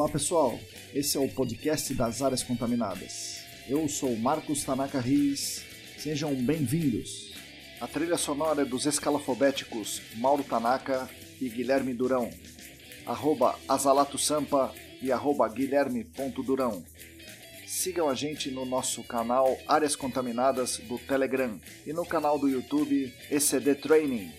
Olá pessoal, esse é o podcast das áreas contaminadas. Eu sou Marcos Tanaka Riz, sejam bem-vindos. A trilha sonora é dos escalafobéticos Mauro Tanaka e Guilherme Durão, arroba Azalato Sampa e arroba guilherme.durão. Sigam a gente no nosso canal Áreas Contaminadas do Telegram e no canal do YouTube ECD Training.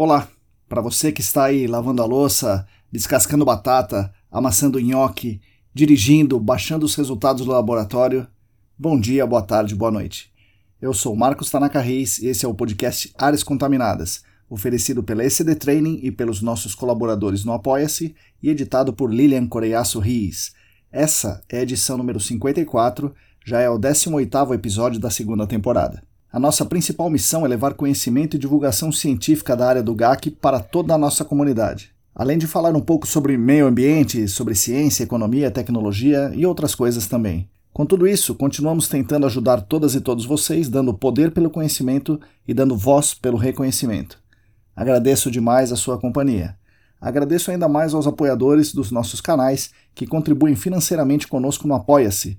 Olá, para você que está aí lavando a louça, descascando batata, amassando nhoque, dirigindo, baixando os resultados do laboratório, bom dia, boa tarde, boa noite. Eu sou Marcos Tanaka Reis e esse é o podcast Áreas Contaminadas, oferecido pela ECD Training e pelos nossos colaboradores no Apoia-se e editado por Lilian Coreiaço Riz. Essa é a edição número 54, já é o 18º episódio da segunda temporada. A nossa principal missão é levar conhecimento e divulgação científica da área do GAC para toda a nossa comunidade. Além de falar um pouco sobre meio ambiente, sobre ciência, economia, tecnologia e outras coisas também. Com tudo isso, continuamos tentando ajudar todas e todos vocês, dando poder pelo conhecimento e dando voz pelo reconhecimento. Agradeço demais a sua companhia. Agradeço ainda mais aos apoiadores dos nossos canais que contribuem financeiramente conosco no Apoia-se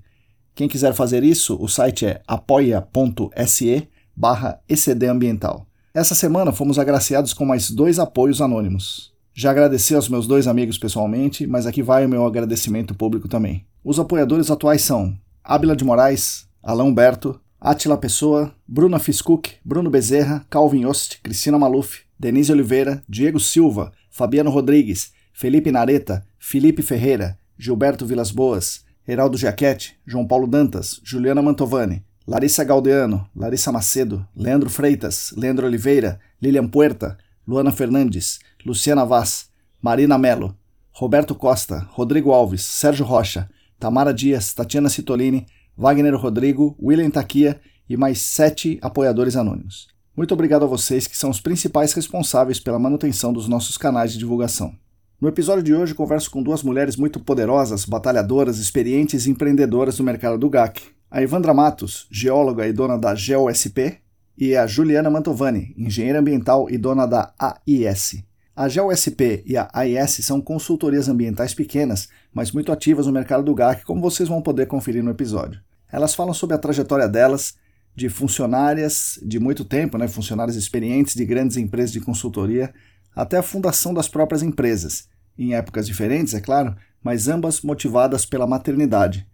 quem quiser fazer isso, o site é apoia.se barra ecdambiental. Essa semana fomos agraciados com mais dois apoios anônimos. Já agradeci aos meus dois amigos pessoalmente, mas aqui vai o meu agradecimento público também. Os apoiadores atuais são Ábila de Moraes, Alain Humberto, Atila Pessoa, Bruna Fiscook, Bruno Bezerra, Calvin Yost, Cristina Maluf, Denise Oliveira, Diego Silva, Fabiano Rodrigues, Felipe Nareta, Felipe Ferreira, Gilberto Vilas Boas, Heraldo Giachetti, João Paulo Dantas, Juliana Mantovani, Larissa Galdeano, Larissa Macedo, Leandro Freitas, Leandro Oliveira, Lilian Puerta, Luana Fernandes, Luciana Vaz, Marina Melo, Roberto Costa, Rodrigo Alves, Sérgio Rocha, Tamara Dias, Tatiana Citolini, Wagner Rodrigo, William Taquia e mais sete apoiadores anônimos. Muito obrigado a vocês que são os principais responsáveis pela manutenção dos nossos canais de divulgação. No episódio de hoje, converso com duas mulheres muito poderosas, batalhadoras, experientes e empreendedoras do mercado do GAC. A Evandra Matos, geóloga e dona da GeoSP, e a Juliana Mantovani, engenheira ambiental e dona da AIS. A GeoSP e a AIS são consultorias ambientais pequenas, mas muito ativas no mercado do GAC, como vocês vão poder conferir no episódio. Elas falam sobre a trajetória delas, de funcionárias de muito tempo, né, funcionárias experientes de grandes empresas de consultoria, até a fundação das próprias empresas, em épocas diferentes, é claro, mas ambas motivadas pela maternidade.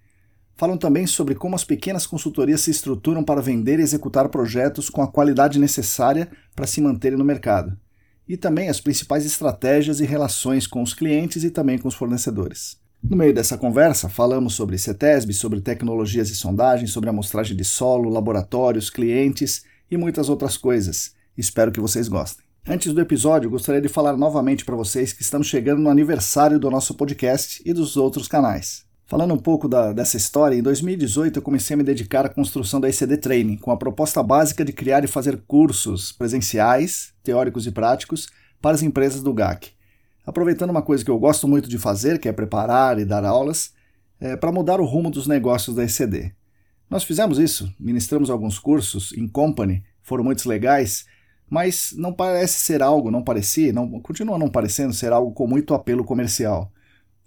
Falam também sobre como as pequenas consultorias se estruturam para vender e executar projetos com a qualidade necessária para se manterem no mercado. E também as principais estratégias e relações com os clientes e também com os fornecedores. No meio dessa conversa, falamos sobre CETESB, sobre tecnologias e sondagens, sobre amostragem de solo, laboratórios, clientes e muitas outras coisas. Espero que vocês gostem. Antes do episódio, gostaria de falar novamente para vocês que estamos chegando no aniversário do nosso podcast e dos outros canais. Falando um pouco da, dessa história, em 2018 eu comecei a me dedicar à construção da ECD Training, com a proposta básica de criar e fazer cursos presenciais, teóricos e práticos, para as empresas do GAC. Aproveitando uma coisa que eu gosto muito de fazer, que é preparar e dar aulas, é, para mudar o rumo dos negócios da ECD. Nós fizemos isso, ministramos alguns cursos em company, foram muito legais, mas não parece ser algo, não parecia, não, continua não parecendo ser algo com muito apelo comercial.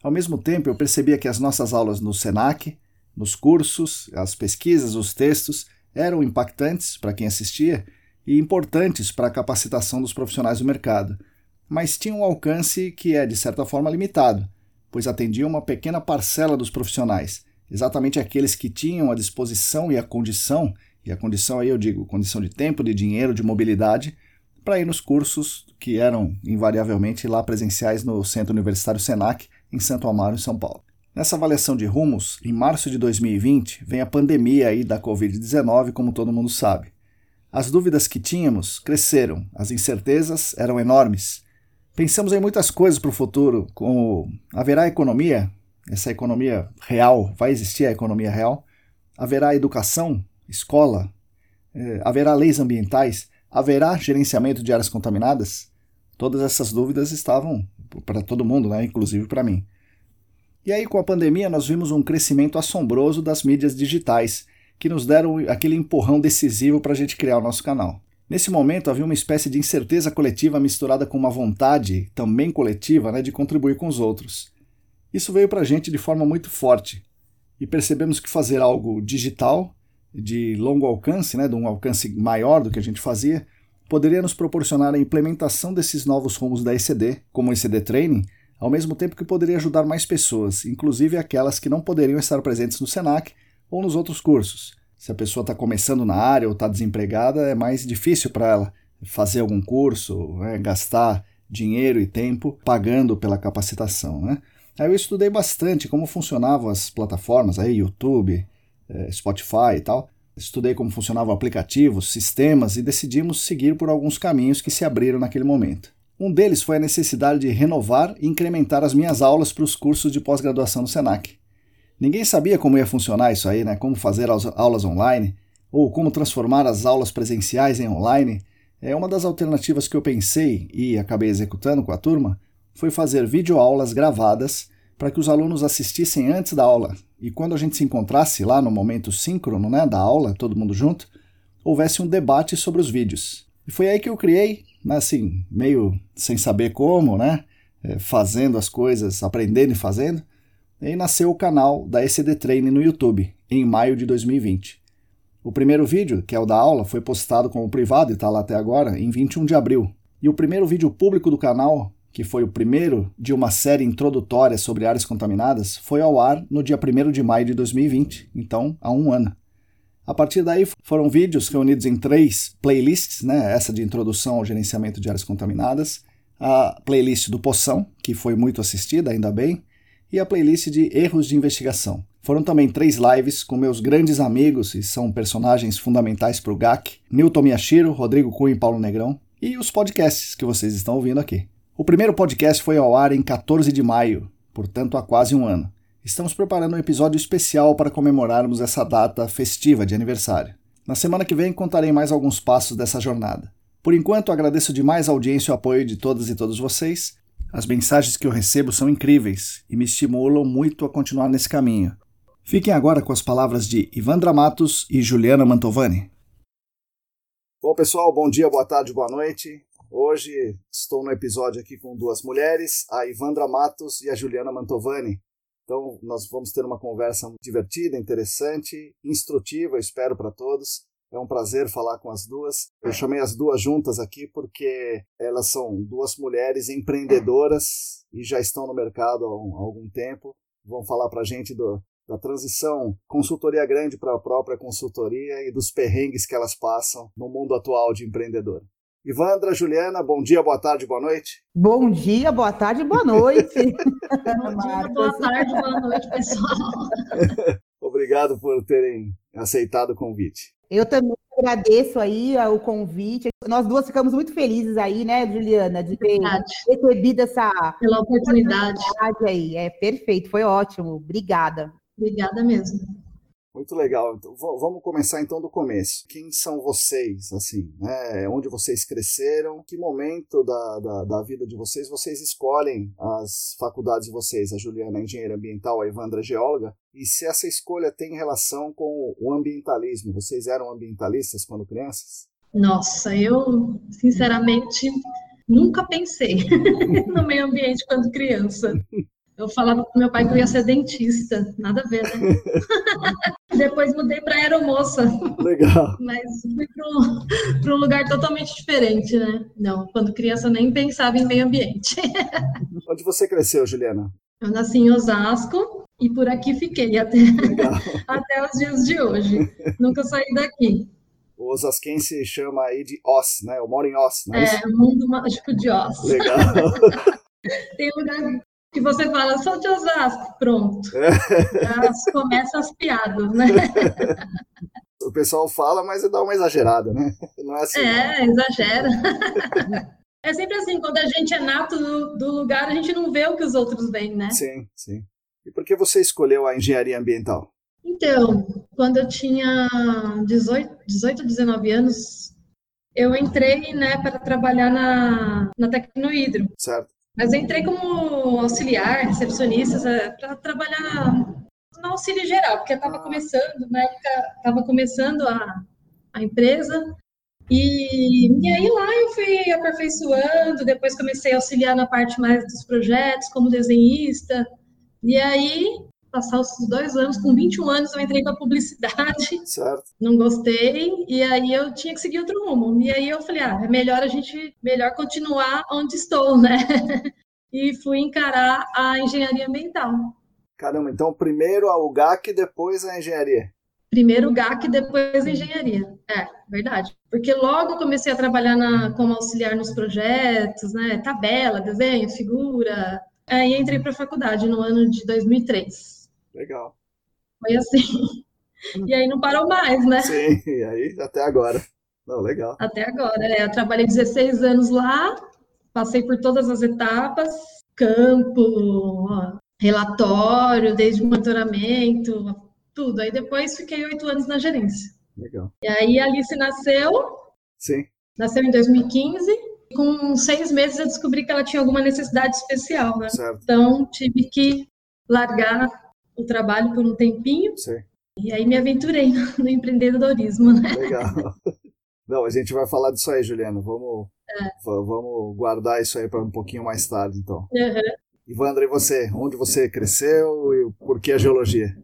Ao mesmo tempo, eu percebia que as nossas aulas no SENAC, nos cursos, as pesquisas, os textos, eram impactantes para quem assistia e importantes para a capacitação dos profissionais do mercado, mas tinham um alcance que é, de certa forma, limitado, pois atendiam uma pequena parcela dos profissionais, exatamente aqueles que tinham a disposição e a condição e a condição aí eu digo, condição de tempo, de dinheiro, de mobilidade, para ir nos cursos que eram invariavelmente lá presenciais no Centro Universitário Senac, em Santo Amaro, em São Paulo. Nessa avaliação de rumos, em março de 2020, vem a pandemia aí da Covid-19, como todo mundo sabe. As dúvidas que tínhamos cresceram, as incertezas eram enormes. Pensamos em muitas coisas para o futuro, como haverá economia? Essa economia real, vai existir a economia real? Haverá educação? Escola? É, haverá leis ambientais? Haverá gerenciamento de áreas contaminadas? Todas essas dúvidas estavam para todo mundo, né? inclusive para mim. E aí, com a pandemia, nós vimos um crescimento assombroso das mídias digitais, que nos deram aquele empurrão decisivo para a gente criar o nosso canal. Nesse momento havia uma espécie de incerteza coletiva misturada com uma vontade, também coletiva, né, de contribuir com os outros. Isso veio para a gente de forma muito forte e percebemos que fazer algo digital, de longo alcance, né, de um alcance maior do que a gente fazia, poderia nos proporcionar a implementação desses novos rumos da ECD, como o ECD Training, ao mesmo tempo que poderia ajudar mais pessoas, inclusive aquelas que não poderiam estar presentes no SENAC ou nos outros cursos. Se a pessoa está começando na área ou está desempregada, é mais difícil para ela fazer algum curso, né, gastar dinheiro e tempo pagando pela capacitação. Né? Aí eu estudei bastante como funcionavam as plataformas, aí, YouTube, Spotify e tal. Estudei como funcionavam aplicativos, sistemas e decidimos seguir por alguns caminhos que se abriram naquele momento. Um deles foi a necessidade de renovar e incrementar as minhas aulas para os cursos de pós-graduação no SENAC. Ninguém sabia como ia funcionar isso aí, né? Como fazer as aulas online ou como transformar as aulas presenciais em online. É uma das alternativas que eu pensei e acabei executando com a turma foi fazer videoaulas gravadas para que os alunos assistissem antes da aula e quando a gente se encontrasse lá no momento síncrono né, da aula, todo mundo junto, houvesse um debate sobre os vídeos. E foi aí que eu criei, né, assim, meio sem saber como, né, é, fazendo as coisas, aprendendo e fazendo, e nasceu o canal da ECD Training no YouTube, em maio de 2020. O primeiro vídeo, que é o da aula, foi postado como privado e está lá até agora, em 21 de abril. E o primeiro vídeo público do canal que foi o primeiro de uma série introdutória sobre áreas contaminadas, foi ao ar no dia 1 de maio de 2020, então há um ano. A partir daí foram vídeos reunidos em três playlists, né? essa de introdução ao gerenciamento de áreas contaminadas, a playlist do Poção, que foi muito assistida, ainda bem, e a playlist de erros de investigação. Foram também três lives com meus grandes amigos e são personagens fundamentais para o GAC, Newton Miyashiro, Rodrigo Cunha e Paulo Negrão, e os podcasts que vocês estão ouvindo aqui. O primeiro podcast foi ao ar em 14 de maio, portanto há quase um ano. Estamos preparando um episódio especial para comemorarmos essa data festiva de aniversário. Na semana que vem contarei mais alguns passos dessa jornada. Por enquanto, agradeço demais a audiência e o apoio de todas e todos vocês. As mensagens que eu recebo são incríveis e me estimulam muito a continuar nesse caminho. Fiquem agora com as palavras de Ivandra Matos e Juliana Mantovani. Bom, pessoal, bom dia, boa tarde, boa noite. Hoje estou no episódio aqui com duas mulheres, a Ivandra Matos e a Juliana Mantovani. Então, nós vamos ter uma conversa divertida, interessante, instrutiva, espero para todos. É um prazer falar com as duas. Eu chamei as duas juntas aqui porque elas são duas mulheres empreendedoras e já estão no mercado há, um, algum tempo. Vão falar para a gente do, da transição consultoria grande para a própria consultoria e dos perrengues que elas passam no mundo atual de empreendedor. Ivandra, Juliana, bom dia, boa tarde, boa noite. Bom dia, boa tarde, boa noite. bom dia, boa tarde, boa noite, pessoal. Obrigado por terem aceitado o convite. Eu também agradeço aí o convite. Nós duas ficamos muito felizes aí, né, Juliana, de ter Verdade. recebido essa Pela oportunidade. oportunidade aí. É perfeito, foi ótimo. Obrigada. Obrigada mesmo. Muito legal. Então, vamos começar então do começo. Quem são vocês, assim, né? Onde vocês cresceram? Que momento da, da, da, vida de vocês vocês escolhem as faculdades de vocês? A Juliana é engenheira ambiental, a Evandra é geóloga. E se essa escolha tem relação com o ambientalismo? Vocês eram ambientalistas quando crianças? Nossa, eu, sinceramente, nunca pensei no meio ambiente quando criança. Eu falava pro meu pai que eu ia ser dentista, nada a ver, né? Depois mudei para aeromoça. Legal. Mas fui para um lugar totalmente diferente, né? Não, quando criança nem pensava em meio ambiente. Onde você cresceu, Juliana? Eu nasci em Osasco e por aqui fiquei até, até os dias de hoje. Nunca saí daqui. O osasquense chama aí de Os, né? Eu moro em Os, né? É, mundo mágico de Os. Legal. Tem lugar que você fala, sou de Osasco, pronto. Já começa as piadas, né? O pessoal fala, mas dá uma exagerada, né? Não é assim. É, não. exagera. É sempre assim, quando a gente é nato do, do, lugar, a gente não vê o que os outros veem, né? Sim, sim. E por que você escolheu a engenharia ambiental? Então, quando eu tinha 18, 18 19 anos, eu entrei né, para trabalhar na, na Tecnohidro. Certo Mas entrei como auxiliar, recepcionista, é, para trabalhar no auxílio geral, porque estava começando, na época, estava começando a, a empresa, e, e aí lá eu fui aperfeiçoando, depois comecei a auxiliar na parte mais dos projetos, como desenhista, e aí, passar os dois anos, com 21 anos eu entrei para publicidade, certo. não gostei, e aí eu tinha que seguir outro rumo, e aí eu falei, ah, é melhor a gente, melhor continuar onde estou, né? e fui encarar a engenharia ambiental. Caramba, então primeiro a UGAC, depois a engenharia. Primeiro o GAC, depois a engenharia. É, verdade. Porque logo comecei a trabalhar na, como auxiliar nos projetos, né? Tabela, desenho, figura. Aí entrei para a faculdade no ano de 2003. Legal. Foi assim. E aí não parou mais, né? Sim, e aí até agora. Não, legal. Até agora. É, eu trabalhei 16 anos lá, passei por todas as etapas, campo, relatório, desde monitoramento, tudo. Aí depois fiquei oito anos na gerência. Legal. E aí a Alice nasceu. Sim. Nasceu em 2015. Com seis meses eu descobri que ela tinha alguma necessidade especial, né? Certo. Então tive que largar o trabalho por um tempinho. Sim. E aí me aventurei no empreendedorismo, né? Legal. Não, a gente vai falar disso aí, Juliana. Vamos, é. vamos guardar isso aí para um pouquinho mais tarde, então. Uhum. Ivandra, e você? Onde você cresceu e por que a geologia?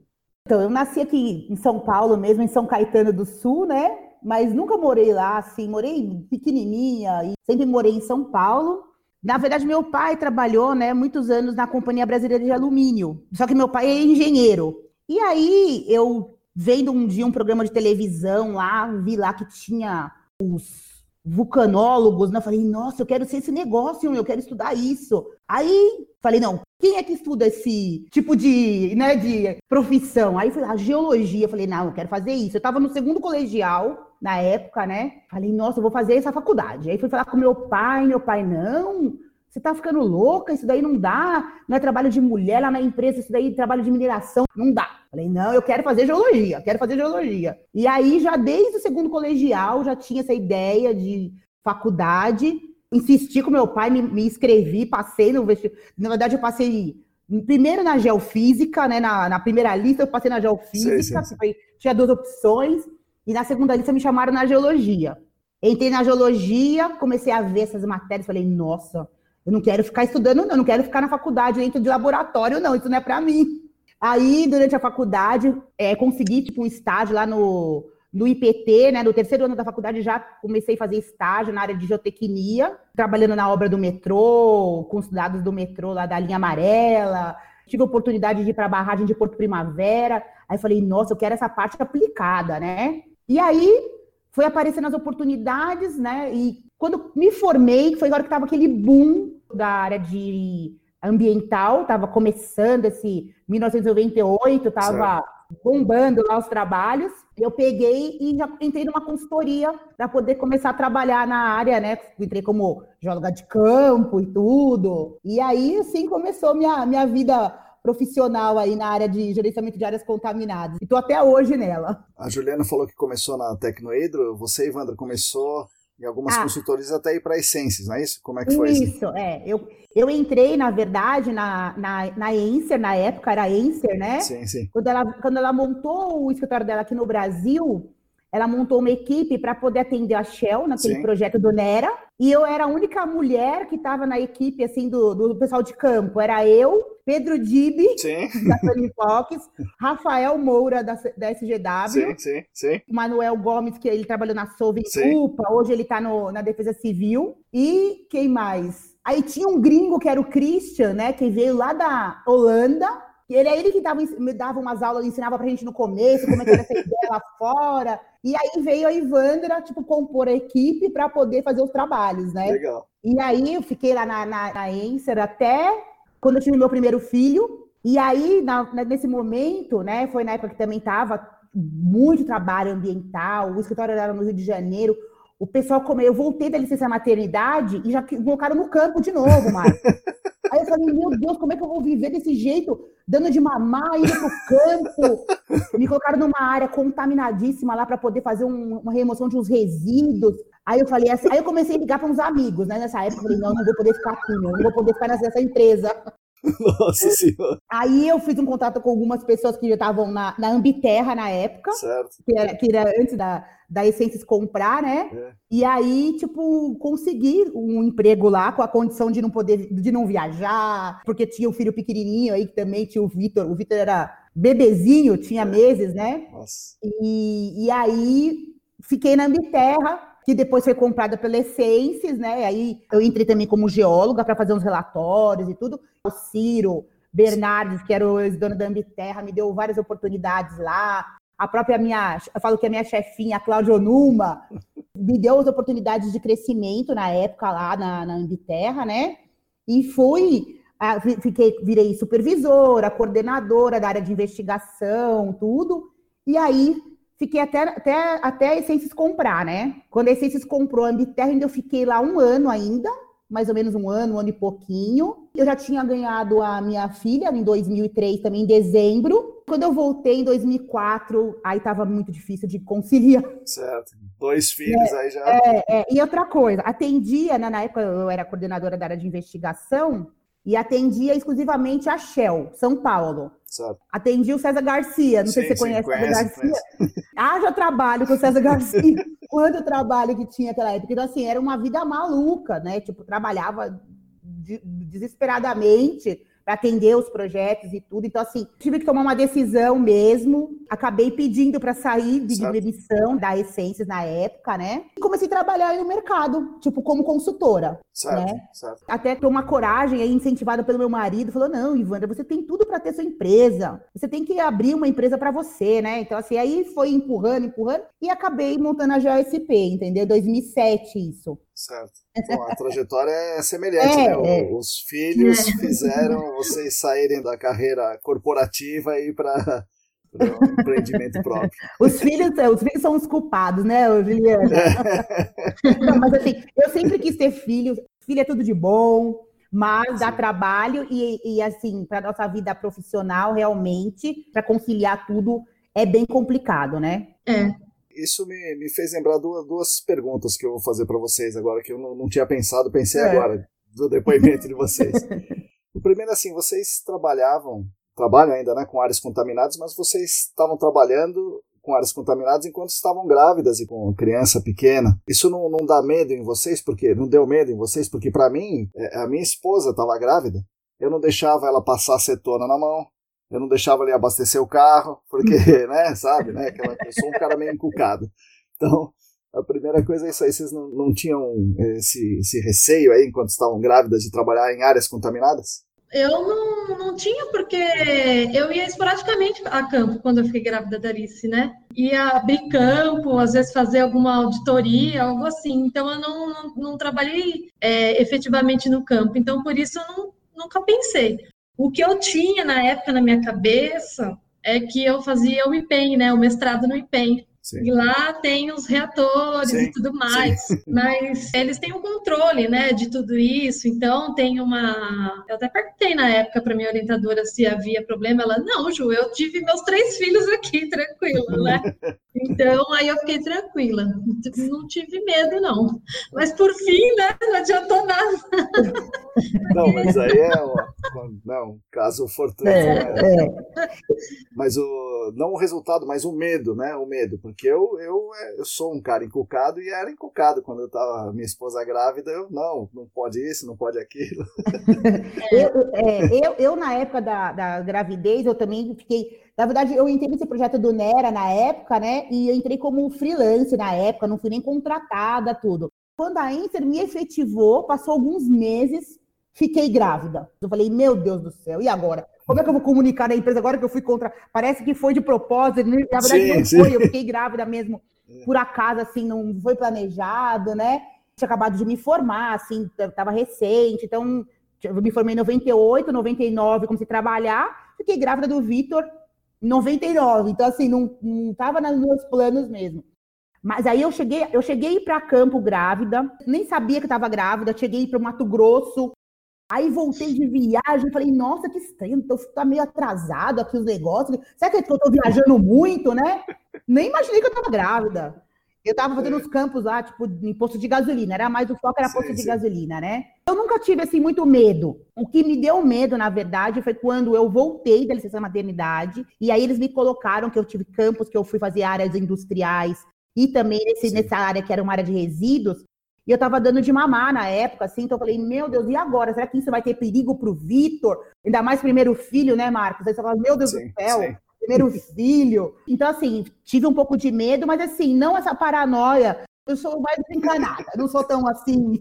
Então, eu nasci aqui em São Paulo mesmo, em São Caetano do Sul, né? Mas nunca morei lá, assim, morei pequenininha e sempre morei em São Paulo. Na verdade, meu pai trabalhou, né, muitos anos na Companhia Brasileira de Alumínio. Só que meu pai é engenheiro. E aí, eu vendo um dia um programa de televisão lá, vi lá que tinha os vulcanólogos, né? Eu falei, nossa, eu quero ser esse negócio, eu quero estudar isso. Aí falei, não, quem é que estuda esse tipo de, né, de profissão? Aí foi a geologia, falei, não, eu quero fazer isso. Eu estava no segundo colegial na época, né? Falei, nossa, eu vou fazer essa faculdade. Aí fui falar com meu pai, meu pai, não, você tá ficando louca, isso daí não dá, não é trabalho de mulher lá na empresa, isso daí é trabalho de mineração, não dá. Falei, não, eu quero fazer geologia, quero fazer geologia. E aí, já desde o segundo colegial, já tinha essa ideia de faculdade, insisti com meu pai, me, me inscrevi, passei no vestibular. Na verdade, eu passei primeiro na geofísica, né? Na, na primeira lista eu passei na geofísica, sim, sim, sim. tinha duas opções, e na segunda lista me chamaram na geologia. Entrei na geologia, comecei a ver essas matérias, falei, nossa, eu não quero ficar estudando, não, eu não quero ficar na faculdade dentro de laboratório, não, isso não é para mim. Aí, durante a faculdade, é, consegui tipo, um estágio lá no, no IPT, né? No terceiro ano da faculdade já comecei a fazer estágio na área de geotecnia, trabalhando na obra do metrô, com os dados do metrô lá da linha amarela. Tive a oportunidade de ir para a barragem de Porto Primavera. Aí falei, nossa, eu quero essa parte aplicada, né? E aí foi aparecendo as oportunidades, né? E quando me formei, foi agora que estava aquele boom da área de ambiental, estava começando esse 1998, estava bombando lá os trabalhos. Eu peguei e já entrei numa consultoria para poder começar a trabalhar na área, né? Entrei como geóloga de campo e tudo. E aí, assim, começou minha, minha vida profissional aí na área de gerenciamento de áreas contaminadas. E estou até hoje nela. A Juliana falou que começou na Tecnohidro. Você, Ivandra, começou algumas ah, consultorias até ir para Essências, não é isso? Como é que foi isso? Isso, é. Eu, eu entrei, na verdade, na, na, na Enser, na época era Enser, né? Sim, sim. Quando ela, quando ela montou o escritório dela aqui no Brasil, ela montou uma equipe para poder atender a Shell naquele sim. projeto do Nera. E eu era a única mulher que estava na equipe, assim, do, do pessoal de campo. Era eu, Pedro Dibi, da Tony Fox, Rafael Moura, da, da SGW. Sim, sim, sim. Manuel Gomes, que ele trabalhou na Solve Culpa, hoje ele está na Defesa Civil. E quem mais? Aí tinha um gringo que era o Christian, né? Que veio lá da Holanda. E ele é ele que dava, me dava umas aulas, ensinava pra gente no começo, como é que era essa ideia lá fora. E aí veio a Ivandra, tipo, compor a equipe para poder fazer os trabalhos, né? Legal. E aí eu fiquei lá na, na, na Enser até quando eu tive meu primeiro filho. E aí, na, nesse momento, né, foi na época que também tava muito trabalho ambiental, o escritório era no Rio de Janeiro, o pessoal comeu. Eu voltei da licença maternidade e já colocaram no campo de novo, Mário. Aí eu falei, meu Deus, como é que eu vou viver desse jeito, dando de mamar, indo pro campo? Me colocaram numa área contaminadíssima lá para poder fazer um, uma remoção de uns resíduos. Aí eu falei assim, aí eu comecei a ligar para uns amigos, né? Nessa época, eu falei, não, não vou poder ficar aqui, não, não vou poder ficar nessa empresa. Nossa Senhora. Aí eu fiz um contato com algumas pessoas que já estavam na, na Ambiterra na época. Certo. Que era, que era antes da, da Essências comprar, né? É. E aí, tipo, consegui um emprego lá com a condição de não poder, de não viajar, porque tinha o filho pequenininho aí, que também tinha o Vitor. O Vitor era bebezinho, tinha é. meses, né? Nossa. E, e aí fiquei na Ambiterra que depois foi comprada pela Essências, né? Aí eu entrei também como geóloga para fazer uns relatórios e tudo. O Ciro Bernardes, que era o ex-dono da Ambiterra, me deu várias oportunidades lá. A própria minha, eu falo que a minha chefinha, a Cláudia Onuma, me deu as oportunidades de crescimento na época lá na, na Ambiterra, né? E fui, fiquei, virei supervisora, coordenadora da área de investigação, tudo. E aí fiquei até, até, até a Essências comprar, né? Quando a Essências comprou a Ambiterra, ainda eu fiquei lá um ano ainda, mais ou menos um ano, um ano e pouquinho. Eu já tinha ganhado a minha filha em 2003, também em dezembro. Quando eu voltei em 2004, aí estava muito difícil de conciliar. Certo. Dois filhos é, aí já. É, é. E outra coisa, atendia, né, na época eu era coordenadora da área de investigação, e atendia exclusivamente a Shell, São Paulo. Certo. Atendia o César Garcia, não sim, sei se você sim, conhece o César Garcia. Ah, já trabalho com o César Garcia. Quanto trabalho que tinha naquela época. Então, assim, era uma vida maluca, né? Tipo, trabalhava desesperadamente para atender os projetos e tudo. Então, assim, tive que tomar uma decisão mesmo. Acabei pedindo para sair de certo. demissão da Essências na época, né? E comecei a trabalhar aí no mercado, tipo, como consultora. Certo, né? certo. Até tomar coragem aí, incentivada pelo meu marido, falou: não, Ivandra, você tem tudo para ter sua empresa. Você tem que abrir uma empresa para você, né? Então, assim, aí foi empurrando, empurrando, e acabei montando a GOSP, entendeu? 2007, isso. Certo. Bom, a trajetória é semelhante, é, né? É. Os filhos é. fizeram vocês saírem da carreira corporativa e ir para o empreendimento próprio. Os filhos, os filhos são os culpados, né, Juliana? Não, mas assim, eu sempre quis ter filhos. Filho é tudo de bom, mas Sim. dá trabalho e, e assim, para nossa vida profissional, realmente, para conciliar tudo, é bem complicado, né? É isso me, me fez lembrar duas, duas perguntas que eu vou fazer para vocês agora, que eu não, não tinha pensado, pensei é. agora, do depoimento de vocês. o primeiro, assim, vocês trabalhavam, trabalham ainda né, com áreas contaminadas, mas vocês estavam trabalhando com áreas contaminadas enquanto estavam grávidas e com criança pequena. Isso não, não dá medo em vocês? Porque não deu medo em vocês? Porque para mim, é, a minha esposa estava grávida, eu não deixava ela passar acetona na mão, eu não deixava ele abastecer o carro, porque, né, sabe, né, aquela, eu sou um cara meio encucado. Então, a primeira coisa é isso aí, vocês não, não tinham esse, esse receio aí, enquanto estavam grávidas, de trabalhar em áreas contaminadas? Eu não, não tinha, porque eu ia esporadicamente a campo quando eu fiquei grávida da Alice, né? Ia abrir campo, às vezes fazer alguma auditoria, algo assim. Então, eu não, não, não trabalhei é, efetivamente no campo. Então, por isso, eu não, nunca pensei. O que eu tinha na época na minha cabeça é que eu fazia o IPEM, né, o mestrado no IPEM. Sim. E lá tem os reatores sim, e tudo mais. Sim. Mas eles têm o um controle, né, de tudo isso. Então tem uma. Eu até perguntei na época para minha orientadora se havia problema. Ela, não, Ju, eu tive meus três filhos aqui, tranquila, né? Então aí eu fiquei tranquila. Não tive medo, não. Mas por fim, né, não adiantou nada. Não, mas aí é um, não, caso fortuito. É, né? é. Mas o, não o resultado, mas o medo, né? O medo. Porque eu, eu, é, eu sou um cara encucado e era encucado quando eu tava minha esposa grávida. Eu, não, não pode isso, não pode aquilo. eu, é, eu, eu, na época da, da gravidez, eu também fiquei. Na verdade, eu entrei nesse projeto do NERA na época, né? E eu entrei como freelance na época, não fui nem contratada, tudo. Quando a Inter me efetivou, passou alguns meses, fiquei grávida. Eu falei, meu Deus do céu, e agora? Como é que eu vou comunicar na empresa agora que eu fui contra? Parece que foi de propósito, na verdade sim, não sim. foi, eu fiquei grávida mesmo, por acaso, assim, não foi planejado, né? Tinha acabado de me formar, assim, estava recente, então eu me formei em 98, 99, comecei a trabalhar, fiquei grávida do Vitor em 99, então assim, não, não tava nos meus planos mesmo. Mas aí eu cheguei, eu cheguei para Campo grávida, nem sabia que estava grávida, cheguei para o Mato Grosso, Aí voltei de viagem, falei, nossa, que estranho, tô, tá meio atrasado aqui os negócios. Será que eu tô viajando muito, né? Nem imaginei que eu tava grávida. Eu estava fazendo os campos lá, tipo, em posto de gasolina. Era mais o foco era sim, posto sim. de gasolina, né? Eu nunca tive, assim, muito medo. O que me deu medo, na verdade, foi quando eu voltei da licença maternidade. E aí eles me colocaram que eu tive campos, que eu fui fazer áreas industriais. E também nesse, nessa área que era uma área de resíduos. E eu tava dando de mamar na época, assim, então eu falei, meu Deus, e agora? Será que isso vai ter perigo pro Vitor? Ainda mais primeiro filho, né, Marcos? Aí você fala, meu Deus sim, do céu, sim. primeiro filho. Então, assim, tive um pouco de medo, mas assim, não essa paranoia. Eu sou mais desencanada, não sou tão assim.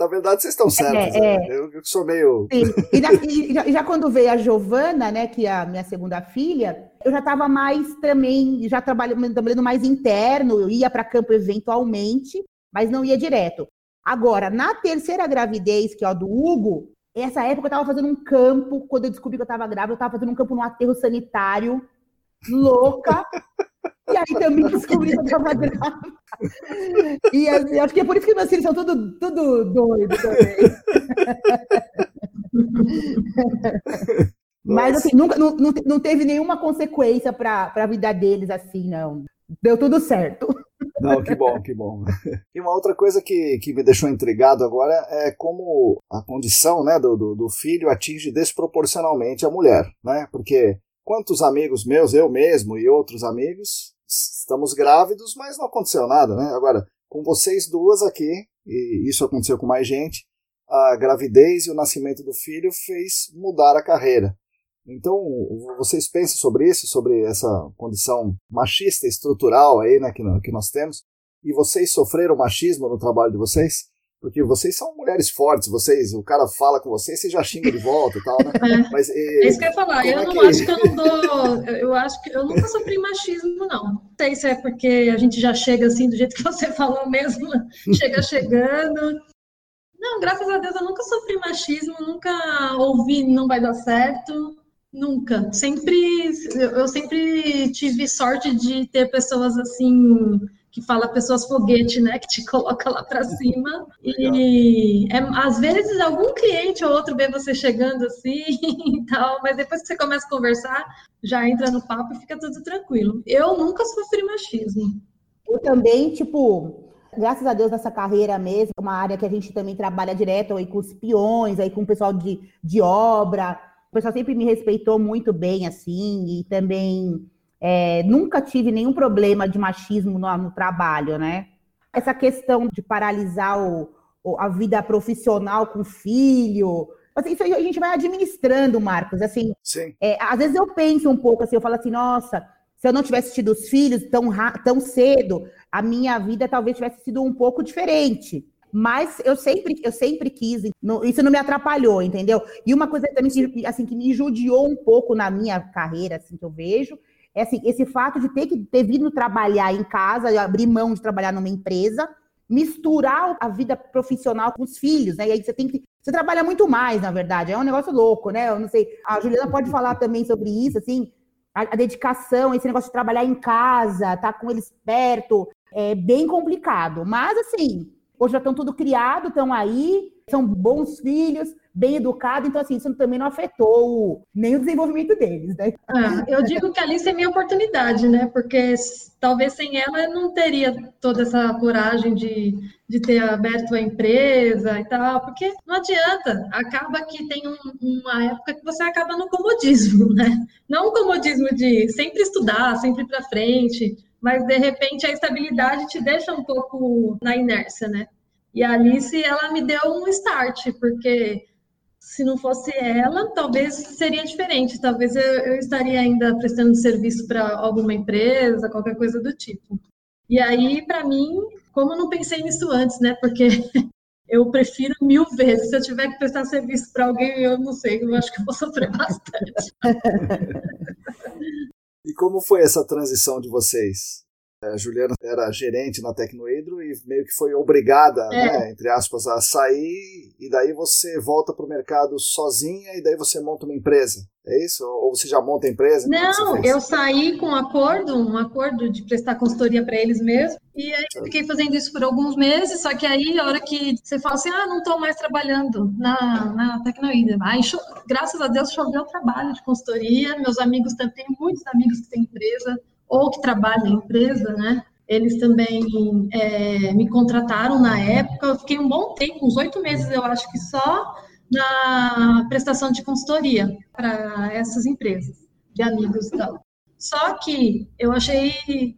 Na verdade, vocês estão certos. É, né? é. Eu, eu, sou meio. Sim. E, já, e já, já, quando veio a Giovana, né, que é a minha segunda filha, eu já estava mais também, já trabalhando, trabalhando mais interno, eu ia para campo eventualmente, mas não ia direto. Agora, na terceira gravidez, que é a do Hugo, essa época eu estava fazendo um campo, quando eu descobri que eu estava grávida, eu estava fazendo um campo no aterro sanitário, louca. E aí também descobri que eu estava grávida. E assim, acho que é por isso que meus filhos são tudo, tudo doidos também. Mas assim, nunca, não, não teve nenhuma consequência para a vida deles, assim, não. Deu tudo certo. Não, que bom, que bom. E uma outra coisa que, que me deixou intrigado agora é como a condição né, do, do, do filho atinge desproporcionalmente a mulher, né? Porque quantos amigos meus, eu mesmo e outros amigos, estamos grávidos, mas não aconteceu nada, né? Agora, com vocês duas aqui, e isso aconteceu com mais gente, a gravidez e o nascimento do filho fez mudar a carreira. Então, vocês pensam sobre isso, sobre essa condição machista estrutural aí, né, que, que nós temos? E vocês sofreram machismo no trabalho de vocês? Porque vocês são mulheres fortes, vocês, o cara fala com vocês, você já xinga de volta e tal, né? É, Mas, e, é isso que eu ia falar. Eu é não que... acho que eu não dou. Eu acho que eu nunca sofri machismo, não. Não sei se é porque a gente já chega assim, do jeito que você falou mesmo, chega chegando. Não, graças a Deus eu nunca sofri machismo, nunca ouvi não vai dar certo. Nunca. Sempre, eu sempre tive sorte de ter pessoas assim que fala pessoas foguete, né, que te coloca lá para cima. E é, às vezes algum cliente ou outro vê você chegando assim e tal, mas depois que você começa a conversar, já entra no papo e fica tudo tranquilo. Eu nunca sofri machismo. Eu também, tipo, graças a Deus nessa carreira mesmo, uma área que a gente também trabalha direto aí com os peões, aí com o pessoal de, de obra, o pessoal sempre me respeitou muito bem, assim, e também é, nunca tive nenhum problema de machismo no, no, trabalho, né? Essa questão de paralisar o, o, a vida profissional com filho, assim, isso a gente vai administrando, Marcos, assim, é, às vezes eu penso um pouco, assim, eu falo assim, nossa, se eu não tivesse tido os filhos tão, tão cedo, a minha vida talvez tivesse sido um pouco diferente. Mas eu sempre, eu sempre quis, isso não me atrapalhou, entendeu? E uma coisa também que, assim, que me judiou um pouco na minha carreira, assim, que eu vejo, é assim, esse fato de ter que ter vindo trabalhar em casa, abrir mão de trabalhar numa empresa, misturar a vida profissional com os filhos, né? E aí você tem que. Você trabalha muito mais, na verdade. É um negócio louco, né? Eu não sei. A Juliana pode falar também sobre isso, assim, a, a dedicação, esse negócio de trabalhar em casa, tá com eles perto, é bem complicado. Mas, assim, Hoje já estão tudo criado, estão aí, são bons filhos, bem educados, então assim, isso também não afetou nem o desenvolvimento deles, né? Ah, eu digo que a Alice é minha oportunidade, né? Porque talvez sem ela eu não teria toda essa coragem de, de ter aberto a empresa e tal, porque não adianta, acaba que tem um, uma época que você acaba no comodismo, né? Não um comodismo de sempre estudar, sempre para frente, mas de repente a estabilidade te deixa um pouco na inércia, né? E a Alice, ela me deu um start, porque se não fosse ela, talvez seria diferente. Talvez eu, eu estaria ainda prestando serviço para alguma empresa, qualquer coisa do tipo. E aí, para mim, como eu não pensei nisso antes, né? Porque eu prefiro mil vezes. Se eu tiver que prestar serviço para alguém, eu não sei, eu acho que eu vou sofrer bastante. E como foi essa transição de vocês? A Juliana era gerente na Tecnohidro e meio que foi obrigada, é. né, entre aspas, a sair e daí você volta para o mercado sozinha e daí você monta uma empresa. É isso? Ou você já monta a empresa? Não, eu saí com um acordo, um acordo de prestar consultoria para eles mesmo. E aí fiquei fazendo isso por alguns meses, só que aí a hora que você fala assim, ah, não estou mais trabalhando na, na Tecnoída. Aí, graças a Deus, choveu trabalho de consultoria. Meus amigos também, muitos amigos que têm empresa, ou que trabalham em empresa, né? Eles também é, me contrataram na época. Eu fiquei um bom tempo, uns oito meses, eu acho que só na prestação de consultoria para essas empresas de amigos e tal. Só que eu achei,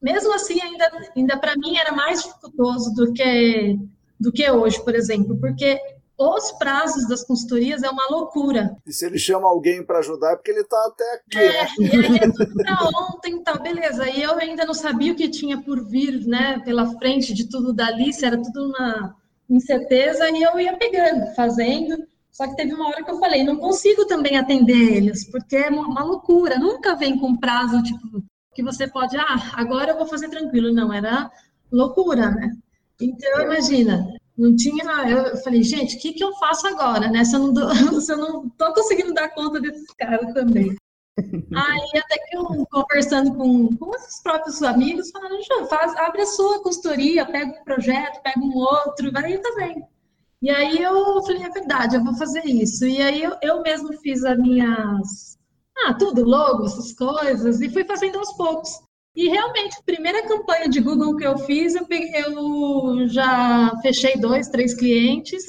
mesmo assim, ainda, ainda para mim era mais dificultoso do que do que hoje, por exemplo, porque os prazos das consultorias é uma loucura. E se ele chama alguém para ajudar, é porque ele está até aqui. É, né? e aí é tudo para ontem, tá, beleza. E eu ainda não sabia o que tinha por vir, né, pela frente de tudo da Alice, era tudo uma incerteza, e eu ia pegando, fazendo. Só que teve uma hora que eu falei, não consigo também atender eles, porque é uma loucura. Nunca vem com prazo, tipo, que você pode, ah, agora eu vou fazer tranquilo. Não, era loucura, né? Então, imagina, não tinha. Eu falei, gente, o que, que eu faço agora, né? Se eu, não dou, se eu não tô conseguindo dar conta desses caras também. Aí até que eu conversando com, com os próprios amigos, falando, faz, abre a sua consultoria, pega um projeto, pega um outro, vai também. E aí eu falei, é verdade, eu vou fazer isso. E aí eu, eu mesmo fiz as minhas, ah, tudo, logo, essas coisas, e fui fazendo aos poucos. E realmente, a primeira campanha de Google que eu fiz, eu, eu já fechei dois, três clientes.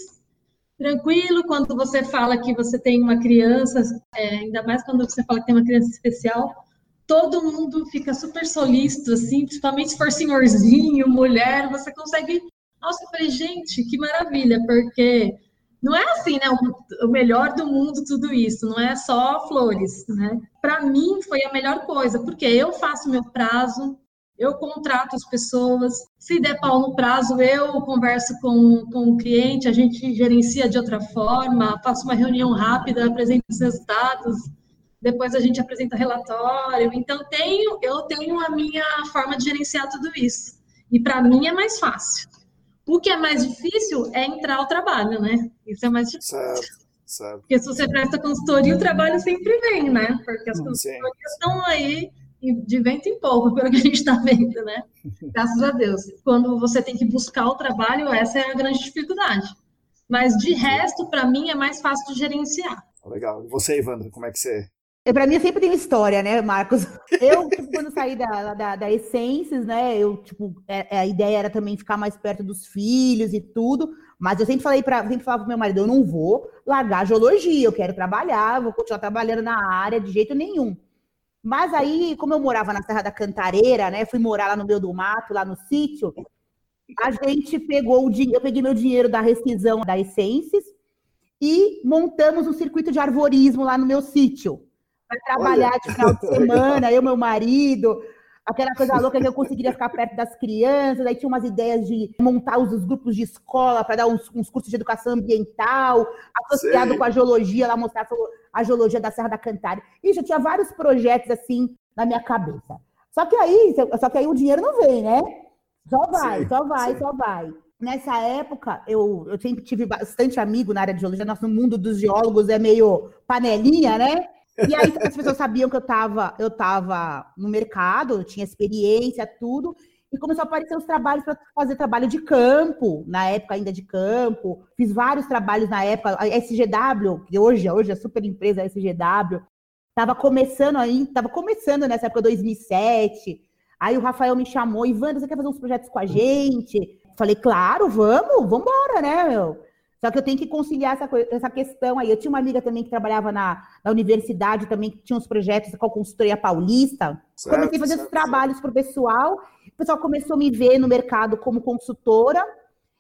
Tranquilo, quando você fala que você tem uma criança, é, ainda mais quando você fala que tem uma criança especial, todo mundo fica super solícito, assim, principalmente se for senhorzinho, mulher, você consegue. Nossa, eu falei, gente, que maravilha, porque não é assim, né? O, melhor do mundo, tudo isso, não é só flores, né? Para mim foi a melhor coisa, porque eu faço meu prazo, eu contrato as pessoas, se der pau no prazo, eu converso com, com o cliente, a gente gerencia de outra forma, faço uma reunião rápida, apresento os resultados, depois a gente apresenta relatório. Então, tenho, eu tenho a minha forma de gerenciar tudo isso. E para mim é mais fácil. O que é mais difícil é entrar ao trabalho, né? Isso é mais difícil. Certo, certo. Porque se você presta consultoria, o trabalho sempre vem, né? Porque as consultorias Sim. estão aí de vento em pouco, pelo que a gente está vendo, né? Graças a Deus. Quando você tem que buscar o trabalho, essa é a grande dificuldade. Mas de resto, para mim, é mais fácil de gerenciar. Legal. E você, Ivandro, como é que você para mim sempre tem história, né, Marcos? Eu, tipo, quando saí da, da, da Essências, né, eu, tipo, é, é, a ideia era também ficar mais perto dos filhos e tudo, mas eu sempre falei para, sempre falava pro meu marido, eu não vou largar a geologia, eu quero trabalhar, vou continuar trabalhando na área de jeito nenhum. Mas aí, como eu morava na Serra da Cantareira, né, fui morar lá no meio do mato, lá no sítio, a gente pegou o dinheiro, eu peguei meu dinheiro da rescisão da Essências e montamos um circuito de arvorismo lá no meu sítio para trabalhar Olha. de final de semana, eu, meu marido, aquela coisa louca que eu conseguiria ficar perto das crianças, aí tinha umas ideias de montar os, os grupos de escola para dar uns, uns, cursos de educação ambiental, associado Sei. com a geologia, lá mostrar a geologia da Serra da Cantária. E já tinha vários projetos assim na minha cabeça. Só que aí, só que aí o dinheiro não vem, né? Só vai, só vai, só vai. Nessa época, eu, eu sempre tive bastante amigo na área de geologia. Nosso mundo dos geólogos é meio panelinha, né? E aí as pessoas sabiam que eu estava eu tava no mercado, eu tinha experiência, tudo, e começou a aparecer os trabalhos para fazer trabalho de campo, na época ainda de campo. Fiz vários trabalhos na época, a SGW, que hoje, hoje é super empresa a SGW, estava começando aí, estava começando nessa época 2007. Aí o Rafael me chamou, Ivan, você quer fazer uns projetos com a gente? Falei, claro, vamos, vamos embora, né, meu? Só que eu tenho que conciliar essa, essa questão aí. Eu tinha uma amiga também que trabalhava na, na universidade, também que tinha uns projetos com a consultoria paulista. Certo, Comecei a fazer certo, esses trabalhos para o pessoal. O pessoal começou a me ver no mercado como consultora.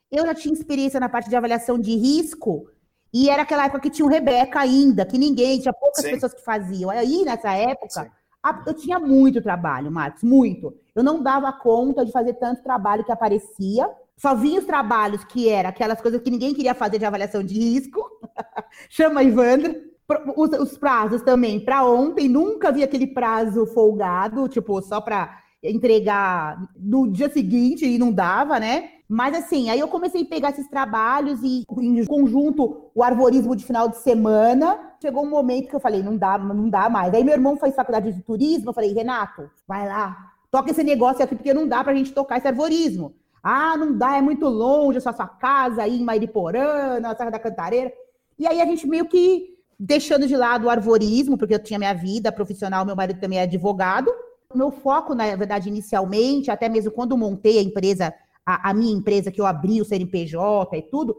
Eu já tinha experiência na parte de avaliação de risco. E era aquela época que tinha o Rebeca ainda, que ninguém, tinha poucas Sim. pessoas que faziam. Aí, nessa época, a, eu tinha muito trabalho, Marcos, muito. Eu não dava conta de fazer tanto trabalho que aparecia só vinha os trabalhos que era aquelas coisas que ninguém queria fazer de avaliação de risco. Chama Ivandro. Os, os prazos também para ontem, nunca vi aquele prazo folgado, tipo, só para entregar no dia seguinte e não dava, né? Mas assim, aí eu comecei a pegar esses trabalhos e em conjunto o arborismo de final de semana. Chegou um momento que eu falei, não dá, não dá mais. Aí meu irmão faz faculdade de turismo, eu falei, Renato, vai lá, toca esse negócio aqui porque não dá pra gente tocar esse arborismo. Ah, não dá, é muito longe essa sua casa aí em Mairiporã, na Serra da Cantareira. E aí a gente meio que deixando de lado o arvorismo, porque eu tinha minha vida profissional, meu marido também é advogado. Meu foco, na verdade, inicialmente, até mesmo quando montei a empresa, a, a minha empresa, que eu abri o CNPJ e tudo,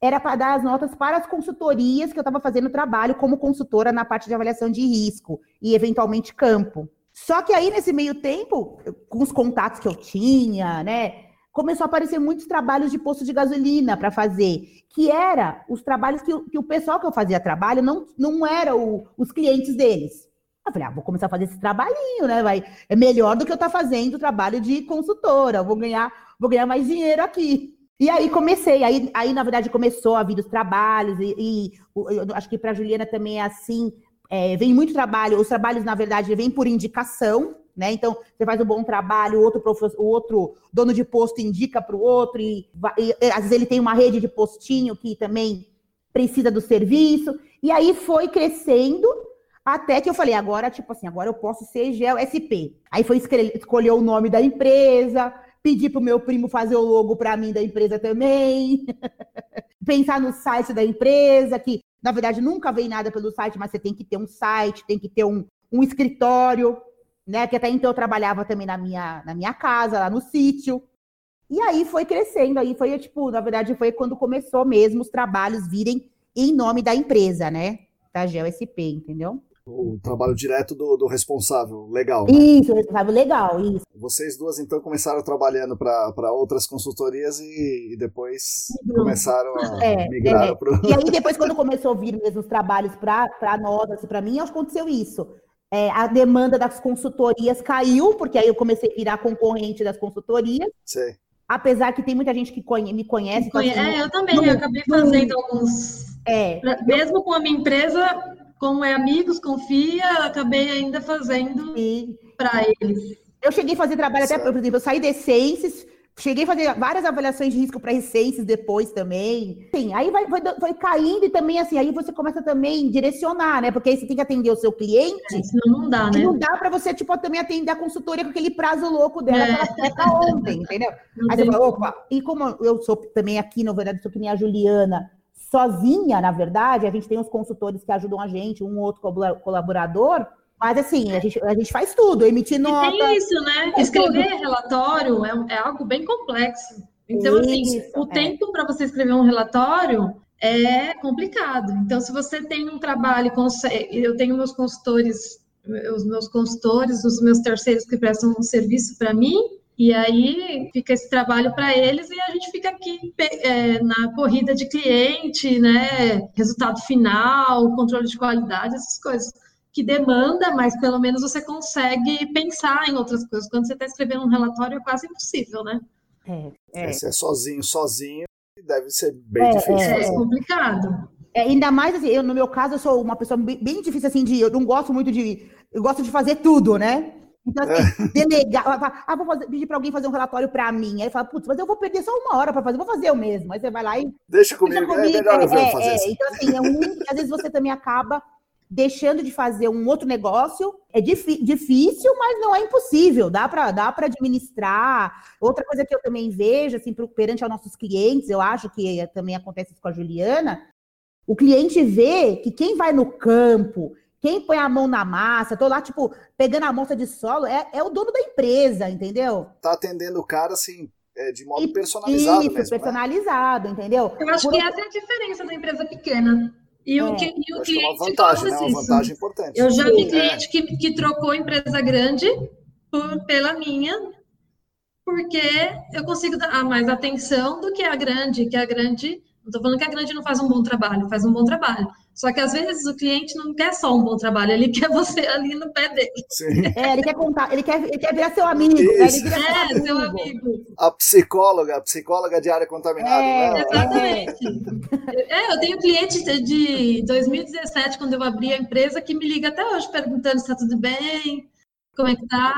era para dar as notas para as consultorias que eu estava fazendo trabalho como consultora na parte de avaliação de risco e, eventualmente, campo. Só que aí, nesse meio tempo, com os contatos que eu tinha, né, começou a aparecer muitos trabalhos de posto de gasolina para fazer, que era os trabalhos que, que, o pessoal que eu fazia trabalho não, não era o, os clientes deles. Eu falei, ah, vou começar a fazer esse trabalhinho, né? Vai, é melhor do que eu estar tá fazendo trabalho de consultora, vou ganhar, vou ganhar mais dinheiro aqui. E aí comecei, aí, aí na verdade começou a vir os trabalhos, e, e eu acho que para Juliana também é assim, é, vem muito trabalho, os trabalhos, na verdade, vêm por indicação, né? Então, você faz um bom trabalho, o outro, o outro dono de posto indica para o outro, e, e, às vezes ele tem uma rede de postinho que também precisa do serviço. E aí foi crescendo até que eu falei, agora, tipo assim, agora eu posso ser GeoSP. Aí foi escolher o nome da empresa, pedir para o meu primo fazer o logo para mim da empresa também, pensar no site da empresa, que na verdade nunca vem nada pelo site, mas você tem que ter um site, tem que ter um, um escritório né? Que até então eu trabalhava também na minha, na minha casa, lá no sítio. E aí foi crescendo, aí foi, tipo, na verdade, foi quando começou mesmo os trabalhos virem em nome da empresa, né? Da GeoSP, entendeu? O trabalho direto do, do responsável, legal. Né? Isso, responsável legal, isso. Vocês duas, então, começaram trabalhando para outras consultorias e, e depois uhum. começaram a é, migrar é. para E aí, depois, quando começou a vir mesmo os trabalhos para nós, assim, para mim, aconteceu isso é, a demanda das consultorias caiu, porque aí eu comecei a virar concorrente das consultorias. Sim. Apesar que tem muita gente que conhe me conhece. Então, assim, é, eu também, eu acabei fazendo alguns. É, mesmo com a minha empresa, como é amigos, confia, acabei ainda fazendo para eles. Eu cheguei a fazer trabalho certo. até, por exemplo, eu saí de Essências, Cheguei a fazer várias avaliações de risco para recentes depois também. Sim, aí vai, vai, vai, caindo e também, assim, aí você começa também a direcionar, né? Porque aí você tem que atender o seu cliente. É, senão não dá, né? Não dá para você, tipo, também atender a consultoria com aquele prazo louco dela é. que ela ontem, entendeu? Não aí você fala, opa, e como eu sou também aqui, na verdade, sou que nem a Juliana, sozinha, na verdade, a gente tem os consultores que ajudam a gente, um ou outro colaborador mas assim, a gente, a gente faz tudo, emitir nota. E tem isso, né? Escrever tudo. relatório é, é, algo bem complexo. Então, assim, isso, assim, o é. tempo para você escrever um relatório é complicado. Então, se você tem um trabalho, eu tenho meus consultores, os meus consultores, os meus terceiros que prestam um serviço para mim, e aí fica esse trabalho para eles e a gente fica aqui é, na corrida de cliente, né? Resultado final, controle de qualidade, essas coisas que demanda, mas pelo menos você consegue pensar em outras coisas. Quando você está escrevendo um relatório, é quase impossível, né? É, é. Se é sozinho, sozinho, deve ser bem é, difícil. É, é complicado. É, ainda mais assim, eu, no meu caso, eu sou uma pessoa bem, bem, difícil assim de. Eu não gosto muito de. Eu gosto de fazer tudo, né? Então, assim, é. delegar. Ah, vou fazer, pedir para alguém fazer um relatório para mim. Aí fala, putz, mas eu vou perder só uma hora para fazer, vou fazer eu mesmo. Aí você vai lá e. Deixa comigo, deixa comigo. é melhor eu é, fazer. É, então, assim, é um, às vezes você também acaba deixando de fazer um outro negócio. É difícil, mas não é impossível. Dá para dá para administrar. Outra coisa que eu também vejo, assim, perante aos nossos clientes, eu acho que também acontece isso com a Juliana. O cliente vê que quem vai no campo, quem põe a mão na massa, tô lá, tipo, pegando a amostra de solo, é, é o dono da empresa, entendeu? Tá atendendo o cara, assim, é, de modo personalizado isso, mesmo, né? personalizado, né? entendeu? Eu acho Por... que essa é a diferença da empresa pequena. E o, é. que, e o cliente é uma vantagem, né? uma vantagem importante. Eu já vi cliente é. que, que trocou empresa grande por, pela minha, porque eu consigo dar mais atenção do que a grande, que a grande não estou falando que a grande não faz um bom trabalho, faz um bom trabalho. Só que às vezes o cliente não quer só um bom trabalho, ele quer você ali no pé dele. Sim. É, ele quer contar, ele quer, ele quer virar seu amigo. Né? É, é seu amigo. A psicóloga, a psicóloga de área contaminada. É, né? Exatamente. É. eu tenho cliente de 2017, quando eu abri a empresa, que me liga até hoje perguntando se está tudo bem, como é que tá.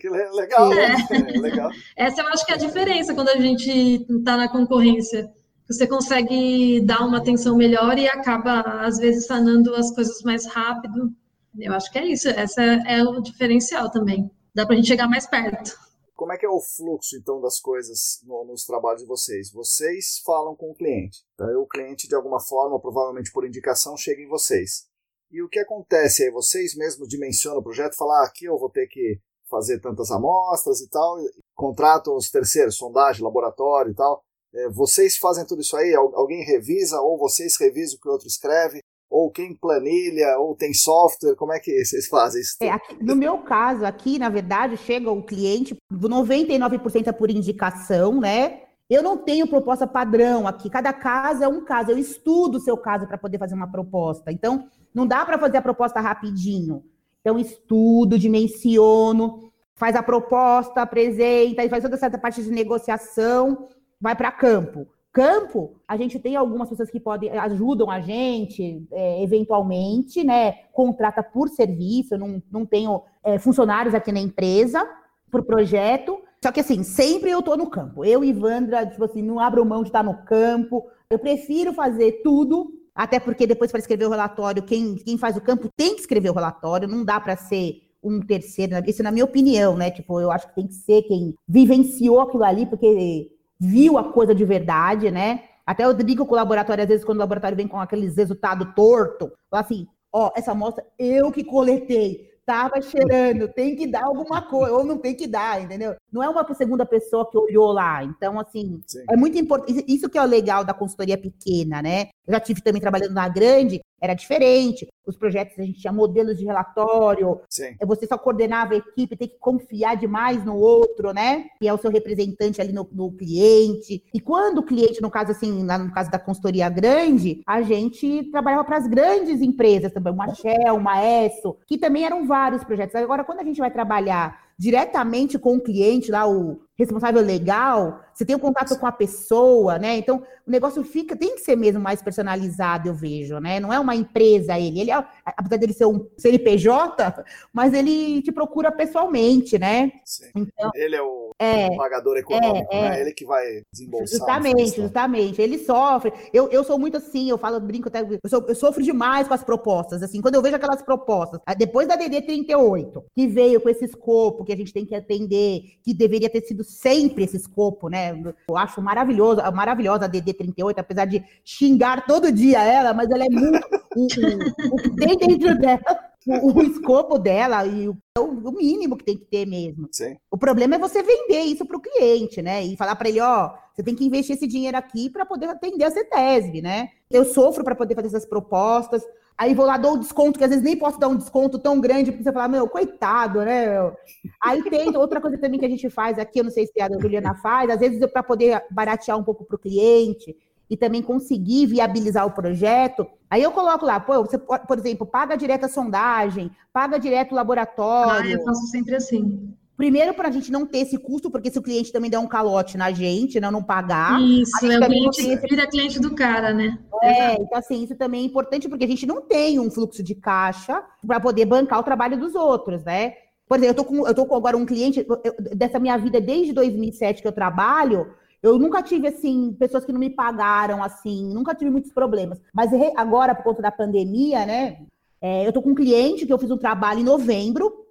Que legal, é. é. legal. Essa eu acho que é a diferença quando a gente está na concorrência. Você consegue dar uma atenção melhor e acaba, às vezes, sanando as coisas mais rápido. Eu acho que é isso. Essa é, o diferencial também. Dá para a gente chegar mais perto. Como é que é o fluxo, então, das coisas no, nos trabalhos de vocês? Vocês falam com o cliente. Então, o cliente, de alguma forma, provavelmente por indicação, chega em vocês. E o que acontece aí? Vocês mesmos dimensionam o projeto, falar ah, aqui eu vou ter que fazer tantas amostras e tal, e contratam os terceiros, sondagem, laboratório e tal. É, vocês fazem tudo isso aí? Alguém revisa ou vocês revisam o que o outro escreve? Ou quem planilha, ou tem software, como é que vocês fazem isso? É, aqui, no meu caso, aqui, na verdade, chega o cliente, 99% é por indicação, né? Eu não tenho proposta padrão aqui. Cada caso é um caso. Eu estudo o seu caso para poder fazer uma proposta. Então, não dá para fazer a proposta rapidinho. Então, estudo, dimensiono, faz a proposta, apresenta, e faz toda essa parte de negociação, vai para campo. Campo, a gente tem algumas pessoas que podem ajudam a gente, é, eventualmente, né? Contrata por serviço, não, não tenho é, funcionários aqui na empresa por projeto, só que assim, sempre eu tô no campo. Eu e Ivandra, tipo assim, não abro mão de estar no campo. Eu prefiro fazer tudo, até porque depois para escrever o relatório, quem, quem faz o campo tem que escrever o relatório, não dá para ser um terceiro, isso na minha opinião, né? Tipo, eu acho que tem que ser quem vivenciou aquilo ali, porque viu a coisa de verdade, né? Até eu brinco com o laboratório, às vezes, quando o laboratório vem com aqueles resultados torto, assim, ó, essa amostra eu que coletei tava cheirando, tem que dar alguma coisa, ou não tem que dar, entendeu? Não é uma segunda pessoa que olhou lá. Então, assim, Sim. é muito importante. Isso que é o legal da consultoria pequena, né? Eu já tive também trabalhando na grande, era diferente. Os projetos a gente tinha modelos de relatório. Sim. É, você só coordenava a equipe, tem que confiar demais no outro, né? Que é o seu representante ali no, no cliente. E quando o cliente, no caso assim, no caso da consultoria grande, a gente trabalhava para as grandes empresas também, uma Shell, uma ESSO, que também eram vários projetos. Agora, quando a gente vai trabalhar diretamente com o cliente, lá o responsável legal, você tem o um contato com a pessoa, né? Então, o negócio fica, tem que ser mesmo mais personalizado, eu vejo, né? Não é uma empresa ele, ele é, apesar dele ser um CNPJ, mas ele te procura pessoalmente, né? Sim. Então, ele é o, é, pagador econômico, é, né? É. Ele que vai desembolsar. Justamente, justamente. Ele sofre. Eu, eu sou muito assim, eu falo, brinco até, eu, sou, eu sofro demais com as propostas, assim, quando eu vejo aquelas propostas, depois da DD 38, que veio com esse escopo que a gente tem que atender, que deveria ter sido sempre esse escopo, né? Eu acho maravilhoso, maravilhosa a DD38, apesar de xingar todo dia ela, mas ela é muito. o, o, o que tem dentro dela, o, o escopo dela e o, o, mínimo que tem que ter mesmo. Sim. O problema é você vender isso para o cliente, né? E falar para ele, ó, você tem que investir esse dinheiro aqui para poder atender a CETESB, né? Eu sofro para poder fazer essas propostas. Aí vou lá, dou o desconto, que às vezes nem posso dar um desconto tão grande, porque você fala, meu, coitado, né? Meu? Aí tem outra coisa também que a gente faz aqui, eu não sei se a Juliana faz, às vezes para poder baratear um pouco para o cliente e também conseguir viabilizar o projeto. Aí eu coloco lá, pô, você, por exemplo, paga direto a sondagem, paga direto o laboratório. Ah, eu faço sempre assim. Primeiro, para a gente não ter esse custo, porque se o cliente também der um calote na gente, não, não pagar. Isso, é o cliente esse... vira cliente do cara, né? É, então assim, isso também é importante, porque a gente não tem um fluxo de caixa para poder bancar o trabalho dos outros, né? Por exemplo, eu tô com, eu tô com agora um cliente, eu, dessa minha vida desde 2007 que eu trabalho, eu nunca tive, assim, pessoas que não me pagaram, assim, nunca tive muitos problemas. Mas agora, por conta da pandemia, né, é, eu tô com um cliente que eu fiz um trabalho em novembro,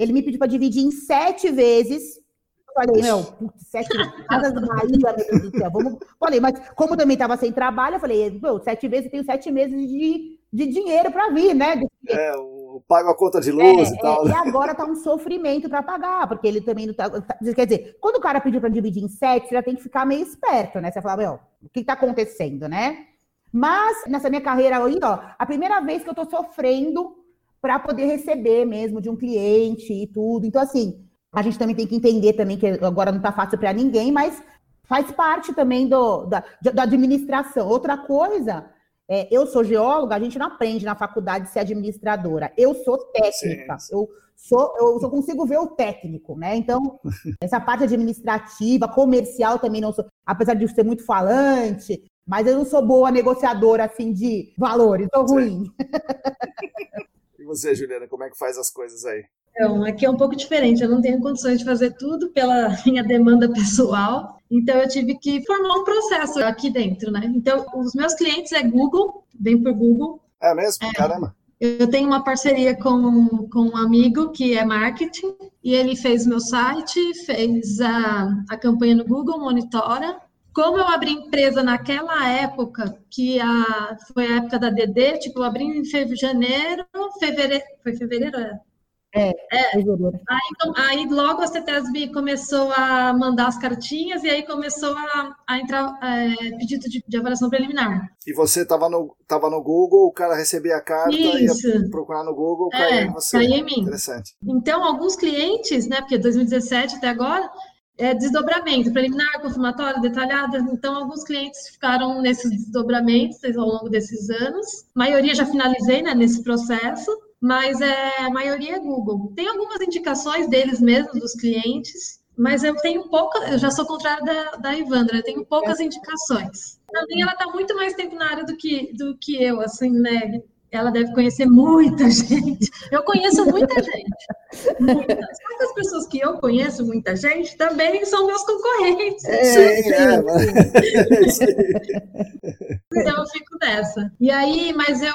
ele me pediu para dividir em sete vezes. Eu falei, meu, putz, sete casas do Bahia, meu Deus do céu. Vamos... Falei, mas como também estava sem trabalho, eu falei, sete vezes, eu tenho sete meses de, de dinheiro para vir, né? É, eu pago a conta de luz é, e tal. É, e agora tá um sofrimento para pagar, porque ele também não tá, tá. Quer dizer, quando o cara pediu para dividir em sete, você já tem que ficar meio esperto, né? Você fala, meu, o que está acontecendo, né? Mas nessa minha carreira aí, ó, a primeira vez que eu tô sofrendo para poder receber mesmo de um cliente e tudo. Então, assim, a gente também tem que entender também que agora não está fácil para ninguém, mas faz parte também do, da, da administração. Outra coisa, é, eu sou geóloga, a gente não aprende na faculdade de ser administradora. Eu sou técnica. Sim, sim. Eu sou, eu só consigo ver o técnico, né? Então, essa parte administrativa, comercial também não sou, apesar de ser muito falante, mas eu não sou boa negociadora assim de valores, sou ruim. você, Juliana, como é que faz as coisas aí? Então, aqui é um pouco diferente, eu não tenho condições de fazer tudo pela minha demanda pessoal, então eu tive que formar um processo aqui dentro, né? Então, os meus clientes é Google, vem por Google. É mesmo? É. Caramba! Eu tenho uma parceria com, com um amigo que é marketing, e ele fez meu site, fez a, a campanha no Google, monitora, como eu abri empresa naquela época, que a, foi a época da DD, tipo, eu abri em fevereiro, janeiro, fevereiro, foi fevereiro, é? É, é. Aí, aí, logo a CETESB começou a mandar as cartinhas e aí começou a, a entrar é, pedido de, de, avaliação preliminar. E você estava no, tava no Google, o cara recebia a carta, Isso. ia procurar no Google, é, caía em você. Caía em mim. Interessante. Então, alguns clientes, né, porque 2017 até agora, é, desdobramento, preliminar, confirmatório, detalhada. Então, alguns clientes ficaram nesses desdobramentos ao longo desses anos. A maioria já finalizei né, nesse processo, mas é, a maioria é Google. Tem algumas indicações deles mesmos, dos clientes, mas eu tenho pouca, eu já sou contrária da, da Ivandra, eu tenho poucas indicações. Também ela está muito mais tempo na área do que, do que eu, assim, né? Ela deve conhecer muita gente. Eu conheço muita gente. Muitas. Só que as pessoas que eu conheço, muita gente, também são meus concorrentes. É, sim, é. Então eu fico nessa. E aí, mas eu,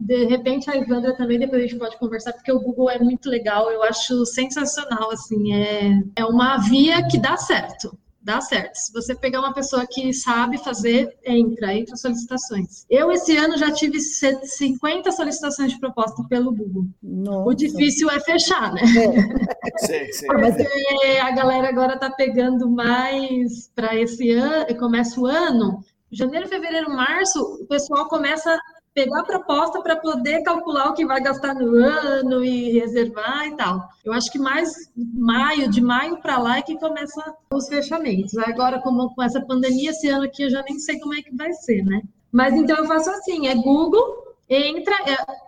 de repente, a Ivandra também, depois a gente pode conversar, porque o Google é muito legal, eu acho sensacional, assim, é, é uma via que dá certo dá certo. Se você pegar uma pessoa que sabe fazer, entra, entra solicitações. Eu, esse ano, já tive 50 solicitações de proposta pelo Google. Nossa. O difícil é fechar, né? É. sim, sim. Porque a galera agora tá pegando mais para esse ano, começa o ano, janeiro, fevereiro, março, o pessoal começa pegar a proposta para poder calcular o que vai gastar no ano e reservar e tal. Eu acho que mais maio, de maio para lá é que começa os fechamentos. Agora, como com essa pandemia, esse ano aqui eu já nem sei como é que vai ser, né? Mas então eu faço assim, é Google, entra,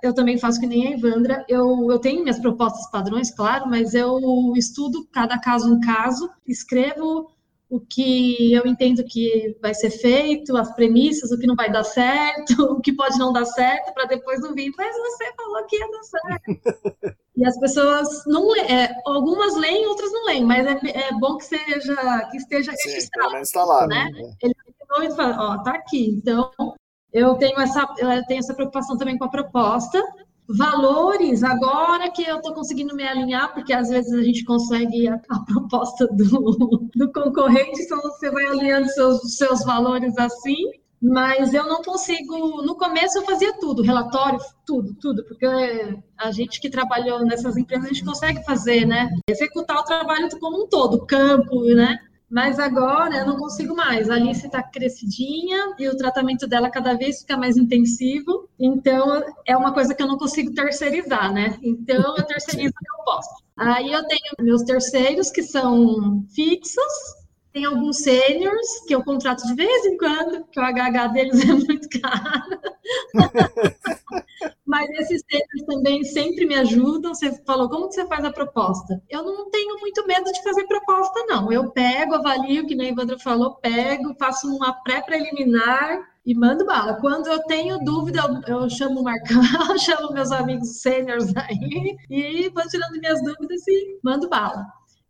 eu também faço que nem a Evandra, eu, eu tenho minhas propostas padrões, claro, mas eu estudo cada caso um caso, escrevo o que eu entendo que vai ser feito, as premissas, o que não vai dar certo, o que pode não dar certo, para depois não vir, mas você falou que ia dar certo. e as pessoas não é, algumas leem, outras não leem, mas é, é bom que seja que esteja Sim, registrado. Pelo está lá, né? né? Ele e fala, ó, tá aqui. Então, eu tenho essa, eu tenho essa preocupação também com a proposta, valores, agora que eu estou conseguindo me alinhar, porque às vezes a gente consegue a, a proposta do, do concorrente, então você vai alinhando seus, seus valores assim, mas eu não consigo. No começo eu fazia tudo, relatório, tudo, tudo, porque a gente que trabalhou nessas empresas, a gente consegue fazer, né? Executar o trabalho como um todo, campo, né? Mas agora eu não consigo mais. A Alice está crescidinha e o tratamento dela cada vez fica mais intensivo. Então, é uma coisa que eu não consigo terceirizar, né? Então, eu terceirizo o que eu posso. Aí eu tenho meus terceiros, que são fixos, tem alguns sêniors que eu contrato de vez em quando, porque o HH deles é muito caro. Mas esses sêniors também sempre me ajudam. Você falou, como que você faz a proposta? Eu não tenho muito medo de fazer proposta, não. Eu pego, avalio, que nem a Ivandra falou, pego, faço uma pré-preliminar e mando bala. Quando eu tenho dúvida, eu, eu chamo o Marcão, chamo meus amigos sêniors aí e vou tirando minhas dúvidas e mando bala.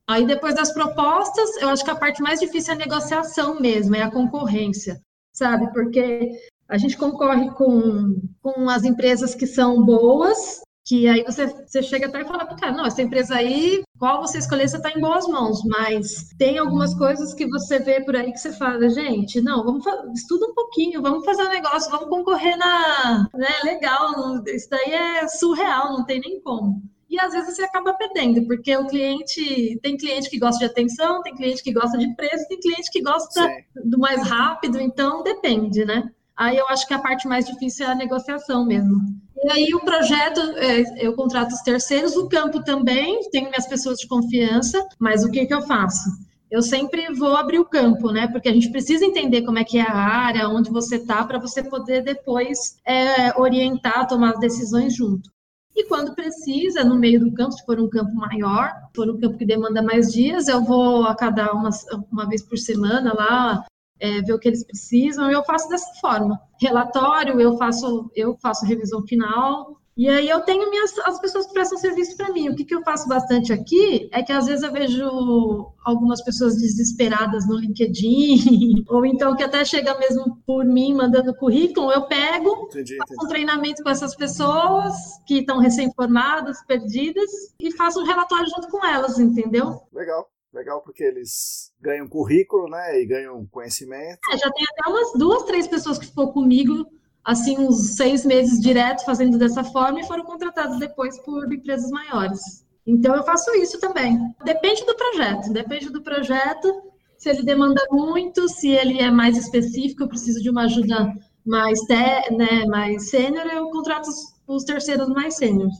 Aí depois das propostas, eu acho que a parte mais difícil é a negociação mesmo, é a concorrência, sabe? Porque a gente concorre com, com as empresas que são boas, que aí você, você chega até e fala cara, não, essa empresa aí, qual você escolher, você está em boas mãos, mas tem algumas coisas que você vê por aí que você fala, gente, não, vamos estuda um pouquinho, vamos fazer um negócio, vamos concorrer na, né, legal, isso daí é surreal, não tem nem como e às vezes você acaba perdendo, porque o cliente tem cliente que gosta de atenção, tem cliente que gosta de preço, tem cliente que gosta Sim. do mais rápido, então depende, né? Aí eu acho que a parte mais difícil é a negociação mesmo. E aí o projeto, é, eu contrato os terceiros, o campo também, tenho minhas pessoas de confiança, mas o que, que eu faço? Eu sempre vou abrir o campo, né? Porque a gente precisa entender como é que é a área, onde você está, para você poder depois é, orientar, tomar as decisões junto. E quando precisa, no meio do campo, se for um campo maior, for um campo que demanda mais dias, eu vou a cada uma, uma vez por semana lá é, ver o que eles precisam. Eu faço dessa forma. Relatório, eu faço, eu faço revisão final, e aí eu tenho minhas as pessoas que prestam serviço para mim. O que, que eu faço bastante aqui é que às vezes eu vejo algumas pessoas desesperadas no LinkedIn, ou então que até chega mesmo por mim mandando currículo, eu pego, entendi, faço um treinamento com essas pessoas que estão recém-formadas, perdidas, e faço um relatório junto com elas, entendeu? Legal. legal porque eles ganham currículo, né, e ganham conhecimento. É, já tem até umas duas, três pessoas que ficou comigo, assim, uns seis meses direto fazendo dessa forma e foram contratados depois por empresas maiores. Então eu faço isso também. Depende do projeto, depende do projeto, se ele demanda muito, se ele é mais específico, eu preciso de uma ajuda mais, né, mais sênior, eu contrato os, os terceiros mais sêniores.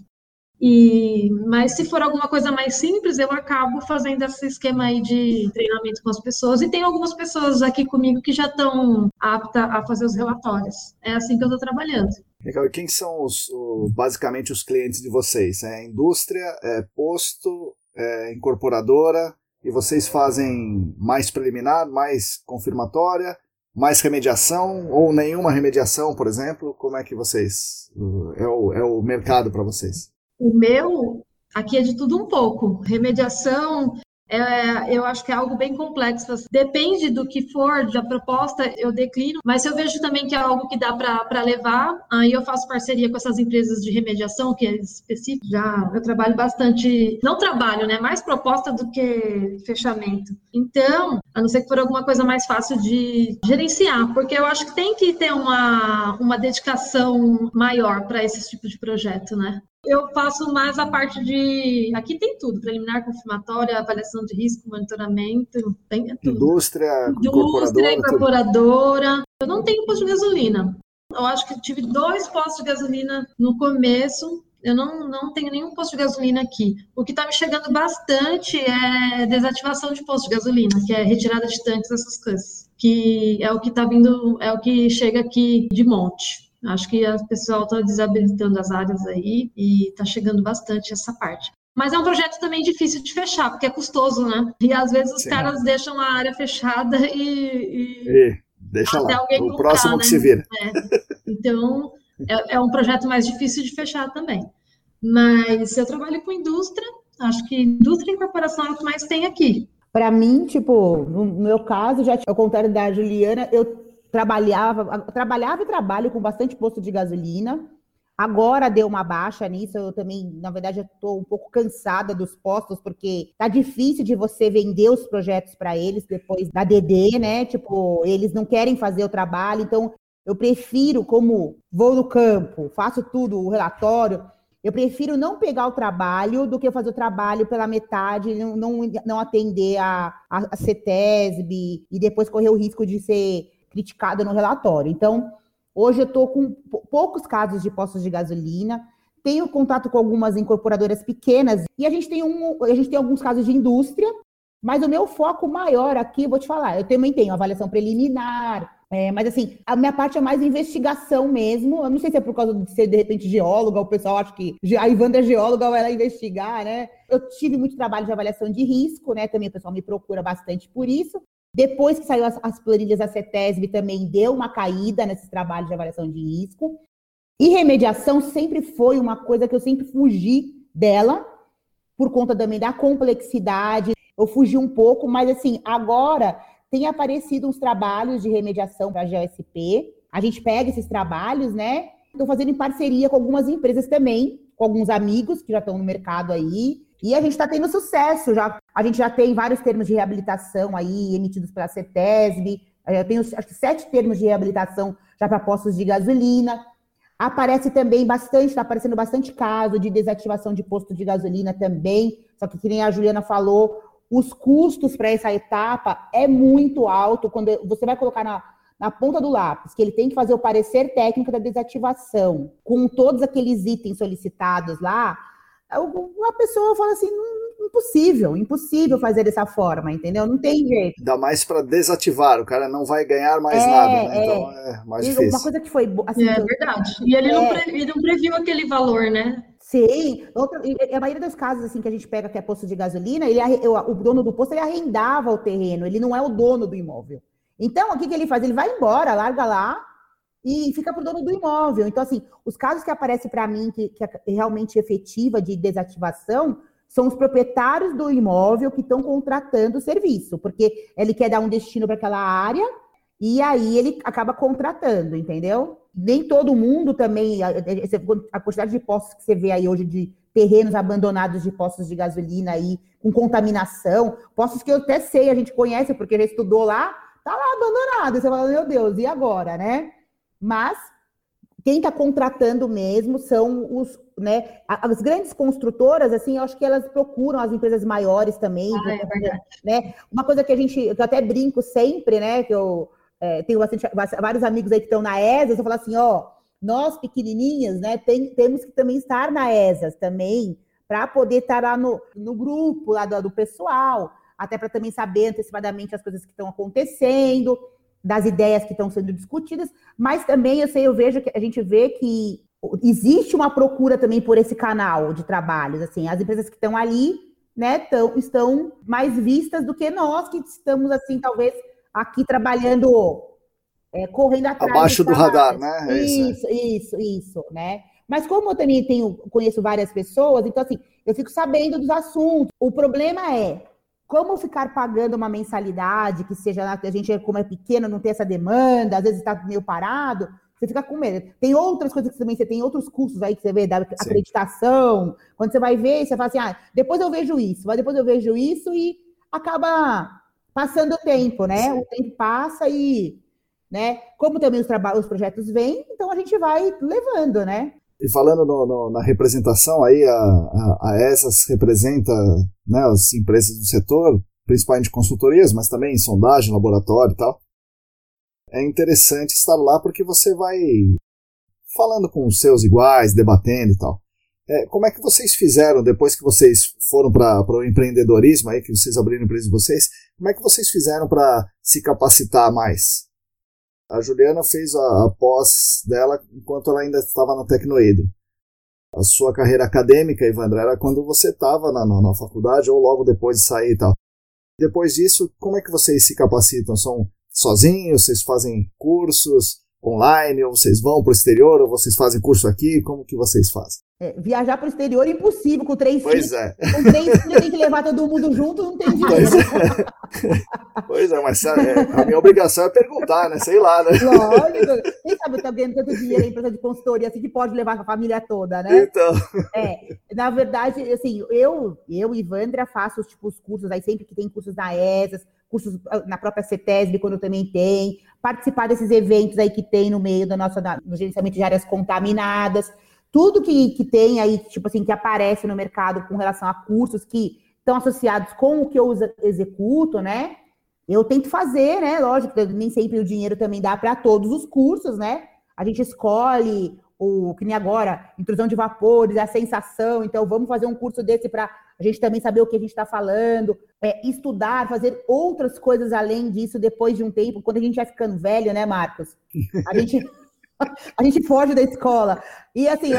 E, mas se for alguma coisa mais simples, eu acabo fazendo esse esquema aí de treinamento com as pessoas. E tem algumas pessoas aqui comigo que já estão aptas a fazer os relatórios. É assim que eu estou trabalhando. Legal. E quem são os, o, basicamente os clientes de vocês? É indústria, é posto, é incorporadora? E vocês fazem mais preliminar, mais confirmatória, mais remediação ou nenhuma remediação, por exemplo? Como é que vocês. É o, é o mercado para vocês? O meu, aqui é de tudo um pouco. Remediação, é, eu acho que é algo bem complexo. Depende do que for, da proposta, eu declino, mas se eu vejo também que é algo que dá para levar, aí eu faço parceria com essas empresas de remediação, que é específico. Já eu trabalho bastante, não trabalho, né? Mais proposta do que fechamento. Então, a não ser que for alguma coisa mais fácil de gerenciar, porque eu acho que tem que ter uma, uma dedicação maior para esse tipo de projeto, né? Eu faço mais a parte de. Aqui tem tudo: preliminar, confirmatória, avaliação de risco, monitoramento, tem é tudo. Indústria, Indústria, incorporadora. Eu não tenho posto de gasolina. Eu acho que tive dois postos de gasolina no começo. Eu não, não tenho nenhum posto de gasolina aqui. O que está me chegando bastante é desativação de posto de gasolina, que é retirada de tanques, essas coisas. Que é o que está vindo, é o que chega aqui de monte. Acho que o pessoal está desabilitando as áreas aí e está chegando bastante essa parte. Mas é um projeto também difícil de fechar, porque é custoso, né? E às vezes os Sim. caras deixam a área fechada e. e... e deixa lá. o comprar, próximo né? que se vira. É. Então, é, é um projeto mais difícil de fechar também. Mas eu trabalho com indústria, acho que indústria e incorporação é o que mais tem aqui. Para mim, tipo, no meu caso, já ao contrário da Juliana, eu trabalhava, trabalhava e trabalho com bastante posto de gasolina. Agora deu uma baixa nisso, eu também, na verdade, estou um pouco cansada dos postos, porque tá difícil de você vender os projetos para eles depois da DD, né? Tipo, eles não querem fazer o trabalho, então eu prefiro, como vou no campo, faço tudo, o relatório, eu prefiro não pegar o trabalho do que fazer o trabalho pela metade, não, não, não atender a, a, a CETESB e depois correr o risco de ser criticada no relatório. Então, hoje eu estou com poucos casos de postos de gasolina, tenho contato com algumas incorporadoras pequenas e a gente tem, um, a gente tem alguns casos de indústria, mas o meu foco maior aqui, vou te falar, eu também tenho avaliação preliminar, é, mas assim, a minha parte é mais investigação mesmo. Eu não sei se é por causa de ser, de repente, geóloga, o pessoal acha que a Ivandra é geóloga, vai lá investigar, né? Eu tive muito trabalho de avaliação de risco, né? Também o pessoal me procura bastante por isso. Depois que saiu as, as planilhas da CETESB, também deu uma caída nesses trabalhos de avaliação de risco. E remediação sempre foi uma coisa que eu sempre fugi dela, por conta também da complexidade. Eu fugi um pouco, mas assim, agora tem aparecido uns trabalhos de remediação para a GSP. A gente pega esses trabalhos, né? Estou fazendo em parceria com algumas empresas também, com alguns amigos que já estão no mercado aí. E a gente está tendo sucesso. Já, a gente já tem vários termos de reabilitação aí emitidos pela CETESB. Eu tenho acho que sete termos de reabilitação já para postos de gasolina. Aparece também bastante, está aparecendo bastante caso de desativação de posto de gasolina também. Só que, que nem a Juliana falou, os custos para essa etapa é muito alto. Quando você vai colocar na, na ponta do lápis, que ele tem que fazer o parecer técnico da desativação, com todos aqueles itens solicitados lá, uma pessoa fala assim, impossível, impossível fazer dessa forma, entendeu? Não tem jeito. Ainda mais para desativar, o cara não vai ganhar mais é, nada, né? Então é, é mais difícil. Uma coisa que foi assim, É verdade. E ele, é, não pre, ele não previu aquele valor, né? Sim, outra, a maioria dos casos assim que a gente pega que é posto de gasolina, ele, o dono do posto ele arrendava o terreno, ele não é o dono do imóvel. Então, o que, que ele faz? Ele vai embora, larga lá, e fica para o dono do imóvel. Então, assim, os casos que aparecem para mim que, que é realmente efetiva de desativação são os proprietários do imóvel que estão contratando o serviço, porque ele quer dar um destino para aquela área e aí ele acaba contratando, entendeu? Nem todo mundo também, a, quantidade de postos que você vê aí hoje de terrenos abandonados de postos de gasolina aí, com contaminação, postos que eu até sei, a gente conhece, porque já estudou lá, tá lá abandonado. Você fala, meu Deus, e agora, né? Mas quem está contratando mesmo são os, né, as grandes construtoras, assim, eu acho que elas procuram as empresas maiores também. Ah, é verdade. Né? Uma coisa que a gente, que eu até brinco sempre, né, que eu é, tenho bastante, vários amigos aí que estão na ESA, eu falo assim, ó, nós pequenininhas, né, tem, temos que também estar na ESAS também, para poder estar lá no, no grupo lá do, do pessoal, até para também saber antecipadamente as coisas que estão acontecendo, das ideias que estão sendo discutidas, mas também eu sei, eu vejo que a gente vê que existe uma procura também por esse canal de trabalhos, assim, as empresas que estão ali, né, tão, estão mais vistas do que nós que estamos assim, talvez aqui trabalhando é, correndo atrás abaixo do radar, né? É isso, isso, isso, né? Mas como eu também tenho, conheço várias pessoas, então assim, eu fico sabendo dos assuntos. O problema é como ficar pagando uma mensalidade que seja a gente como é pequeno não tem essa demanda, às vezes está meio parado, você fica com medo. Tem outras coisas que também você tem outros cursos aí que você vê da Sim. acreditação. Quando você vai ver, você fala assim: "Ah, depois eu vejo isso, mas depois eu vejo isso" e acaba passando o tempo, né? Sim. O tempo passa e, né? Como também os trabalhos, os projetos vêm, então a gente vai levando, né? E falando no, no, na representação, aí a, a, a ESAS representa né, as empresas do setor, principalmente consultorias, mas também sondagem, laboratório e tal. É interessante estar lá porque você vai falando com os seus iguais, debatendo e tal. É, como é que vocês fizeram depois que vocês foram para o empreendedorismo, aí que vocês abriram a empresa de vocês? Como é que vocês fizeram para se capacitar mais? A Juliana fez a, a pós dela enquanto ela ainda estava na Tecnoedro. A sua carreira acadêmica, Evandro, era quando você estava na, na, na, faculdade ou logo depois de sair e tal. Depois disso, como é que vocês se capacitam? São sozinhos? Vocês fazem cursos online? Ou vocês vão para o exterior? Ou vocês fazem curso aqui? Como que vocês fazem? É, viajar para o exterior é impossível com três pois filhos. É. Com três filhos tem que levar todo mundo junto, não tem dinheiro. Pois é, pois é mas é, a minha obrigação é perguntar, né? Sei lá, né? Lógico. Quem sabe tá ganhando tanto dinheiro em empresa de consultoria assim que pode levar a família toda, né? Então. É, na verdade, assim, eu, eu e Ivandra faço tipo, os cursos aí sempre que tem cursos na ESAS, cursos ah, na própria CETESB, quando também tem, participar desses eventos aí que tem no meio da nossa, do gerenciamento de áreas contaminadas tudo que, que tem aí, tipo assim, que aparece no mercado com relação a cursos que estão associados com o que eu executo, né? Eu tento fazer, né? Lógico, nem sempre o dinheiro também dá para todos os cursos, né? A gente escolhe o que nem agora, intrusão de vapores, a sensação. Então, vamos fazer um curso desse para a gente também saber o que a gente está falando, é, estudar, fazer outras coisas além disso depois de um tempo, quando a gente vai ficando velho, né, Marcos? A gente a gente foge da escola. E assim,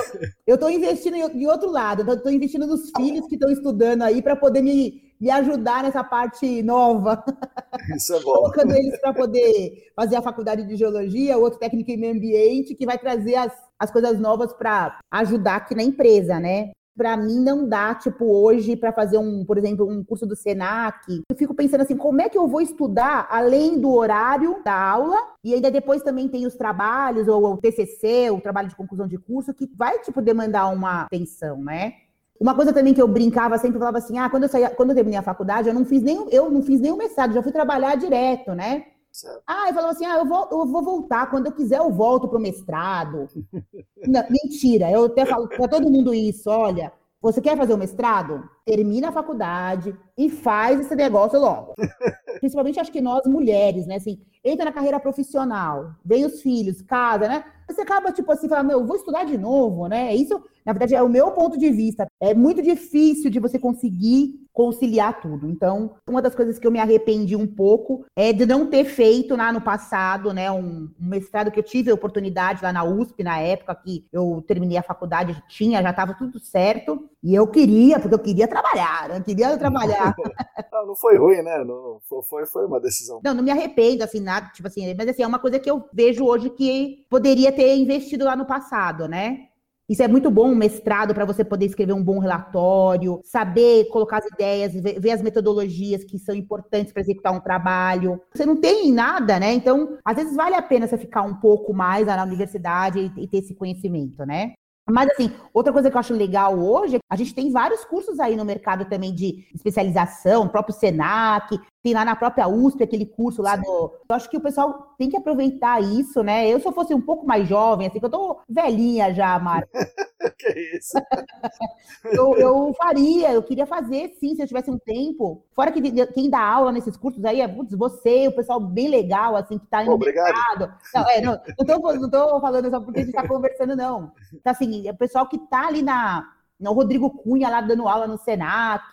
eu estou investindo em, outro lado, estou investindo nos filhos que estão estudando aí para poder me, me ajudar nessa parte nova. Isso é bom. Colocando eles para poder fazer a faculdade de geologia, outro técnico em meio ambiente, que vai trazer as, as coisas novas para ajudar aqui na empresa, né? Para mim não dá, tipo, hoje para fazer um, por exemplo, um curso do Senac. Eu fico pensando assim, como é que eu vou estudar além do horário da aula? E ainda depois também tem os trabalhos ou o TCC, o trabalho de conclusão de curso que vai tipo demandar uma atenção, né? Uma coisa também que eu brincava sempre falava assim: "Ah, quando eu saía, quando eu terminei a faculdade, eu não fiz nem eu não fiz nenhum mestrado, já fui trabalhar direto, né?" Certo. Ah, e falou assim: ah, eu vou, eu vou voltar, quando eu quiser eu volto para o mestrado. Não, mentira, eu até falo para todo mundo isso: olha, você quer fazer o mestrado? Termina a faculdade e faz esse negócio logo. Principalmente acho que nós mulheres, né? Assim, entra na carreira profissional, vem os filhos, casa, né? Você acaba, tipo assim, falando, meu, vou estudar de novo, né? Isso, na verdade, é o meu ponto de vista. É muito difícil de você conseguir conciliar tudo. Então, uma das coisas que eu me arrependi um pouco é de não ter feito lá no passado, né, um, um mestrado que eu tive a oportunidade lá na USP, na época que eu terminei a faculdade, tinha, já estava tudo certo. E eu queria, porque eu queria trabalhar, eu queria trabalhar. não, não foi ruim, né? Não, foi, foi uma decisão. Não, não me arrependo, assim, nada, tipo assim, mas assim, é uma coisa que eu vejo hoje que poderia ter investido lá no passado, né? Isso é muito bom, um mestrado, para você poder escrever um bom relatório, saber colocar as ideias, ver as metodologias que são importantes para executar um trabalho. Você não tem nada, né? Então, às vezes vale a pena você ficar um pouco mais na universidade e, ter esse conhecimento, né? Mas, assim, outra coisa que eu acho legal hoje, a gente tem vários cursos aí no mercado também de especialização, próprio SENAC, tem lá na própria USP aquele curso lá do. Eu acho que o pessoal tem que aproveitar isso, né? Eu, se eu fosse um pouco mais jovem, assim, que eu tô velhinha já, Marco. que isso? eu, eu faria, eu queria fazer sim, se eu tivesse um tempo. Fora que quem dá aula nesses cursos aí é putz, você, o pessoal bem legal, assim, que tá no Obrigado. mercado. Não, é, não, não, tô, não tô falando só porque a gente tá conversando, não. Então, assim, é o pessoal que tá ali na. O Rodrigo Cunha lá dando aula no Senac,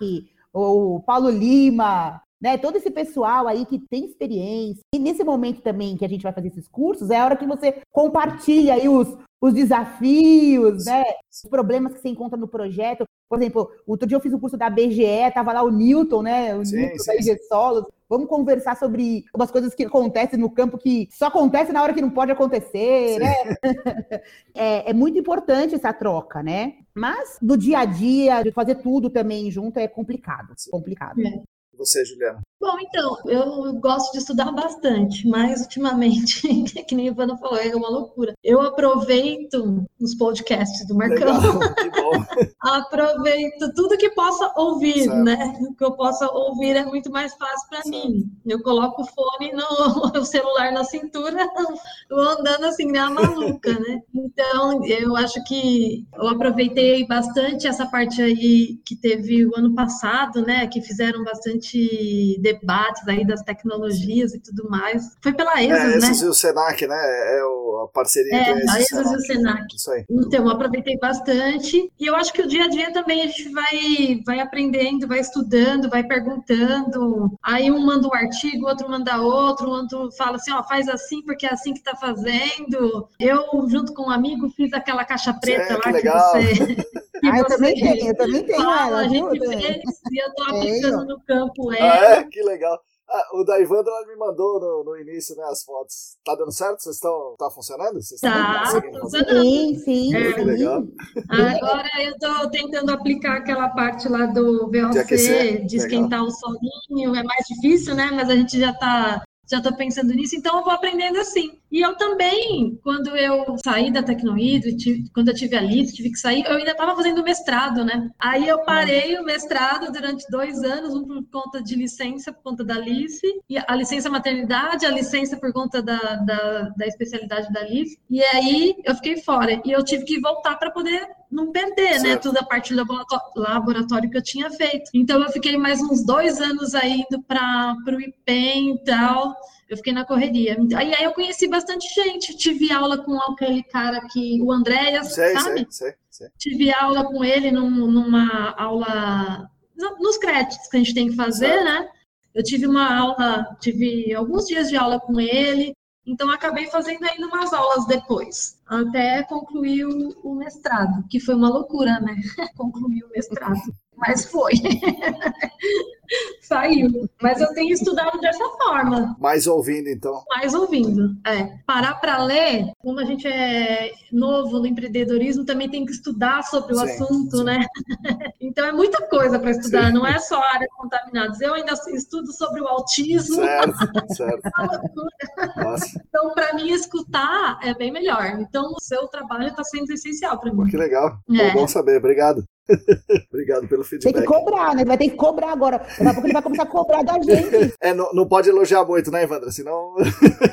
o Paulo Lima, né? Todo esse pessoal aí que tem experiência. E nesse momento também que a gente vai fazer esses cursos, é a hora que você compartilha aí os, os desafios, né? Os problemas que você encontra no projeto. Por exemplo, outro dia eu fiz o um curso da BGE, tava lá o Newton, né? O sim, Newton sim, da IG Solos. Vamos conversar sobre umas coisas que acontecem no campo que só acontece na hora que não pode acontecer, sim. né? é, é, muito importante essa troca, né? Mas no dia a dia, de fazer tudo também junto é complicado. Complicado. É você, Juliana? Bom, então, eu gosto de estudar bastante, mas ultimamente, que nem a Ivana falou, é uma loucura. Eu aproveito os podcasts do Marcão. Legal, que bom. aproveito tudo que possa ouvir, certo. né? O que eu possa ouvir é muito mais fácil para mim. Eu coloco o fone no o celular na cintura, vou andando assim, né, maluca, né? Então, eu acho que eu aproveitei bastante essa parte aí que teve o ano passado, né? Que fizeram bastante debates aí das tecnologias e tudo mais. Foi pela ESAS, é, né? ESAS e o SENAC, né? É a parceria é, a ESAS e o SENAC. Isso aí. Então, aproveitei bastante. E eu acho que o dia a dia também a gente vai, vai aprendendo, vai estudando, vai perguntando. Aí um manda um artigo, outro manda outro, outro fala assim, ó, faz assim porque é assim que tá fazendo. Eu, junto com um amigo, fiz aquela caixa preta é, lá que, legal. você... Que ah, eu também tenho, eu também tenho fala, ela. A gente fez e eu tô aplicando no campo ela. Ah, é? Que legal. Ah, o da Ivandra me mandou no, no, início né, as fotos. Tá dando certo? Vocês estão. Tá funcionando? Vocês tá, funcionando. Sim, sim. É. legal. Agora eu tô tentando aplicar aquela parte lá do VOC, de, de esquentar legal. o solinho. É mais difícil, né? Mas a gente já tá já estou pensando nisso, então eu vou aprendendo assim. E eu também, quando eu saí da Tecnoído, quando eu tive a Lice, tive que sair, eu ainda estava fazendo mestrado, né? Aí eu parei o mestrado durante dois anos, um por conta de licença, por conta da Lice, e a licença maternidade, a licença por conta da, da, da especialidade da Lice, e aí eu fiquei fora. E eu tive que voltar para poder não perder, né, certo. né? Toda a parte do laboratório que eu tinha feito. Então eu fiquei mais uns dois anos aí indo para o IPEM e tal. Eu fiquei na correria. Aí, aí eu conheci bastante gente. Tive aula com aquele cara que, o Andréas, sabe? Sei, sei, sei. Tive aula com ele num, numa aula, nos créditos que a gente tem que fazer, certo. né? Eu tive uma aula, tive alguns dias de aula com ele. Então, acabei fazendo ainda umas aulas depois, até concluir o, o mestrado, que foi uma loucura, né? concluir o mestrado mas foi. Saiu. Mas eu tenho estudado dessa forma. Mais ouvindo, então. Mais ouvindo, é. Parar para ler, como a gente é novo no empreendedorismo, também tem que estudar sobre o sim, assunto, sim. né? então é muita coisa para estudar, sim. não é só áreas contaminadas. Eu ainda estudo sobre o autismo. Certo, certo. então, para mim, escutar é bem melhor. Então, o seu trabalho está sendo essencial para mim. Que legal. É. Bom, bom saber, obrigado. Obrigado pelo feedback. Tem que cobrar, né? Vai ter que cobrar agora. Daqui a pouco ele vai começar a cobrar da gente. É, não, não pode elogiar muito, né, Evandra? Senão.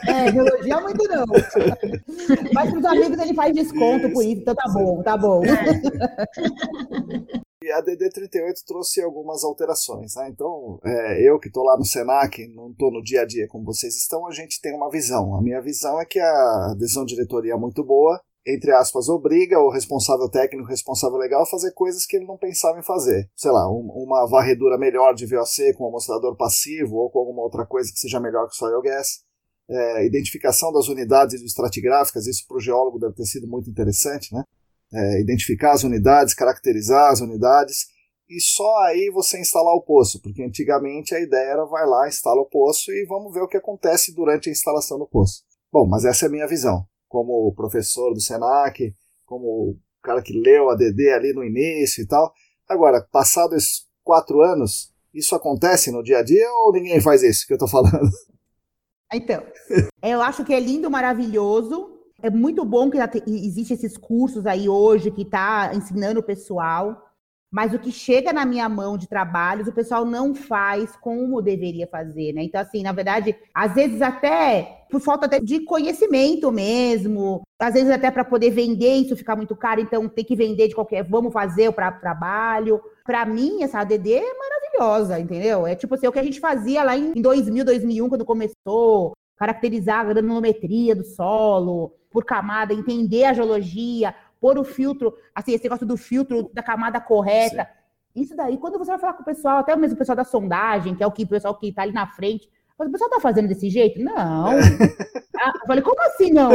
É, não elogia muito, não. Mas pros amigos ele faz desconto isso, por isso, então tá bom, tá bom. E a DD38 trouxe algumas alterações, né? Então, é, eu que estou lá no Senac, não estou no dia a dia como vocês estão, a gente tem uma visão. A minha visão é que a decisão de diretoria é muito boa, entre aspas, obriga o responsável técnico, o responsável legal a fazer coisas que ele não pensava em fazer. Sei lá, um, uma varredura melhor de VOC com um mostrador passivo ou com alguma outra coisa que seja melhor que o Soil Gas. É, identificação das unidades de estratigráficas, isso para o geólogo deve ter sido muito interessante, né? É, identificar as unidades, caracterizar as unidades e só aí você instalar o poço, porque antigamente a ideia era vai lá, instala o poço e vamos ver o que acontece durante a instalação do poço. Bom, mas essa é a minha visão como professor do SENAC, como o cara que leu a DD ali no início e tal. Agora, passados quatro anos, isso acontece no dia a dia ou ninguém faz isso que eu estou falando? Então, eu acho que é lindo, maravilhoso, É muito bom que existe esses cursos aí hoje que está ensinando o pessoal, mas o que chega na minha mão de trabalhos, o pessoal não faz como deveria fazer, né? Então, assim, na verdade, às vezes até por falta de conhecimento mesmo, às vezes até para poder vender isso fica muito caro, então tem que vender de qualquer, vamos fazer o trabalho. Para mim, essa ADD é maravilhosa, entendeu? É tipo assim, é o que a gente fazia lá em 2000, 2001, quando começou, caracterizar a granulometria do solo por camada, entender a geologia, pôr o filtro, assim, esse negócio do filtro da camada correta. Sim. Isso daí, quando você vai falar com o pessoal, até mesmo o pessoal da sondagem, que é o que o pessoal que está ali na frente, mas o pessoal tá fazendo desse jeito? Não. Ah, eu falei, como assim não?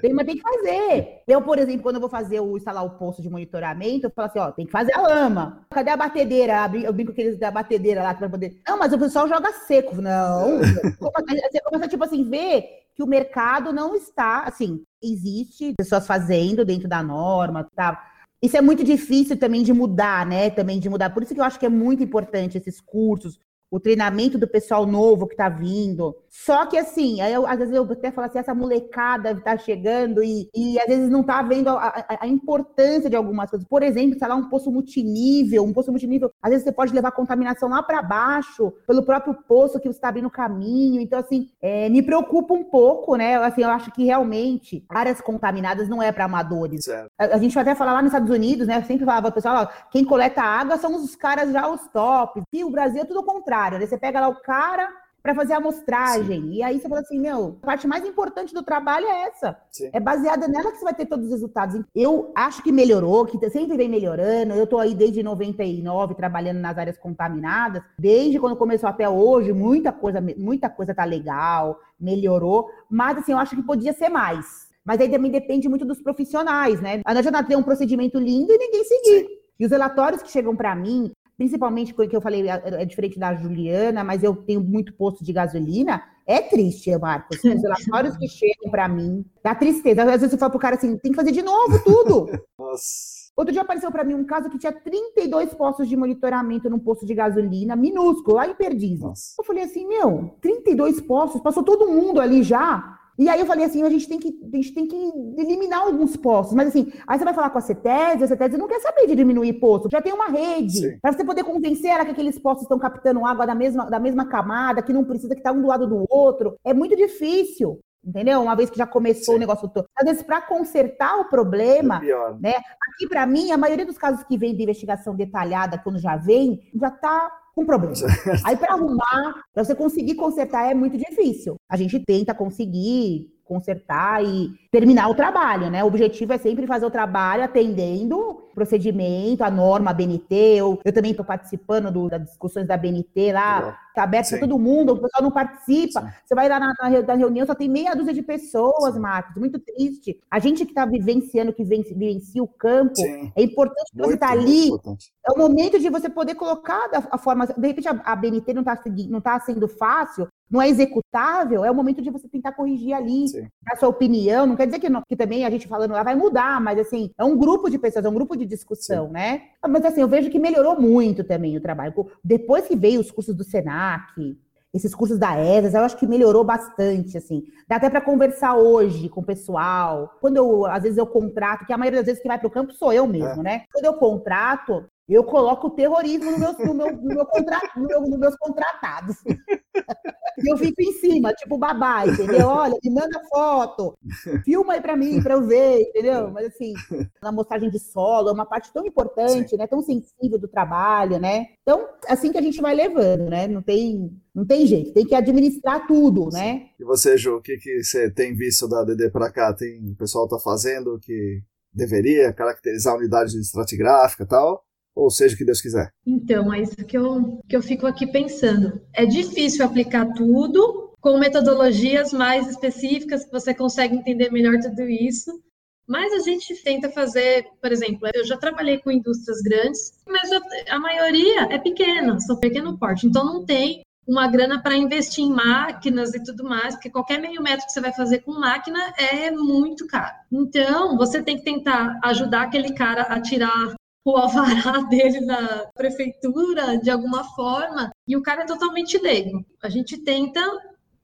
Tem, mas tem que fazer. Eu, por exemplo, quando eu vou fazer o instalar o posto de monitoramento, eu falo assim, ó, tem que fazer a lama. Cadê a batedeira? Eu brinco que eles da batedeira lá para poder. Não, mas o pessoal joga seco. Não. Você começa, tipo assim, ver que o mercado não está, assim, existe pessoas fazendo dentro da norma, tá? Isso é muito difícil também de mudar, né? Também de mudar. Por isso que eu acho que é muito importante esses cursos, o treinamento do pessoal novo que está vindo. Só que assim, eu, às vezes eu até falo assim, essa molecada está chegando e, e às vezes não está vendo a, a, a, importância de algumas coisas. Por exemplo, sei lá, um poço multinível, um poço multinível, às vezes você pode levar contaminação lá para baixo, pelo próprio poço que você está abrindo caminho. Então, assim, é, me preocupa um pouco, né? Assim, eu acho que realmente áreas contaminadas não é para amadores. A, a, gente vai até falar lá nos Estados Unidos, né? Eu sempre falava, pessoal, ó, quem coleta água são os caras já os tops. E o Brasil é tudo o contrário, né? Você pega lá o cara para fazer a amostragem. Sim. E aí você fala assim, meu, a parte mais importante do trabalho é essa. Sim. É baseada nela que você vai ter todos os resultados. Eu acho que melhorou, que sempre vem melhorando. Eu estou aí desde 99 trabalhando nas áreas contaminadas. Desde quando começou até hoje, muita coisa, muita coisa tá legal, melhorou. Mas assim, eu acho que podia ser mais. Mas aí também depende muito dos profissionais, né? A gente ter um procedimento lindo e ninguém seguir. Sim. E os relatórios que chegam para mim, principalmente o que eu falei, é, é diferente da Juliana, mas eu tenho muito posto de gasolina. É triste, Marcos. Os relatórios que chegam para mim, dá tristeza. Às vezes eu falo pro cara assim, tem que fazer de novo tudo. Nossa. Outro dia apareceu para mim um caso que tinha 32 postos de monitoramento num posto de gasolina, minúsculo, lá em Perdizes. Nossa. Eu falei assim, meu, 32 postos, passou todo mundo ali já. E aí eu falei assim, a gente tem que, a gente tem que eliminar alguns postos. Mas assim, aí você vai falar com a CETES, a CETES não quer saber de diminuir posto. Já tem uma rede. Para você poder convencer ela que aqueles postos estão captando água da mesma, da mesma camada, que não precisa que tá um do lado do outro. É muito difícil. Entendeu? Uma vez que já começou Sim. o negócio todo. Às vezes, para consertar o problema, é né? Aqui, para mim, a maioria dos casos que vem de investigação detalhada, quando já vem, já está com problema. Aí para arrumar, para você conseguir consertar é muito difícil. A gente tenta conseguir consertar e terminar o trabalho, né? O objetivo é sempre fazer o trabalho atendendo o procedimento, a norma, a BNT. Eu, eu também estou participando do, das discussões da BNT lá, está aberto para todo mundo, o pessoal não participa. Sim. Você vai lá na, na, reunião, só tem meia dúzia de pessoas, Sim. Marcos, muito triste. A gente que está vivenciando, que vivencia o campo, Sim. é importante que você estar tá ali. Importante. É o momento de você poder colocar a, a forma. De repente a, a BNT não está não tá sendo fácil, não é executável, é o momento de você tentar corrigir ali, Sim. a sua opinião. Não quer dizer que, não, que também a gente falando lá vai mudar, mas assim, é um grupo de pessoas, é um grupo de discussão, Sim. né? Mas assim, eu vejo que melhorou muito também o trabalho. Depois que veio os cursos do SENAC, esses cursos da ESAS, eu acho que melhorou bastante, assim. Dá até para conversar hoje com o pessoal. Quando eu, às vezes, eu contrato, que a maioria das vezes que vai para o campo sou eu mesmo, é. né? Quando eu contrato, eu coloco o terrorismo no meu, no meu, no meu contra, no meu, nos meus contratados. E eu fico em cima, tipo babá, entendeu? Olha, me manda foto, filma aí para mim, para eu ver, entendeu? Mas assim, na mostragem de solo é uma parte tão importante, Sim. né? Tão sensível do trabalho, né? Então, assim que a gente vai levando, né? Não tem, não tem jeito, tem que administrar tudo, Sim. né? E você, Ju, o que, que você tem visto da DD para cá? Tem o pessoal tá fazendo que deveria caracterizar a unidade de estratigráfica e tal? Ou seja o que Deus quiser. Então, é isso que eu, que eu fico aqui pensando. É difícil aplicar tudo com metodologias mais específicas, que você consegue entender melhor tudo isso. Mas a gente tenta fazer, por exemplo, eu já trabalhei com indústrias grandes, mas a maioria é pequena, são pequeno porte, então não tem uma grana para investir em máquinas e tudo mais, porque qualquer meio metro que você vai fazer com máquina é muito caro. Então, você tem que tentar ajudar aquele cara a tirar o alvará dele na prefeitura de alguma forma, e o cara é totalmente leigo. A gente tenta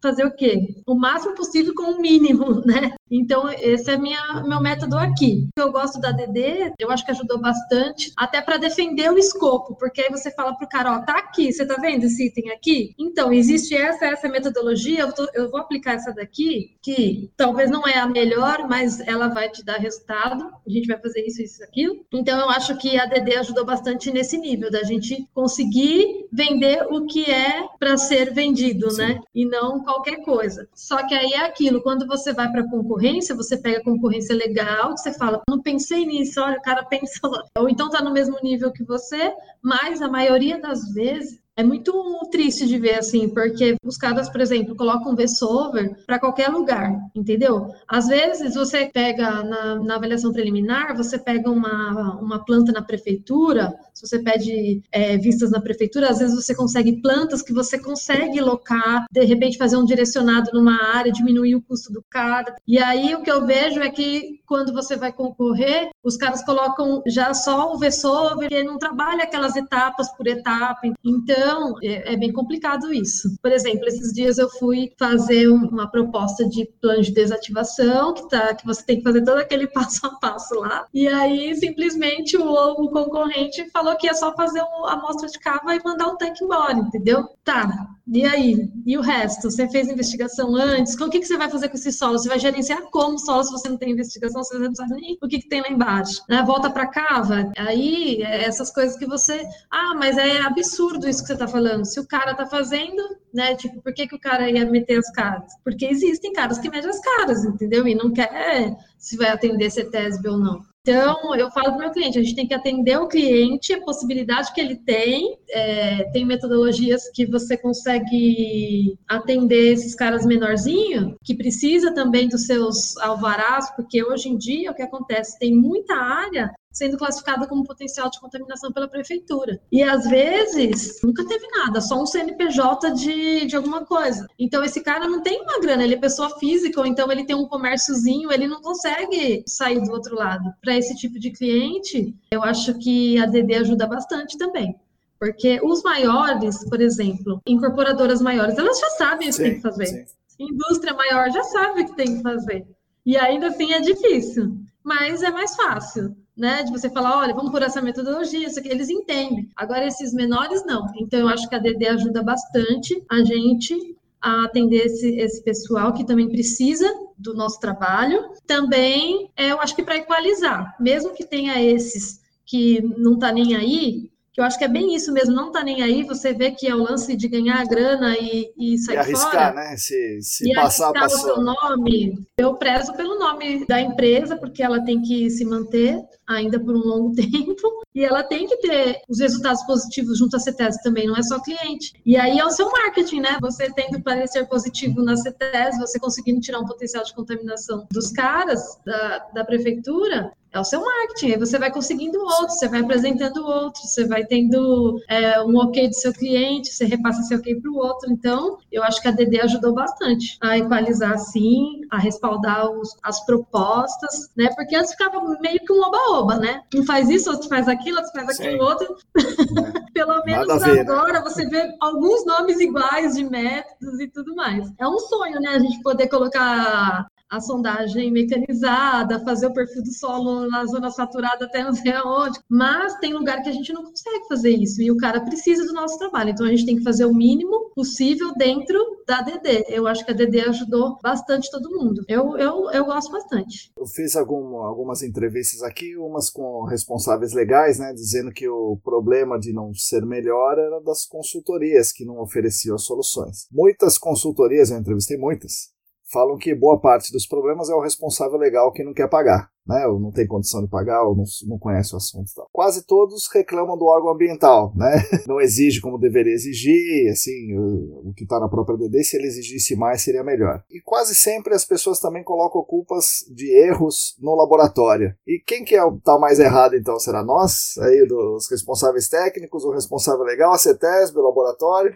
fazer o quê? O máximo possível com o mínimo, né? Então, esse é minha, meu método aqui. Eu gosto da DD, eu acho que ajudou bastante, até para defender o escopo, porque aí você fala pro cara, ó, tá aqui, você tá vendo esse item aqui? Então, existe essa, essa metodologia, eu, tô, eu vou aplicar essa daqui, que talvez não é a melhor, mas ela vai te dar resultado, a gente vai fazer isso, isso, aquilo. Então, eu acho que a DD ajudou bastante nesse nível, da gente conseguir vender o que é para ser vendido, Sim. né? E não qualquer coisa. Só que aí é aquilo, quando você vai para concorrência, você pega concorrência legal, você fala, não pensei nisso, olha, o cara pensou. Ou então tá no mesmo nível que você, mas a maioria das vezes é muito triste de ver assim, porque os caras, por exemplo, colocam VSover para qualquer lugar, entendeu? Às vezes você pega na, na, avaliação preliminar, você pega uma, uma planta na prefeitura, se você pede é, vistas na prefeitura, às vezes você consegue plantas que você consegue locar, de repente fazer um direcionado numa área, diminuir o custo do cara. E aí o que eu vejo é que quando você vai concorrer, os caras colocam já só o VSover, e não trabalha aquelas etapas por etapa. Então, então, é, é, bem complicado isso. Por exemplo, esses dias eu fui fazer uma proposta de plano de desativação, que, tá, que você tem que fazer todo aquele passo a passo lá. E aí, simplesmente, o, o concorrente falou que é só fazer a amostra de cava e mandar o tanque embora, entendeu? Tá, e aí? E o resto? Você fez investigação antes? O que, que você vai fazer com esse solo? Você vai gerenciar como solo se você não tem investigação, você não sabe nem o que, que tem lá embaixo? Né? Volta para cava. Aí, é essas coisas que você. Ah, mas é absurdo isso que você está falando. Se o cara está fazendo, né? Tipo, por que, que o cara ia meter as caras? Porque existem caras que medem as caras, entendeu? E não quer se vai atender CETESB ou não. Então, eu falo para o meu cliente, a gente tem que atender o cliente, a possibilidade que ele tem. É, tem metodologias que você consegue atender esses caras menorzinhos, que precisa também dos seus alvarás, porque hoje em dia o que acontece? Tem muita área sendo classificada como potencial de contaminação pela prefeitura. E às vezes nunca teve nada, só um CNPJ de, de alguma coisa. Então esse cara não tem uma grana, ele é pessoa física, ou então ele tem um comérciozinho, ele não consegue sair do outro lado. Para esse tipo de cliente, eu acho que a DD ajuda bastante também. Porque os maiores, por exemplo, incorporadoras maiores, elas já sabem o que tem que fazer. Sim. Indústria maior já sabe o que tem que fazer. E ainda assim é difícil, mas é mais fácil né? De você falar, olha, vamos por essa metodologia, isso aqui, eles entendem. Agora, esses menores, não. Então, eu acho que a DD ajuda bastante a gente a atender esse, esse pessoal que também precisa do nosso trabalho. Também, é, eu acho que para equalizar, mesmo que tenha esses que não tá nem aí, que eu acho que é bem isso mesmo, não tá nem aí, você vê que é o lance de ganhar a grana e, e sair e arriscar, fora. né? Se, se e passar, arriscar passou. o seu nome. Eu prezo pelo nome da empresa, porque ela tem que se manter ainda por um longo tempo, e ela tem que ter os resultados positivos junto à CETES também, não é só cliente. E aí é o seu marketing, né? Você tendo parecer positivo na CETES, você conseguindo tirar um potencial de contaminação dos caras da, da prefeitura, é o seu marketing. Aí você vai conseguindo outros, você vai apresentando outros, você vai tendo é, um ok do seu cliente, você repassa esse ok para o outro. Então, eu acho que a DD ajudou bastante a equalizar, sim, a respaldar os, as propostas, né? Porque antes ficava meio que um oba-oba, né? Um faz isso, outro faz aquilo, outro faz aquilo, sim. outro. Pelo menos ver, né? agora né? você vê alguns nomes iguais de métodos e tudo mais. É um sonho, né? A gente poder colocar a sondagem mecanizada, fazer o perfil do solo na zona saturada até não sei aonde. Mas tem lugar que a gente não consegue fazer isso e o cara precisa do nosso trabalho. Então a gente tem que fazer o mínimo possível dentro da DD. Eu acho que a DD ajudou bastante todo mundo. Eu, eu, eu gosto bastante. Eu fiz algum, algumas entrevistas aqui, umas com responsáveis legais, né, dizendo que o problema de não ser melhor era das consultorias que não ofereciam soluções. Muitas consultorias, eu entrevistei muitas, falam que boa parte dos problemas é o responsável legal que não quer pagar, né? Ou não tem condição de pagar, ou não, não conhece o assunto tal. Quase todos reclamam do órgão ambiental, né? Não exige como deveria exigir, assim, o, o que está na própria DD, se ele exigisse mais seria melhor. E quase sempre as pessoas também colocam culpas de erros no laboratório. E quem que é o tá mais errado então? Será nós, aí dos responsáveis técnicos, o responsável legal, a CETESB, o laboratório?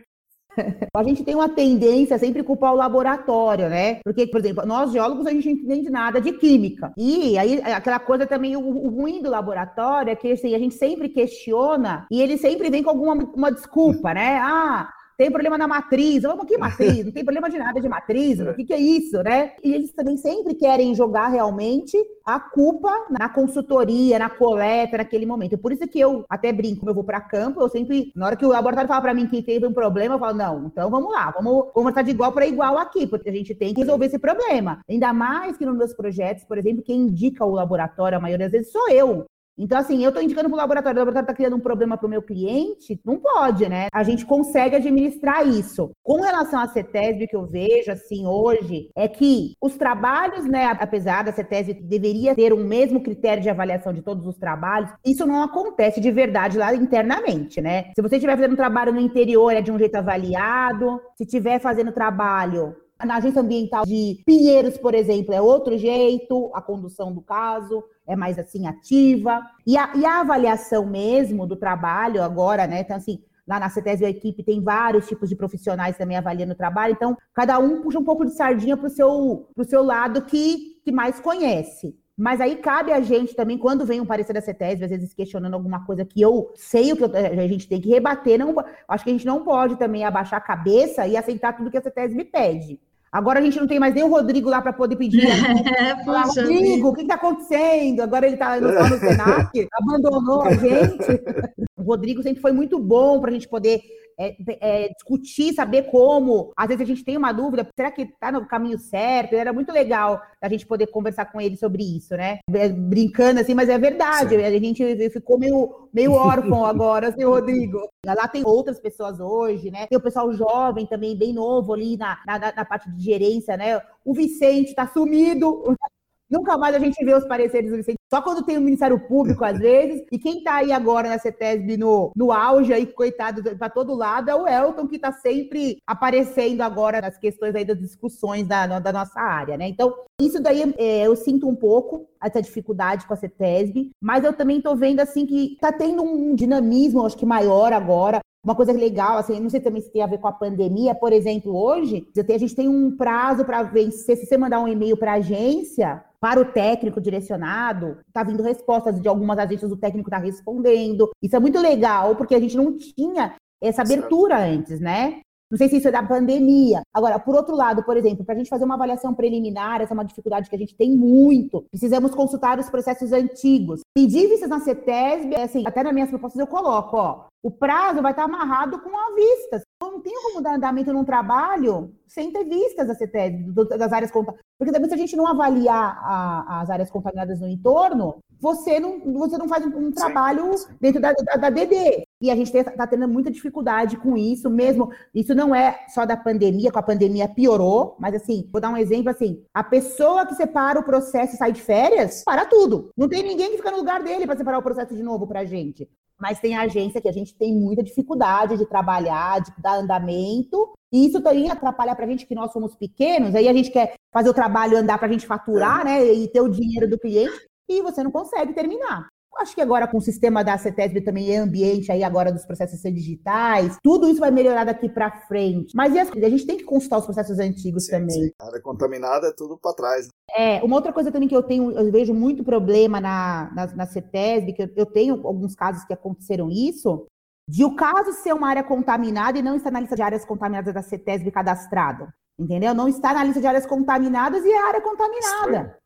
A gente tem uma tendência a sempre culpar o laboratório, né? Porque, por exemplo, nós geólogos a gente não entende nada de química. E aí aquela coisa também, o, o ruim do laboratório é que assim, a gente sempre questiona e ele sempre vem com alguma uma desculpa, né? Ah, tem problema na matriz. Vamos, que matriz? Não tem problema de nada de matriz. O que, que é isso, né? E eles também sempre querem jogar realmente a culpa na consultoria, na coleta, naquele momento. Por isso que eu até brinco, eu vou para campo, eu sempre, na hora que o laboratório fala para mim que teve um problema, eu falo, não, então vamos lá, vamos conversar de igual para igual aqui, porque a gente tem que resolver esse problema. Ainda mais que nos meus projetos, por exemplo, quem indica o laboratório, a maioria das vezes sou eu. Então, assim, eu estou indicando para o laboratório, o laboratório está criando um problema para o meu cliente, não pode, né? A gente consegue administrar isso. Com relação à CETESB, que eu vejo, assim, hoje, é que os trabalhos, né, apesar da CETESB deveria ter o um mesmo critério de avaliação de todos os trabalhos, isso não acontece de verdade lá internamente, né? Se você estiver fazendo um trabalho no interior, é de um jeito avaliado. Se estiver fazendo trabalho na agência ambiental de Pinheiros, por exemplo, é outro jeito, a condução do caso é mais assim ativa. E a, e a avaliação mesmo do trabalho agora, né? Então, assim, lá na CETESB a equipe tem vários tipos de profissionais também avaliando o trabalho, então cada um puxa um pouco de sardinha para o seu, pro seu lado que, que mais conhece. Mas aí cabe a gente também, quando vem um parecer da CETESB, às vezes questionando alguma coisa que eu sei o que eu, a gente tem que rebater, não, acho que a gente não pode também abaixar a cabeça e aceitar tudo que a CETESB pede. Agora a gente não tem mais nem o Rodrigo lá para poder pedir. É, Falar, Rodrigo, o que está acontecendo? Agora ele está no, no Senac, abandonou a gente. O Rodrigo sempre foi muito bom para a gente poder é, é, discutir, saber como. Às vezes a gente tem uma dúvida, será que está no caminho certo? Era muito legal a gente poder conversar com ele sobre isso, né? É, brincando assim, mas é verdade. Sim. A gente ficou meio, meio órfão agora, assim, Rodrigo. Lá tem outras pessoas hoje, né? Tem o pessoal jovem também, bem novo ali na, na, na parte de gerência, né? O Vicente está sumido. Nunca mais a gente vê os pareceres do Vicente. Só quando tem o Ministério Público, às vezes. E quem está aí agora na CETESB no, no auge aí, coitado, para todo lado, é o Elton, que está sempre aparecendo agora nas questões aí das discussões da, da nossa área, né? Então, isso daí é, eu sinto um pouco essa dificuldade com a CETESB, mas eu também estou vendo assim que está tendo um dinamismo, acho que maior agora. Uma coisa legal, assim, não sei também se tem a ver com a pandemia, por exemplo, hoje, a gente tem um prazo para vencer. Se você mandar um e-mail para a agência, para o técnico direcionado, está vindo respostas de algumas agências, o técnico está respondendo. Isso é muito legal, porque a gente não tinha essa abertura antes, né? Não sei se isso é da pandemia. Agora, por outro lado, por exemplo, para a gente fazer uma avaliação preliminar, essa é uma dificuldade que a gente tem muito. Precisamos consultar os processos antigos. Pedir vistas na CETESB, assim, até nas minhas propostas eu coloco, ó, o prazo vai estar amarrado com a vista. Eu não tenho como dar andamento num trabalho sem ter vistas da CETESB, das áreas contaminadas. Porque também se a gente não avaliar a, as áreas contaminadas no entorno, você não, você não faz um, um trabalho dentro da, da, da, DD. E a gente está tendo muita dificuldade com isso mesmo. Isso não é só da pandemia, com a pandemia piorou, mas assim, vou dar um exemplo assim: a pessoa que separa o processo e sai de férias, para tudo. Não tem ninguém que fica no lugar dele para separar o processo de novo para a gente. Mas tem agência que a gente tem muita dificuldade de trabalhar, de dar andamento, e isso também atrapalha para a gente que nós somos pequenos, aí a gente quer fazer o trabalho andar para a gente faturar, né, e ter o dinheiro do cliente e você não consegue terminar. Acho que agora com o sistema da CETESB também é ambiente aí agora dos processos digitais, tudo isso vai melhorar daqui para frente. Mas a gente tem que consultar os processos antigos sim, também. Sim. A área contaminada é tudo para trás. Né? É, uma outra coisa também que eu tenho, eu vejo muito problema na, na, na CETESB, que eu, eu tenho alguns casos que aconteceram isso, de o caso ser uma área contaminada e não estar na lista de áreas contaminadas da CETESB cadastrado. Entendeu? Não está na lista de áreas contaminadas e é área contaminada.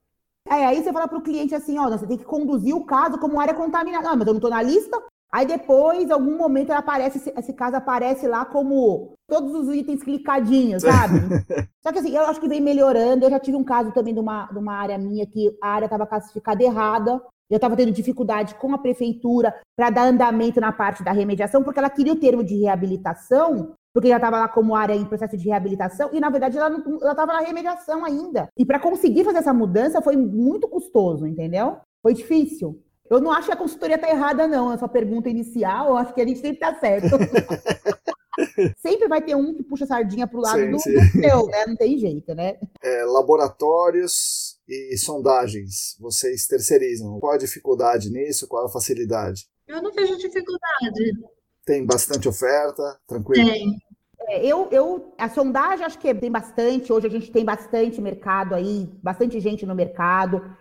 É, aí você fala para o cliente assim, ó, você tem que conduzir o caso como área contaminada. Não, mas eu não estou na lista. Aí depois, em algum momento, aparece, esse caso aparece lá como todos os itens clicadinhos, sabe? Só que assim, eu acho que vem melhorando. Eu já tive um caso também de uma, de uma área minha que a área estava classificada errada. Eu estava tendo dificuldade com a prefeitura para dar andamento na parte da remediação, porque ela queria o termo de reabilitação, porque já estava lá como área em processo de reabilitação, e na verdade ela estava na remediação ainda. E para conseguir fazer essa mudança foi muito custoso, entendeu? Foi difícil. Eu não acho que a consultoria está errada, não, essa pergunta inicial, eu acho que a gente sempre está certo. sempre vai ter um que puxa a sardinha para o lado sim, do, sim. do seu, né? Não tem jeito, né? É, laboratórios e sondagens, vocês terceirizam. Qual a dificuldade nisso? Qual a facilidade? Eu não vejo dificuldade. Tem bastante oferta, tranquilo? Tem. É, eu, eu, a sondagem acho que tem bastante. Hoje a gente tem bastante mercado aí, bastante gente no mercado.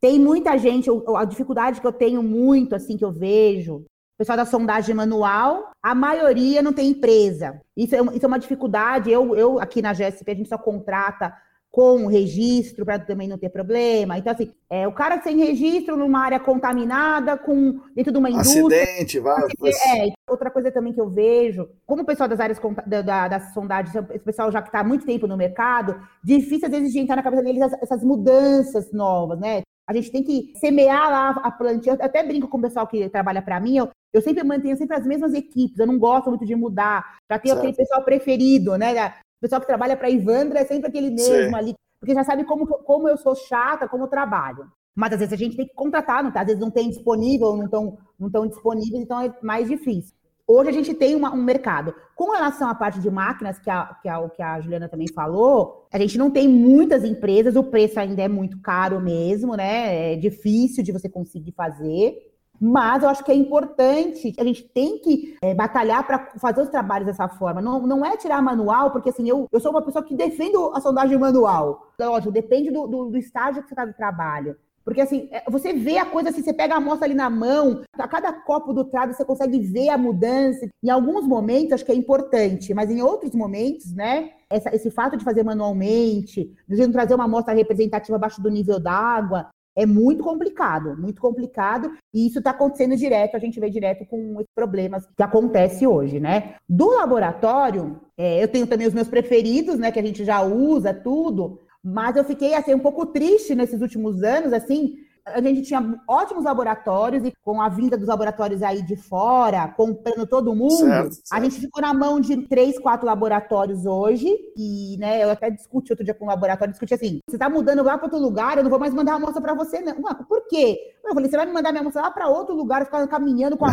Tem muita gente. A dificuldade que eu tenho muito, assim, que eu vejo, pessoal da sondagem manual, a maioria não tem empresa. Isso é, isso é uma dificuldade. Eu, eu, aqui na GSP, a gente só contrata com registro para também não ter problema. Então, assim, é, o cara sem registro numa área contaminada, com dentro de uma indústria. Acidente, vai. É, outra coisa também que eu vejo, como o pessoal das áreas da, da, das sondagens, esse pessoal já que está há muito tempo no mercado, difícil às vezes de entrar na cabeça deles essas mudanças novas, né? A gente tem que semear lá a plantinha. Eu até brinco com o pessoal que trabalha para mim. Eu, eu, sempre mantenho sempre as mesmas equipes. Eu não gosto muito de mudar. Já tenho certo. aquele pessoal preferido, né? O pessoal que trabalha para Ivandra é sempre aquele mesmo Sim. ali, porque já sabe como, como eu sou chata, como eu trabalho. Mas às vezes a gente tem que contratar, não tá? às vezes não tem disponível, não estão não tão disponíveis, então é mais difícil. Hoje a gente tem uma, um mercado. Com relação à parte de máquinas, que a, que, a, que a Juliana também falou, a gente não tem muitas empresas, o preço ainda é muito caro mesmo, né? É difícil de você conseguir fazer. Mas eu acho que é importante, a gente tem que é, batalhar para fazer os trabalhos dessa forma. Não, não é tirar manual, porque assim, eu, eu sou uma pessoa que defendo a sondagem manual. Lógico, depende do, do, do estágio que você está no trabalho. Porque assim, é, você vê a coisa assim, você pega a amostra ali na mão, a cada copo do trago você consegue ver a mudança. Em alguns momentos acho que é importante, mas em outros momentos, né, essa, esse fato de fazer manualmente, de não trazer uma amostra representativa abaixo do nível d'água, é muito complicado, muito complicado, e isso está acontecendo direto, a gente vê direto com os problemas que acontece hoje, né? Do laboratório, é, eu tenho também os meus preferidos, né, que a gente já usa tudo, mas eu fiquei assim um pouco triste nesses últimos anos, assim, a gente tinha ótimos laboratórios e com a vinda dos laboratórios aí de fora, comprando todo mundo, certo, certo. a gente ficou na mão de três, quatro laboratórios hoje. E, né, eu até discuti outro dia com um laboratório, discuti assim: você tá mudando lá para outro lugar, eu não vou mais mandar a amostra para você, não. Ué, por quê? Eu falei, você vai me mandar minha amostra lá para outro lugar, ficar caminhando com a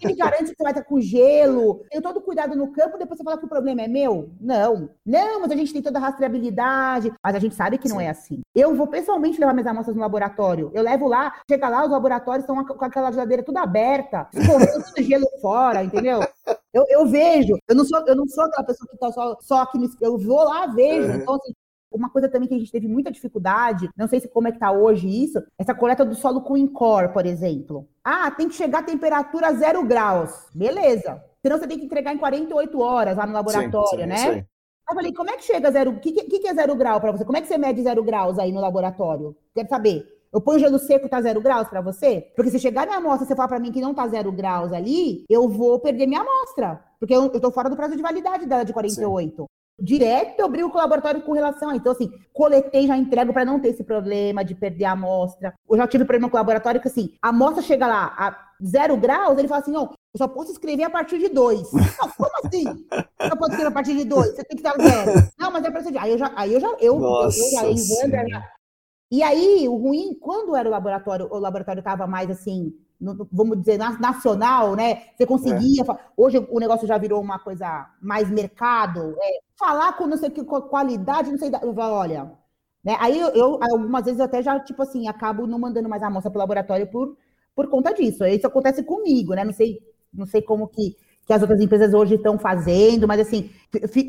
quem me garante que você vai estar com gelo? Tenho todo cuidado no campo, depois você fala que o problema é meu? Não. Não, mas a gente tem toda a rastreabilidade, mas a gente sabe que Sim. não é assim. Eu vou pessoalmente levar minhas amostras no laboratório. Eu levo lá, chega lá, os laboratórios estão com aquela geladeira tudo aberta, correndo tudo gelo fora, entendeu? Eu, eu, vejo, eu não sou, eu não sou aquela pessoa que está só, só aqui no. Eu vou lá, vejo. Uhum. Então, assim, uma coisa também que a gente teve muita dificuldade, não sei se como é que tá hoje isso, essa coleta do solo com Incor, por exemplo. Ah, tem que chegar a temperatura zero graus. Beleza. Senão você tem que entregar em 48 horas lá no laboratório, sim, sim, né? Sim. Eu falei, como é que chega zero? O que, que, que é zero grau para você? Como é que você mede zero graus aí no laboratório? Quero saber. Eu ponho gelo seco tá zero graus para você? Porque se chegar minha amostra e você falar para mim que não tá zero graus ali, eu vou perder minha amostra. Porque eu, eu tô fora do prazo de validade dela de 48. Sim. Direto eu brigo com o laboratório com relação a. Então, assim, coletei, já entrego para não ter esse problema de perder a amostra. Eu já tive problema com o laboratório que, assim, a amostra chega lá a zero graus, ele fala assim: não, eu só posso escrever a partir de dois. Não, como assim? Só pode escrever a partir de dois? Você tem que estar zero. Não, mas é para você. Aí eu já, aí eu já, eu, Nossa eu, já, já. E aí, o ruim, quando era o laboratório, o laboratório estava mais assim, vamos dizer, nacional, né? Você conseguia. É. Hoje o negócio já virou uma coisa mais mercado. É, falar com não sei que qualidade, não sei. Eu falo, olha. Né? Aí eu, eu, algumas vezes, eu até já, tipo assim, acabo não mandando mais a amostra para o laboratório por, por conta disso. Isso acontece comigo, né? Não sei, não sei como que, que as outras empresas hoje estão fazendo, mas assim,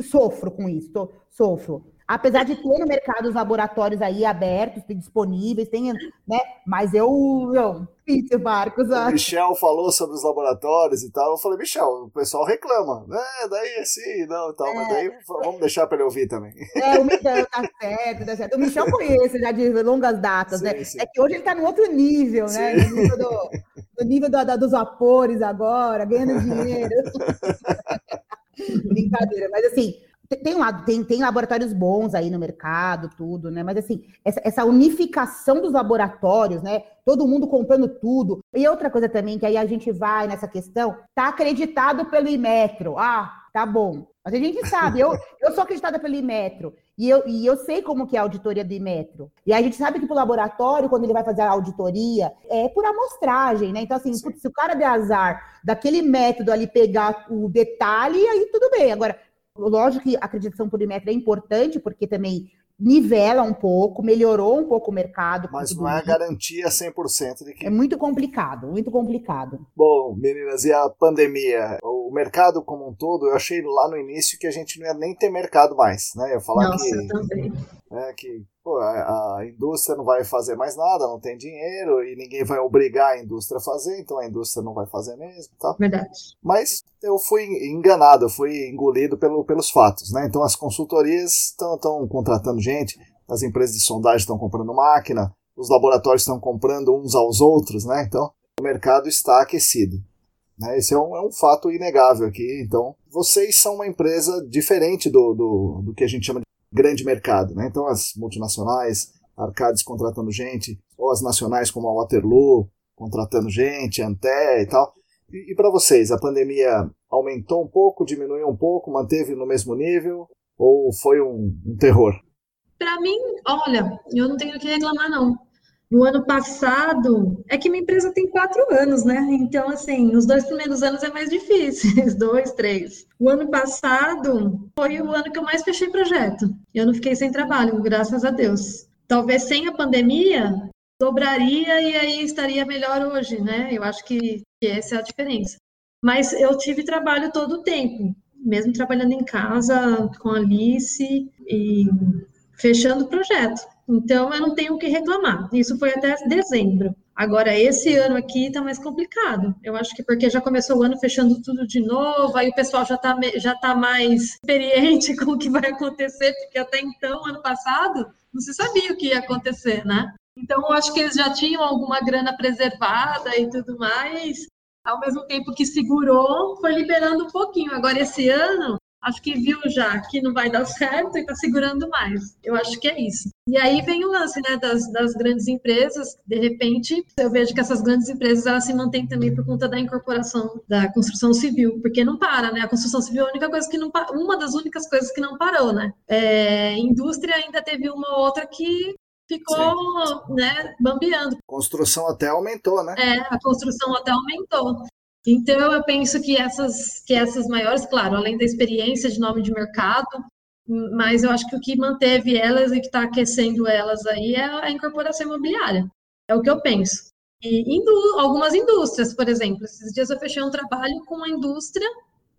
sofro com isso, tô, sofro. Apesar de ter no mercado os laboratórios aí abertos, disponíveis, tem, né? Mas eu, eu difícil, Marcos. O Michel falou sobre os laboratórios e tal. Eu falei, Michel, o pessoal reclama. É, daí assim, não e tal. É. Mas daí vamos deixar para ele ouvir também. É, o Michel tá certo, tá certo. O Michel conhece já de longas datas, sim, né? Sim. É que hoje ele está no outro nível, sim. né? No nível, do, no nível do, do, dos vapores agora, ganhando dinheiro. Brincadeira, mas assim, tem, tem, tem laboratórios bons aí no mercado, tudo, né? Mas assim, essa, essa, unificação dos laboratórios, né? Todo mundo comprando tudo. E outra coisa também, que aí a gente vai nessa questão, tá acreditado pelo Imetro. Ah, tá bom. Mas a gente sabe, eu, eu sou acreditada pelo Imetro. E eu, e eu sei como que é a auditoria do Imetro. E a gente sabe que pro laboratório, quando ele vai fazer a auditoria, é por amostragem, né? Então, assim, putz, se o cara der azar daquele método ali pegar o detalhe, aí tudo bem. Agora, Lógico que a acreditação por Imetro é importante, porque também nivela um pouco, melhorou um pouco o mercado. Mas não é a garantia 100% de que... É muito complicado, muito complicado. Bom, meninas, e a pandemia? O mercado como um todo, eu achei lá no início que a gente não ia nem ter mercado mais, né? Eu falar Nossa, que... também. É, que pô, a, a, indústria não vai fazer mais nada, não tem dinheiro e ninguém vai obrigar a indústria a fazer, então a indústria não vai fazer mesmo, tá? Verdade. Mas eu fui enganado, eu fui engolido pelo, pelos fatos, né? Então as consultorias estão contratando gente, as empresas de sondagem estão comprando máquina, os laboratórios estão comprando uns aos outros, né? Então o mercado está aquecido. Né? Esse é um, é um fato inegável aqui. Então, vocês são uma empresa diferente do, do, do que a gente chama de grande mercado. Né? Então, as multinacionais, Arcades contratando gente, ou as nacionais como a Waterloo contratando gente, Anté e tal. E, e para vocês, a pandemia aumentou um pouco, diminuiu um pouco, manteve no mesmo nível ou foi um, um terror? Para mim, olha, eu não tenho o que reclamar não. No ano passado, é que minha empresa tem quatro anos, né? Então, assim, os dois primeiros anos é mais difíceis, dois, três. O ano passado foi o ano que eu mais fechei projeto. Eu não fiquei sem trabalho, graças a Deus. Talvez sem a pandemia, dobraria e aí estaria melhor hoje, né? Eu acho que, que essa é a diferença. Mas eu tive trabalho todo o tempo, mesmo trabalhando em casa com a Alice e fechando o projeto. Então, eu não tenho o que reclamar. Isso foi até dezembro. Agora, esse ano aqui está mais complicado. Eu acho que porque já começou o ano fechando tudo de novo, aí o pessoal já está já tá mais experiente com o que vai acontecer, porque até então, ano passado, não se sabia o que ia acontecer, né? Então, eu acho que eles já tinham alguma grana preservada e tudo mais. Ao mesmo tempo que segurou, foi liberando um pouquinho. Agora, esse ano, acho que viu já que não vai dar certo e está segurando mais. Eu acho que é isso. E aí vem o lance né, das, das grandes empresas. De repente, eu vejo que essas grandes empresas elas se mantêm também por conta da incorporação da construção civil, porque não para, né? A construção civil é a única coisa que não uma das únicas coisas que não parou, né? É, indústria ainda teve uma ou outra que ficou, Sim. né, bambeando. A construção até aumentou, né? É, a construção até aumentou. Então, eu penso que essas, que essas maiores, claro, além da experiência de nome de mercado, mas eu acho que o que manteve elas e que está aquecendo elas aí é a incorporação imobiliária. É o que eu penso. E indú algumas indústrias, por exemplo. Esses dias eu fechei um trabalho com uma indústria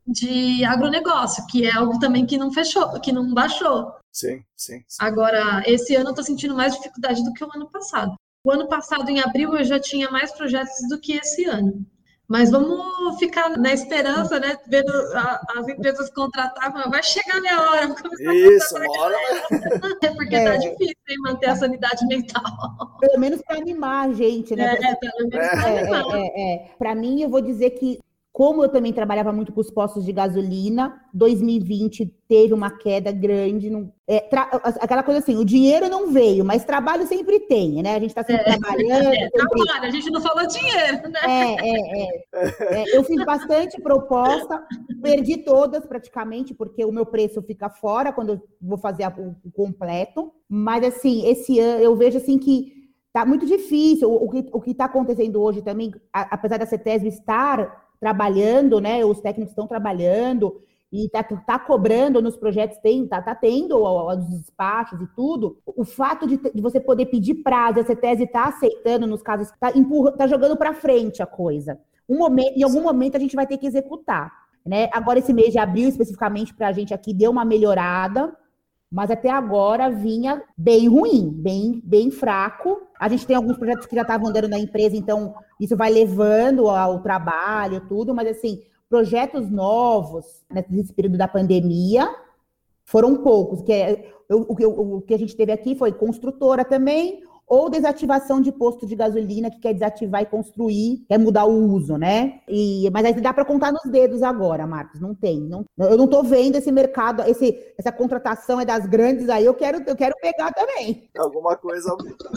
de agronegócio, que é algo também que não fechou, que não baixou. Sim, sim. sim. Agora, esse ano eu estou sentindo mais dificuldade do que o ano passado. O ano passado, em abril, eu já tinha mais projetos do que esse ano. Mas vamos ficar na esperança, né? Vendo a, as empresas contratar, vai chegar a minha hora. Isso, uma hora. É porque tá é. tá difícil hein, manter a sanidade mental. Pelo menos para animar a gente, né? É, pelo menos é. para animar. É, é, é. Para mim, eu vou dizer que como eu também trabalhava muito com os postos de gasolina, 2020 teve uma queda grande. No, é, aquela coisa assim, o dinheiro não veio, mas trabalho sempre tem, né? A gente está sempre é, trabalhando. É, sempre... Trabalho, a gente não falou dinheiro, né? É, é, é, é. Eu fiz bastante proposta, perdi todas praticamente, porque o meu preço fica fora quando eu vou fazer o, o completo. Mas assim, esse ano eu vejo assim que Tá muito difícil. O, o que está acontecendo hoje também, a, apesar da CETESB estar trabalhando, né? Os técnicos estão trabalhando e tá, tá cobrando nos projetos, tem, tá, tá tendo os despachos e tudo. O fato de, de você poder pedir prazo, a CETESE tá aceitando nos casos, tá, empurra, tá jogando para frente a coisa. Um momento, em algum momento a gente vai ter que executar. Né? Agora, esse mês de abril, especificamente para a gente aqui, deu uma melhorada, mas até agora vinha bem ruim, bem, bem fraco. A gente tem alguns projetos que já estavam andando na empresa, então isso vai levando ao trabalho, tudo, mas assim, projetos novos nesse período da pandemia foram poucos. Que é, o, o que a gente teve aqui foi construtora também, ou desativação de posto de gasolina, que quer desativar e construir, quer mudar o uso, né? E, mas aí dá para contar nos dedos agora, Marcos, não tem. Não, eu não estou vendo esse mercado, esse, essa contratação é das grandes aí, eu quero, eu quero pegar também. Alguma coisa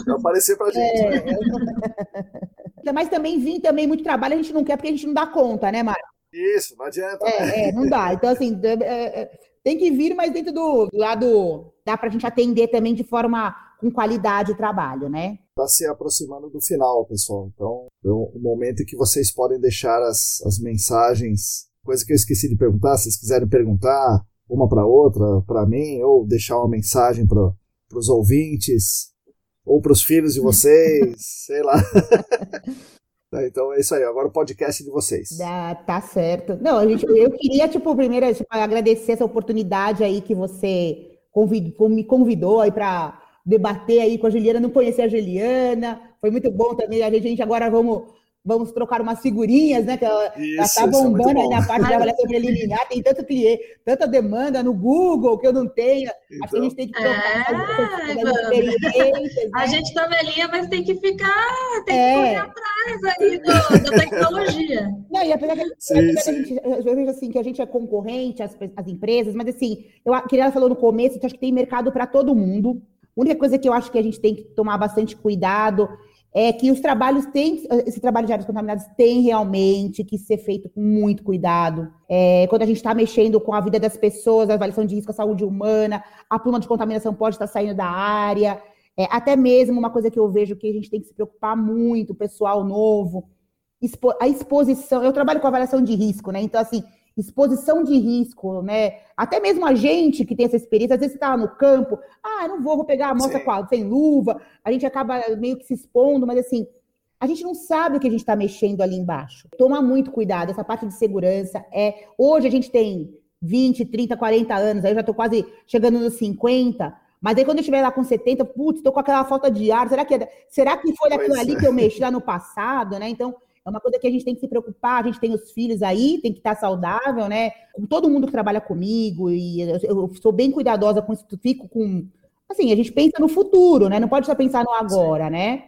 aparecer para gente. É. mas também vir também muito trabalho a gente não quer porque a gente não dá conta, né, Marcos? Isso, não adianta. É, né? é não dá. Então, assim, é, é, tem que vir, mas dentro do, do lado. Dá para a gente atender também de forma com qualidade o trabalho, né? Está se aproximando do final, pessoal. Então, é o momento em que vocês podem deixar as, as mensagens. Coisa que eu esqueci de perguntar, se vocês quiserem perguntar uma para outra, para mim, ou deixar uma mensagem para os ouvintes, ou para os filhos de vocês, sei lá. Tá, então é isso aí, agora o podcast de vocês. Ah, tá certo. Não, gente, eu queria, tipo, primeiro tipo, agradecer essa oportunidade aí que você convidou, me convidou aí para debater aí com a Juliana, não conhecer a Juliana, foi muito bom também. A gente agora vamos vamos trocar umas figurinhas, né? Que ela, está é bombando é aí na parte de avaliação preliminar, tem tanto cliente, tanta demanda no Google que eu não tenho. Então, Acho que a gente tem que trocar é. A né? gente tá velhinha, mas tem que ficar, tem é. que correr atrás aí do, da tecnologia. Não, e apesar que, sim, apesar sim. a gente, assim, que a gente é concorrente às, às empresas, mas assim, eu, que ela falou no começo, então acho que tem mercado para todo mundo. A única coisa que eu acho que a gente tem que tomar bastante cuidado é que os trabalhos têm, esse trabalho de áreas contaminadas tem realmente que ser feito com muito cuidado. É, quando a gente está mexendo com a vida das pessoas, a avaliação de risco à saúde humana, a pluma de contaminação pode estar saindo da área. É, até mesmo uma coisa que eu vejo que a gente tem que se preocupar muito, o pessoal novo, a exposição. Eu trabalho com avaliação de risco, né? Então, assim, exposição de risco, né? Até mesmo a gente que tem essa experiência, às vezes você está no campo, ah, não vou, vou pegar a amostra sem luva, a gente acaba meio que se expondo, mas assim, a gente não sabe o que a gente está mexendo ali embaixo. Toma muito cuidado, essa parte de segurança é. Hoje a gente tem 20, 30, 40 anos, aí eu já estou quase chegando nos 50. Mas aí quando eu estiver lá com 70, putz, estou com aquela falta de ar. Será que, é, será que foi aquilo ali é. que eu mexi lá no passado, né? Então, é uma coisa que a gente tem que se preocupar, a gente tem os filhos aí, tem que estar saudável, né? Todo mundo que trabalha comigo, e eu, eu sou bem cuidadosa com isso, fico com. Assim, a gente pensa no futuro, né? Não pode só pensar no agora, Sim. né?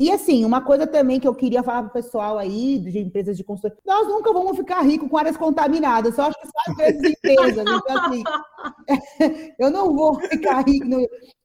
E assim, uma coisa também que eu queria falar para o pessoal aí, de empresas de construção, nós nunca vamos ficar ricos com áreas contaminadas, só acho que só as grandes empresas. Então, assim, eu não vou ficar rico,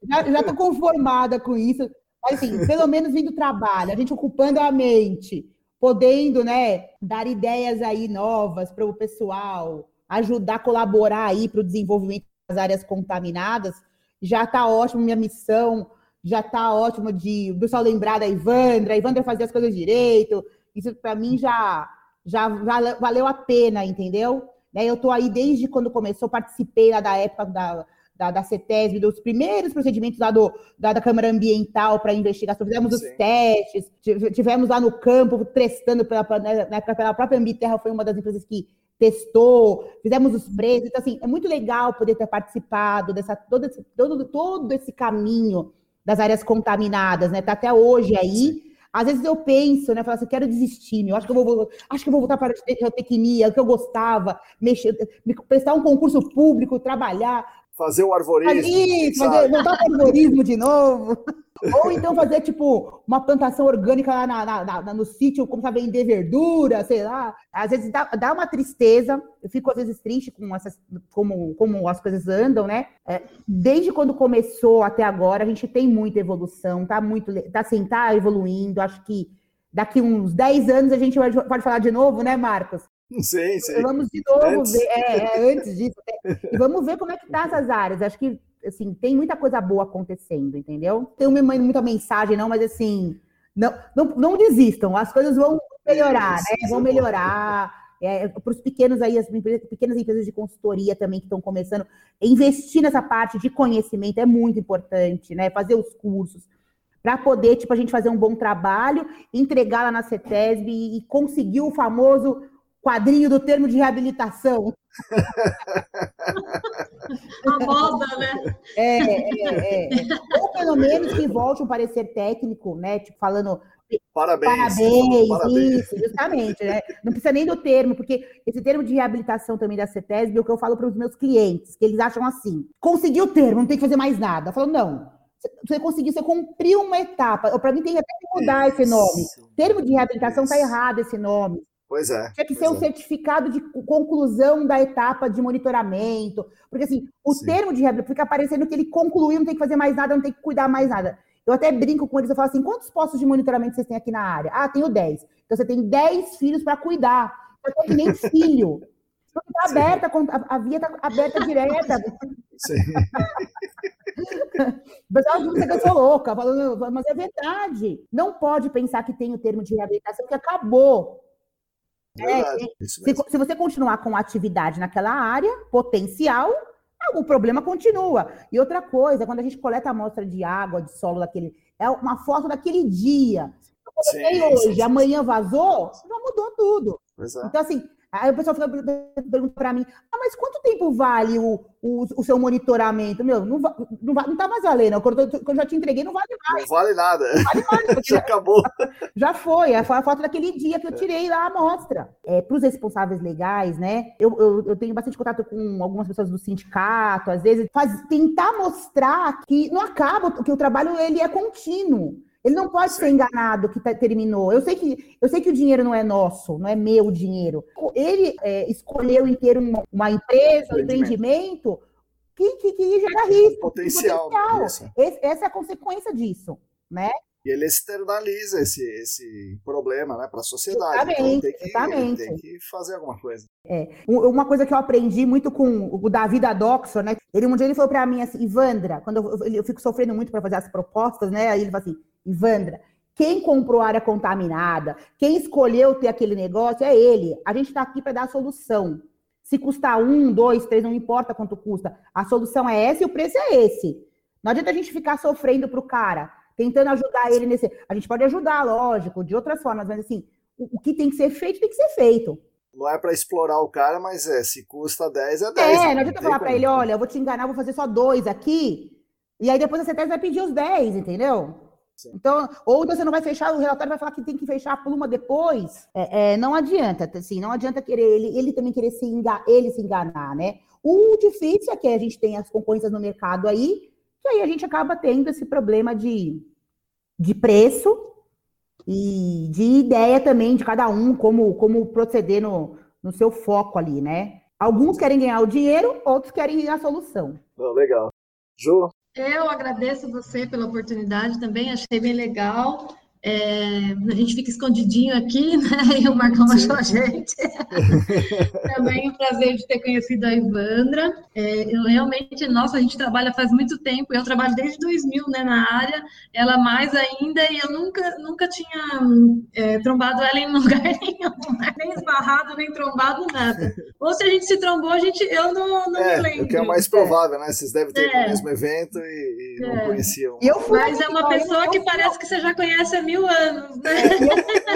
já estou conformada com isso. Mas assim, pelo menos vindo trabalho, a gente ocupando a mente, podendo, né, dar ideias aí novas para o pessoal, ajudar colaborar aí para o desenvolvimento das áreas contaminadas, já está ótimo minha missão, já está ótimo de o pessoal lembrar da Ivandra, a Ivandra fazer as coisas direito, isso para mim já, já valeu a pena, entendeu? Né, eu estou aí desde quando começou, participei lá da época da, da, da CETESB, dos primeiros procedimentos lá do, da, da Câmara Ambiental para investigação, fizemos Sim. os testes, tivemos lá no campo testando pela, né, pela própria Ambiterra, foi uma das empresas que testou, fizemos os preços, então assim, é muito legal poder ter participado dessa, todo, esse, todo, todo esse caminho das áreas contaminadas, né? Tá até hoje aí. Às vezes eu penso, né? Falo assim, quero desistir, eu acho que eu vou, acho que eu vou voltar para a geotecnia, que eu gostava, mexer, prestar um concurso público, trabalhar fazer o arvorismo. Isso, fazer, voltar para o arvorismo de novo. Ou então fazer, tipo, uma plantação orgânica lá na, na, na, no sítio, começar a vender verdura, sei lá. Às vezes dá, dá uma tristeza, eu fico às vezes triste com essas, como, como as coisas andam, né? É, desde quando começou até agora, a gente tem muita evolução, tá muito, tá assim, tá evoluindo, acho que daqui uns 10 anos a gente pode falar de novo, né, Marcos? Sim, sim. Vamos de novo antes. ver, é, é, antes disso, né? e vamos ver como é que tá essas áreas. Acho que assim, tem muita coisa boa acontecendo, entendeu? Tem uma, muita mensagem, não, mas assim, não, não, não desistam, as coisas vão melhorar, isso, né? Vão melhorar. É, para os pequenos aí, as pequenas empresas de consultoria também que estão começando, investir nessa parte de conhecimento é muito importante, né? Fazer os cursos para poder, tipo, a gente fazer um bom trabalho, entregar lá na CETESB e, e conseguir o famoso quadrinho do termo de reabilitação. A moda, né? É, é, é. Ou pelo menos que volte um parecer técnico, né? Tipo, falando. Parabéns. Parabéns, parabéns. isso, justamente, né? Não precisa nem do termo, porque esse termo de reabilitação também da CETESB é o que eu falo para os meus clientes, que eles acham assim: conseguiu o termo, não tem que fazer mais nada. Eu falo, não, você conseguiu, você cumpriu uma etapa. Para mim tem até que mudar esse nome. Termo de reabilitação está errado esse nome. Pois é. Tinha que ser um é. certificado de conclusão da etapa de monitoramento. Porque, assim, o Sim. termo de reabilitação fica parecendo que ele concluiu, não tem que fazer mais nada, não tem que cuidar mais nada. Eu até brinco com eles, eu falo assim, quantos postos de monitoramento vocês têm aqui na área? Ah, tenho 10. Então, você tem 10 filhos para cuidar. Tem que nem filho. Está aberta, a, a via está aberta direta. Sim. O pessoal que eu sou louca, falando, mas é verdade. Não pode pensar que tem o termo de reabilitação que acabou. É, se, se, você continuar com atividade naquela área potencial, o problema continua. E outra coisa, quando a gente coleta a amostra de água, de solo daquele, é uma foto daquele dia. Eu coloquei hoje, sim, sim, amanhã vazou, já mudou tudo. É. Então, assim, Aí o pessoal fica perguntando para mim, ah, mas quanto tempo vale o, o, o seu monitoramento? Meu, não, não, não tá mais valendo. Quando, eu já te entreguei, não vale mais. Não vale nada. Não vale mais. já acabou. Já foi. Foi a foto daquele dia que eu tirei lá a amostra. É, para os responsáveis legais, né? Eu, eu, eu, tenho bastante contato com algumas pessoas do sindicato, às vezes, faz, tentar mostrar que não acaba, que o trabalho ele é contínuo. Ele não pode ser enganado que terminou. Eu sei que eu sei que o dinheiro não é nosso, não é meu dinheiro. Ele é, escolheu inteiro uma, uma empresa, um empreendimento que, que, que gera risco. Potencial. potencial. Esse, essa é a consequência disso, né? E ele externaliza esse, esse problema né, para a sociedade. Exatamente, então tem que, tem que fazer alguma coisa. É. Uma coisa que eu aprendi muito com o Davi da Doxor, né? Ele um dia ele falou para mim assim, Ivandra, quando eu, eu, fico sofrendo muito para fazer as propostas, né? Aí ele falou assim, Ivandra, quem comprou área contaminada, quem escolheu ter aquele negócio é ele. A gente está aqui para dar a solução. Se custar um, dois, três, não importa quanto custa. A solução é essa e o preço é esse. Não adianta a gente ficar sofrendo para o cara, tentando ajudar ele nesse. A gente pode ajudar, lógico, de outras formas, mas assim, o, o que tem que ser feito, tem que ser feito. Não é para explorar o cara, mas é, se custa 10, é 10. É, não adianta falar para ele, olha, eu vou te enganar, vou fazer só dois aqui, e aí depois a CETES vai pedir os 10, entendeu? Sim. Então, ou você não vai fechar, o relatório vai falar que tem que fechar a pluma depois. É, é, não adianta, assim, não adianta querer ele, ele também querer se enganar, ele se enganar, né? O difícil é que a gente tem as concorrências no mercado aí, que aí a gente acaba tendo esse problema de, de preço e de ideia também de cada um, como, como proceder no, no seu foco ali, né? Alguns querem ganhar o dinheiro, outros querem a solução. Oh, legal. Ju, eu agradeço você pela oportunidade também, achei bem legal. É, a gente fica escondidinho aqui, né? E o Marcão achou a gente. Também o um prazer de ter conhecido a Ivandra. É, eu realmente, nossa, a gente trabalha faz muito tempo. Eu trabalho desde 2000, né, na área. Ela mais ainda e eu nunca, nunca tinha é, trombado ela em lugar nenhum, né? nem esbarrado, nem trombado, nada. Ou se a gente se trombou, a gente, eu não, não é, me lembro. O que é o mais provável, né? Vocês devem ter é. o mesmo evento e, e não é. conheciam. Eu fui, Mas é uma pessoa que parece que você já conhece a mim mil anos, né?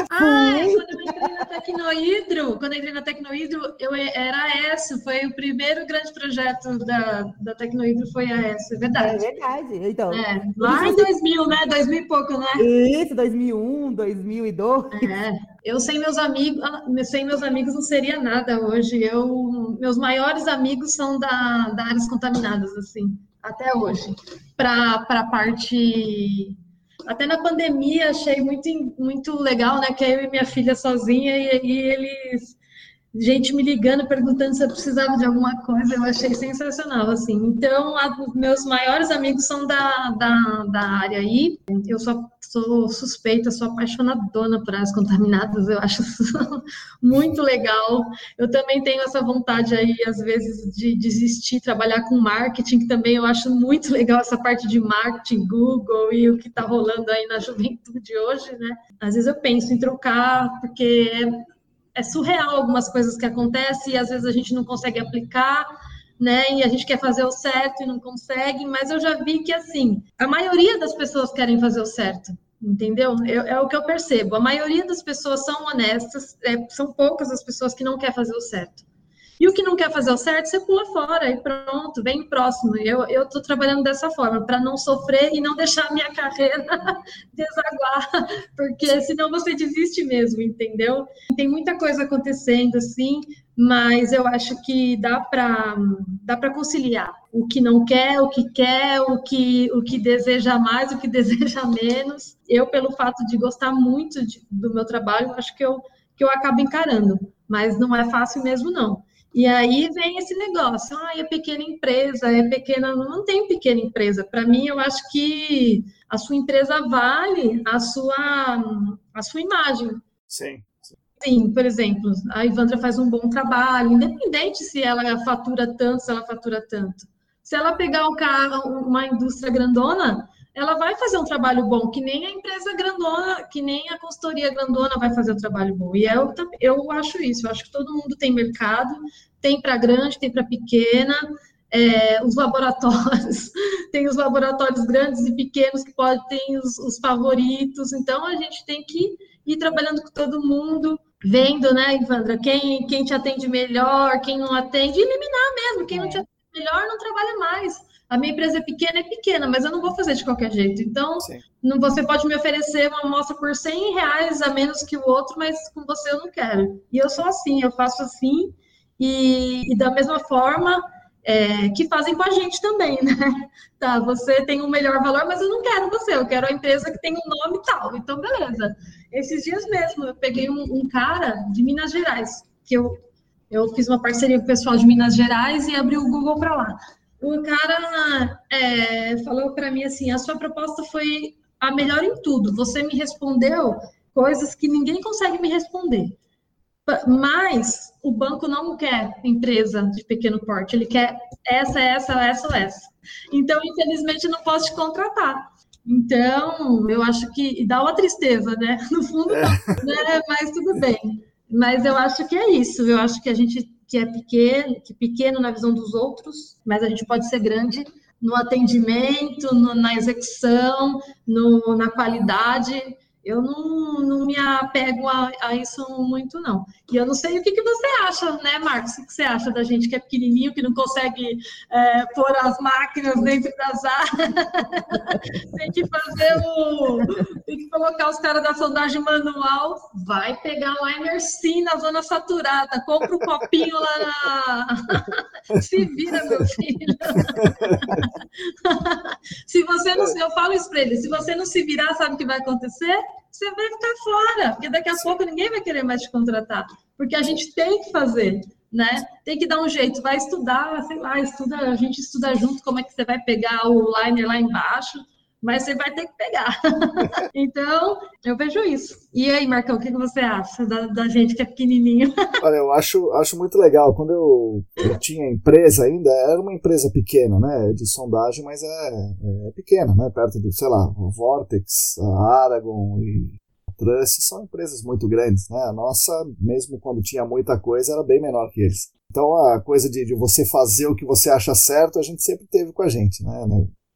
ah, quando eu entrei na Tecnohidro, quando eu entrei na Tecnohidro, eu era a ESO, foi o primeiro grande projeto da, da Tecnohidro, foi a ESO, é verdade. É verdade, então. É, lá em 2000, né? 2000 e pouco, né? Isso, 2001, 2002. É, eu sem meus amigos, ah, sem meus amigos não seria nada hoje. Eu, meus maiores amigos são da, da áreas contaminadas, assim, até hoje. Para a parte até na pandemia achei muito, muito legal, né? Que eu e minha filha sozinha e, e eles gente me ligando, perguntando se eu precisava de alguma coisa, eu achei sensacional, assim. Então, a, meus maiores amigos são da, da, da área aí. Eu sou, sou suspeita, sou apaixonadona por áreas contaminadas, eu acho muito legal. Eu também tenho essa vontade aí, às vezes, de desistir, trabalhar com marketing, que também eu acho muito legal essa parte de marketing, Google e o que está rolando aí na juventude hoje, né? Às vezes eu penso em trocar, porque é surreal algumas coisas que acontecem e às vezes a gente não consegue aplicar, né? E a gente quer fazer o certo e não consegue, mas eu já vi que assim, a maioria das pessoas querem fazer o certo. Entendeu? Eu, é o que eu percebo. A maioria das pessoas são honestas, é, são poucas as pessoas que não querem fazer o certo. E o que não quer fazer o certo, você pula fora e pronto, vem próximo. Eu estou trabalhando dessa forma, para não sofrer e não deixar a minha carreira desaguar, porque senão você desiste mesmo, entendeu? Tem muita coisa acontecendo, assim, mas eu acho que dá para dá para conciliar o que não quer, o que quer, o que o que deseja mais, o que deseja menos. Eu, pelo fato de gostar muito de, do meu trabalho, acho que eu que eu acabo encarando, mas não é fácil mesmo não. E aí vem esse negócio, ah, é pequena empresa, é pequena, não tem pequena empresa. Para mim, eu acho que a sua empresa vale a sua, a sua imagem. Sim. Sim, por exemplo, a Ivandra faz um bom trabalho, independente se ela fatura tanto, se ela fatura tanto. Se ela pegar um carro, uma indústria grandona, ela vai fazer um trabalho bom, que nem a empresa grandona, que nem a consultoria grandona vai fazer um trabalho bom. E eu, eu acho isso, eu acho que todo mundo tem mercado, tem para grande, tem para pequena, é, os laboratórios, tem os laboratórios grandes e pequenos que podem ter os, os, favoritos, então a gente tem que ir trabalhando com todo mundo, vendo, né, Ivandra, quem, quem te atende melhor, quem não atende, eliminar mesmo. Quem é. não te atende melhor não trabalha mais. A minha empresa é pequena, é pequena, mas eu não vou fazer de qualquer jeito. Então, não, você pode me oferecer uma amostra por 100 reais a menos que o outro, mas com você eu não quero. E eu sou assim, eu faço assim, e, e da mesma forma é, que fazem com a gente também, né? Tá, você tem um melhor valor, mas eu não quero você, eu quero a empresa que tem um nome tal. Então, beleza. Esses dias mesmo, eu peguei um, um cara de Minas Gerais, que eu, eu fiz uma parceria com o pessoal de Minas Gerais e abri o Google para lá o cara é, falou para mim assim: a sua proposta foi a melhor em tudo. Você me respondeu coisas que ninguém consegue me responder. Mas o banco não quer empresa de pequeno porte, ele quer essa, essa, essa essa. Então, infelizmente, não posso te contratar. Então, eu acho que dá uma tristeza, né? No fundo, é. né? mas tudo bem. Mas eu acho que é isso. Eu acho que a gente que é pequeno, que pequeno na visão dos outros, mas a gente pode ser grande no atendimento, no, na execução, no, na qualidade eu não, não me apego a, a, isso muito, não. E eu não sei o que, que você acha, né, Marcos? O que você acha da gente que é pequenininho, que não consegue é, pôr as máquinas dentro das áreas? tem que fazer o. Tem que colocar os caras da sondagem manual. Vai pegar liner sim na zona saturada. Compra um copinho lá na. Se vira, meu filho. se você não. Eu falo isso para ele: se você não se virar, sabe o que vai acontecer? Você vai ficar fora, porque daqui a pouco ninguém vai querer mais te contratar, porque a gente tem que fazer, né? Tem que dar um jeito, vai estudar, sei lá, estuda, a gente estuda junto como é que você vai pegar o liner lá embaixo, mas você vai ter que pegar. então, eu vejo isso. E aí, Marcão, o que você acha da, da, gente que é pequenininho? Olha, eu acho, acho muito legal. Quando eu, eu, tinha empresa ainda, era uma empresa pequena, né, de sondagem, mas é, é pequena, né, perto do, sei lá, o Vortex, a Aragon e Trust, são empresas muito grandes, né, a nossa, mesmo quando tinha muita coisa, era bem menor que eles. Então, a coisa de, de você fazer o que você acha certo, a gente sempre teve com a gente, né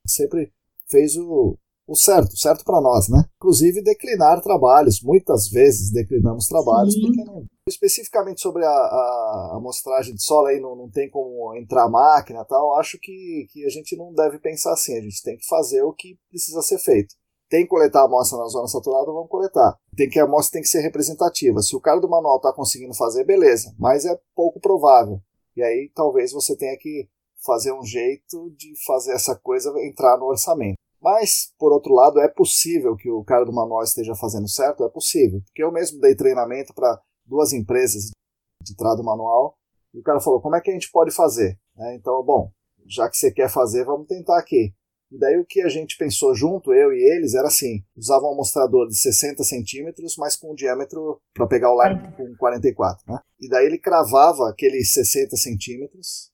sempre fez o, o certo, certo para nós, né? Inclusive declinar trabalhos, muitas vezes declinamos trabalhos, Sim. porque não, especificamente sobre a, a, amostragem de solo aí não, não tem como entrar máquina e tal, acho que, que a gente não deve pensar assim, a gente tem que fazer o que precisa ser feito. Tem que coletar a amostra na zona saturada, vamos coletar. Tem que a amostra tem que ser representativa. Se o cara do manual está conseguindo fazer, beleza, mas é pouco provável. E aí talvez você tenha que fazer um jeito de fazer essa coisa entrar no orçamento. Mas, por outro lado, é possível que o cara do manual esteja fazendo certo? É possível. Porque eu mesmo dei treinamento para duas empresas de trado manual e o cara falou: como é que a gente pode fazer? É, então, bom, já que você quer fazer, vamos tentar aqui. E daí o que a gente pensou junto, eu e eles, era assim: usava um amostrador de 60 centímetros, mas com um diâmetro para pegar o line com 44. Né? E daí ele cravava aqueles 60 centímetros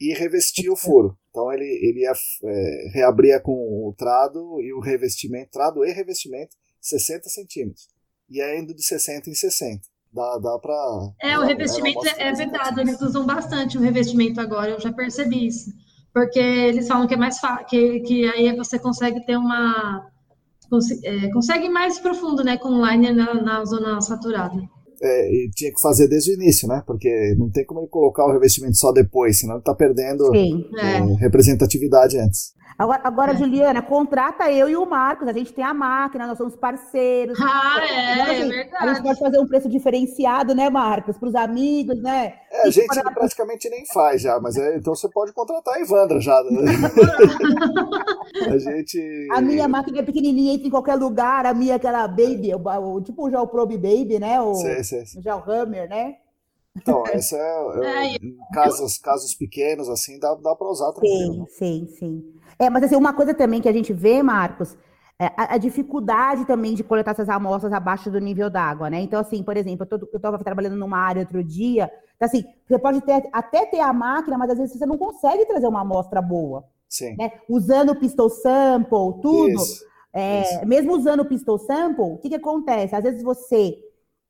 e revestia o furo. Então ele, ele ia, é, reabria com o trado e o revestimento, trado e revestimento, 60 centímetros. E é indo de 60 em 60. Dá, dá pra. É, o revestimento é, é verdade, eles usam bastante o revestimento agora, eu já percebi isso. Porque eles falam que é mais fácil, que, que aí você consegue ter uma. é, consegue mais profundo, né, com o liner na, na zona saturada é, e tinha que fazer desde o início, né? Porque não tem como ele colocar o revestimento só depois, senão ele está perdendo é, representatividade antes. Agora, agora é. Juliana, contrata eu e o Marcos. A gente tem a máquina, nós somos parceiros. Ah, é, então, assim, é verdade. A gente pode fazer um preço diferenciado, né, Marcos? Para os amigos, né? É, a gente para... praticamente nem faz já, mas é, então você pode contratar a Ivandra já. Né? a gente. A minha máquina é pequenininha, entra em qualquer lugar. A minha, é aquela Baby, o, o, tipo já o Probe Baby, né? O, sim, sim. Já o Hammer, né? Então, esse é, é, é casos, casos pequenos, assim, dá, dá para usar tranquilo. Sim, sim, sim. É, mas assim, uma coisa também que a gente vê, Marcos, é a, a, dificuldade também de coletar essas amostras abaixo do nível d'água, né? Então, assim, por exemplo, eu estava trabalhando numa área outro dia, então, assim, você pode ter, até ter a máquina, mas às vezes você não consegue trazer uma amostra boa. Sim. Né? Usando o pistol sample, tudo. Isso, é, isso. Mesmo usando o pistol sample, o que, que acontece? Às vezes você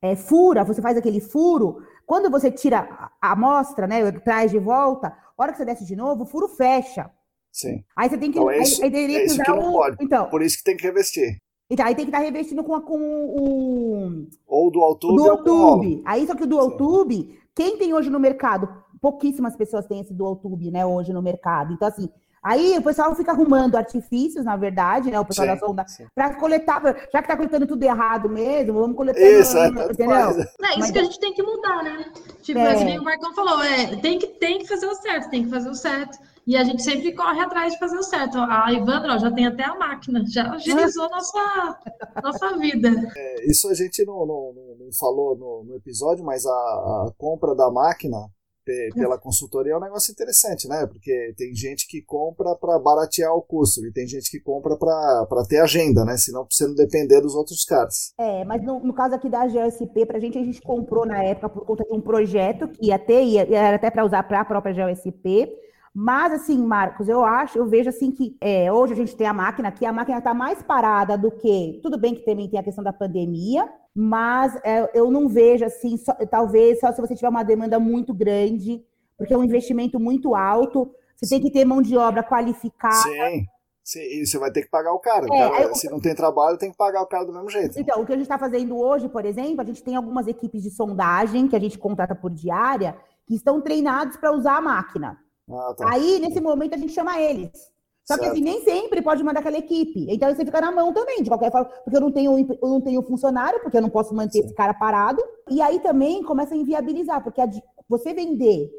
é, fura, você faz aquele furo, quando você tira a amostra, né, traz de volta, a hora que você desce de novo, o furo fecha. Sim. Aí você tem que. Então, é isso, aí, aí é isso que não o... pode. Então, Por isso que tem que revestir. Então, aí tem que estar revestindo com, com o. Ou do YouTube. Do YouTube. Aí, só que o Dual Tube, quem tem hoje no mercado? Pouquíssimas pessoas têm esse Dual Tube, né, hoje no mercado. Então, assim, Aí o pessoal fica arrumando artifícios, na verdade, né? O pessoal sim, da sonda, para coletar, já que tá coletando tudo errado mesmo, vamos coletar. Isso, é, entendeu? É, isso Mas, que a gente tem que mudar, né? Tipo, é. assim, o Marcão falou, é, tem que, tem que fazer o certo, tem que fazer o certo. E a gente sempre corre atrás de fazer o certo. A Ivandra ó, já tem até a máquina, já agilizou a nossa, nossa vida. É, isso a gente não, não, não falou no, no, episódio, mas a, a compra da máquina pela consultoria é um negócio interessante, né? Porque tem gente que compra para baratear o custo e tem gente que compra para ter agenda, né? Senão você não depender dos outros caras. É, mas no, no caso aqui da GLSP, para a gente, a gente comprou na época por conta de um projeto que ia ter, ia, era até para usar para a própria GLSP. Mas, assim, Marcos, eu acho, eu vejo assim que é, hoje a gente tem a máquina aqui, a máquina está mais parada do que. Tudo bem que também tem a questão da pandemia, mas é, eu não vejo assim, só, talvez só se você tiver uma demanda muito grande, porque é um investimento muito alto, você Sim. tem que ter mão de obra qualificada. Sim. Sim, e você vai ter que pagar o cara. É, cara eu... Se não tem trabalho, tem que pagar o cara do mesmo jeito. Então, o que a gente está fazendo hoje, por exemplo, a gente tem algumas equipes de sondagem que a gente contrata por diária que estão treinados para usar a máquina. Ah, tá. Aí, nesse momento, a gente chama eles. Só certo. que assim, nem sempre pode mandar aquela equipe. Então você fica na mão também, de qualquer forma, porque eu não tenho, eu não tenho funcionário, porque eu não posso manter Sim. esse cara parado. E aí também começa a inviabilizar, porque a, você vender,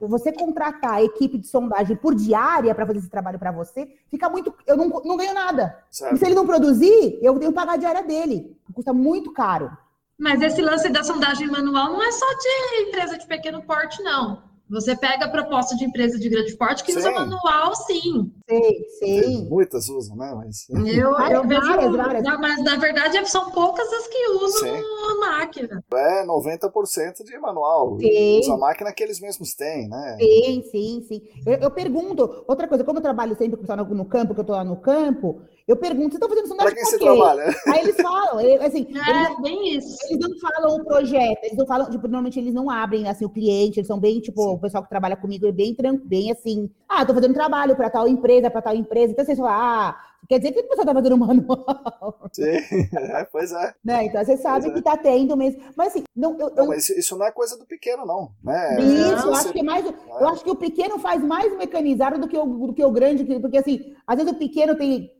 você contratar a equipe de sondagem por diária para fazer esse trabalho para você, fica muito. Eu não, não ganho nada. Certo. E se ele não produzir, eu tenho que pagar a diária dele. Custa muito caro. Mas esse lance da sondagem manual não é só de empresa de pequeno porte, não. Você pega a proposta de empresa de grande porte que sim. usa manual, sim. Sim, sim. Muitas usam, né? Mas... Eu, eu vejo. Várias, várias. Mas na verdade são poucas as que usam sim. a máquina. É 90% de manual. Sim. Usa a máquina que eles mesmos têm, né? Sim, sim, sim. Eu, eu pergunto, outra coisa, como eu trabalho sempre com no, campo, que eu tô lá no campo, eu pergunto, vocês estão fazendo sondagem pra quem você trabalha? Aí eles falam, assim, é, eles, bem isso. Eles não falam o projeto, eles não falam, tipo, normalmente eles não abrem assim o cliente, eles são bem, tipo, Sim. o pessoal que trabalha comigo é bem tranquilo, bem assim, ah, tô fazendo trabalho para tal empresa, para tal empresa. Então vocês falam, ah, quer dizer que o pessoal tá fazendo manual. Sim, é, pois é. Né? Então você sabe pois que é. tá tendo mesmo. Mas assim, não, eu, não, mas isso não é coisa do pequeno, não. Né? Isso, eu acho que é mais. Eu acho que o pequeno faz mais mecanizado do que o, do que o grande, porque assim, às vezes o pequeno tem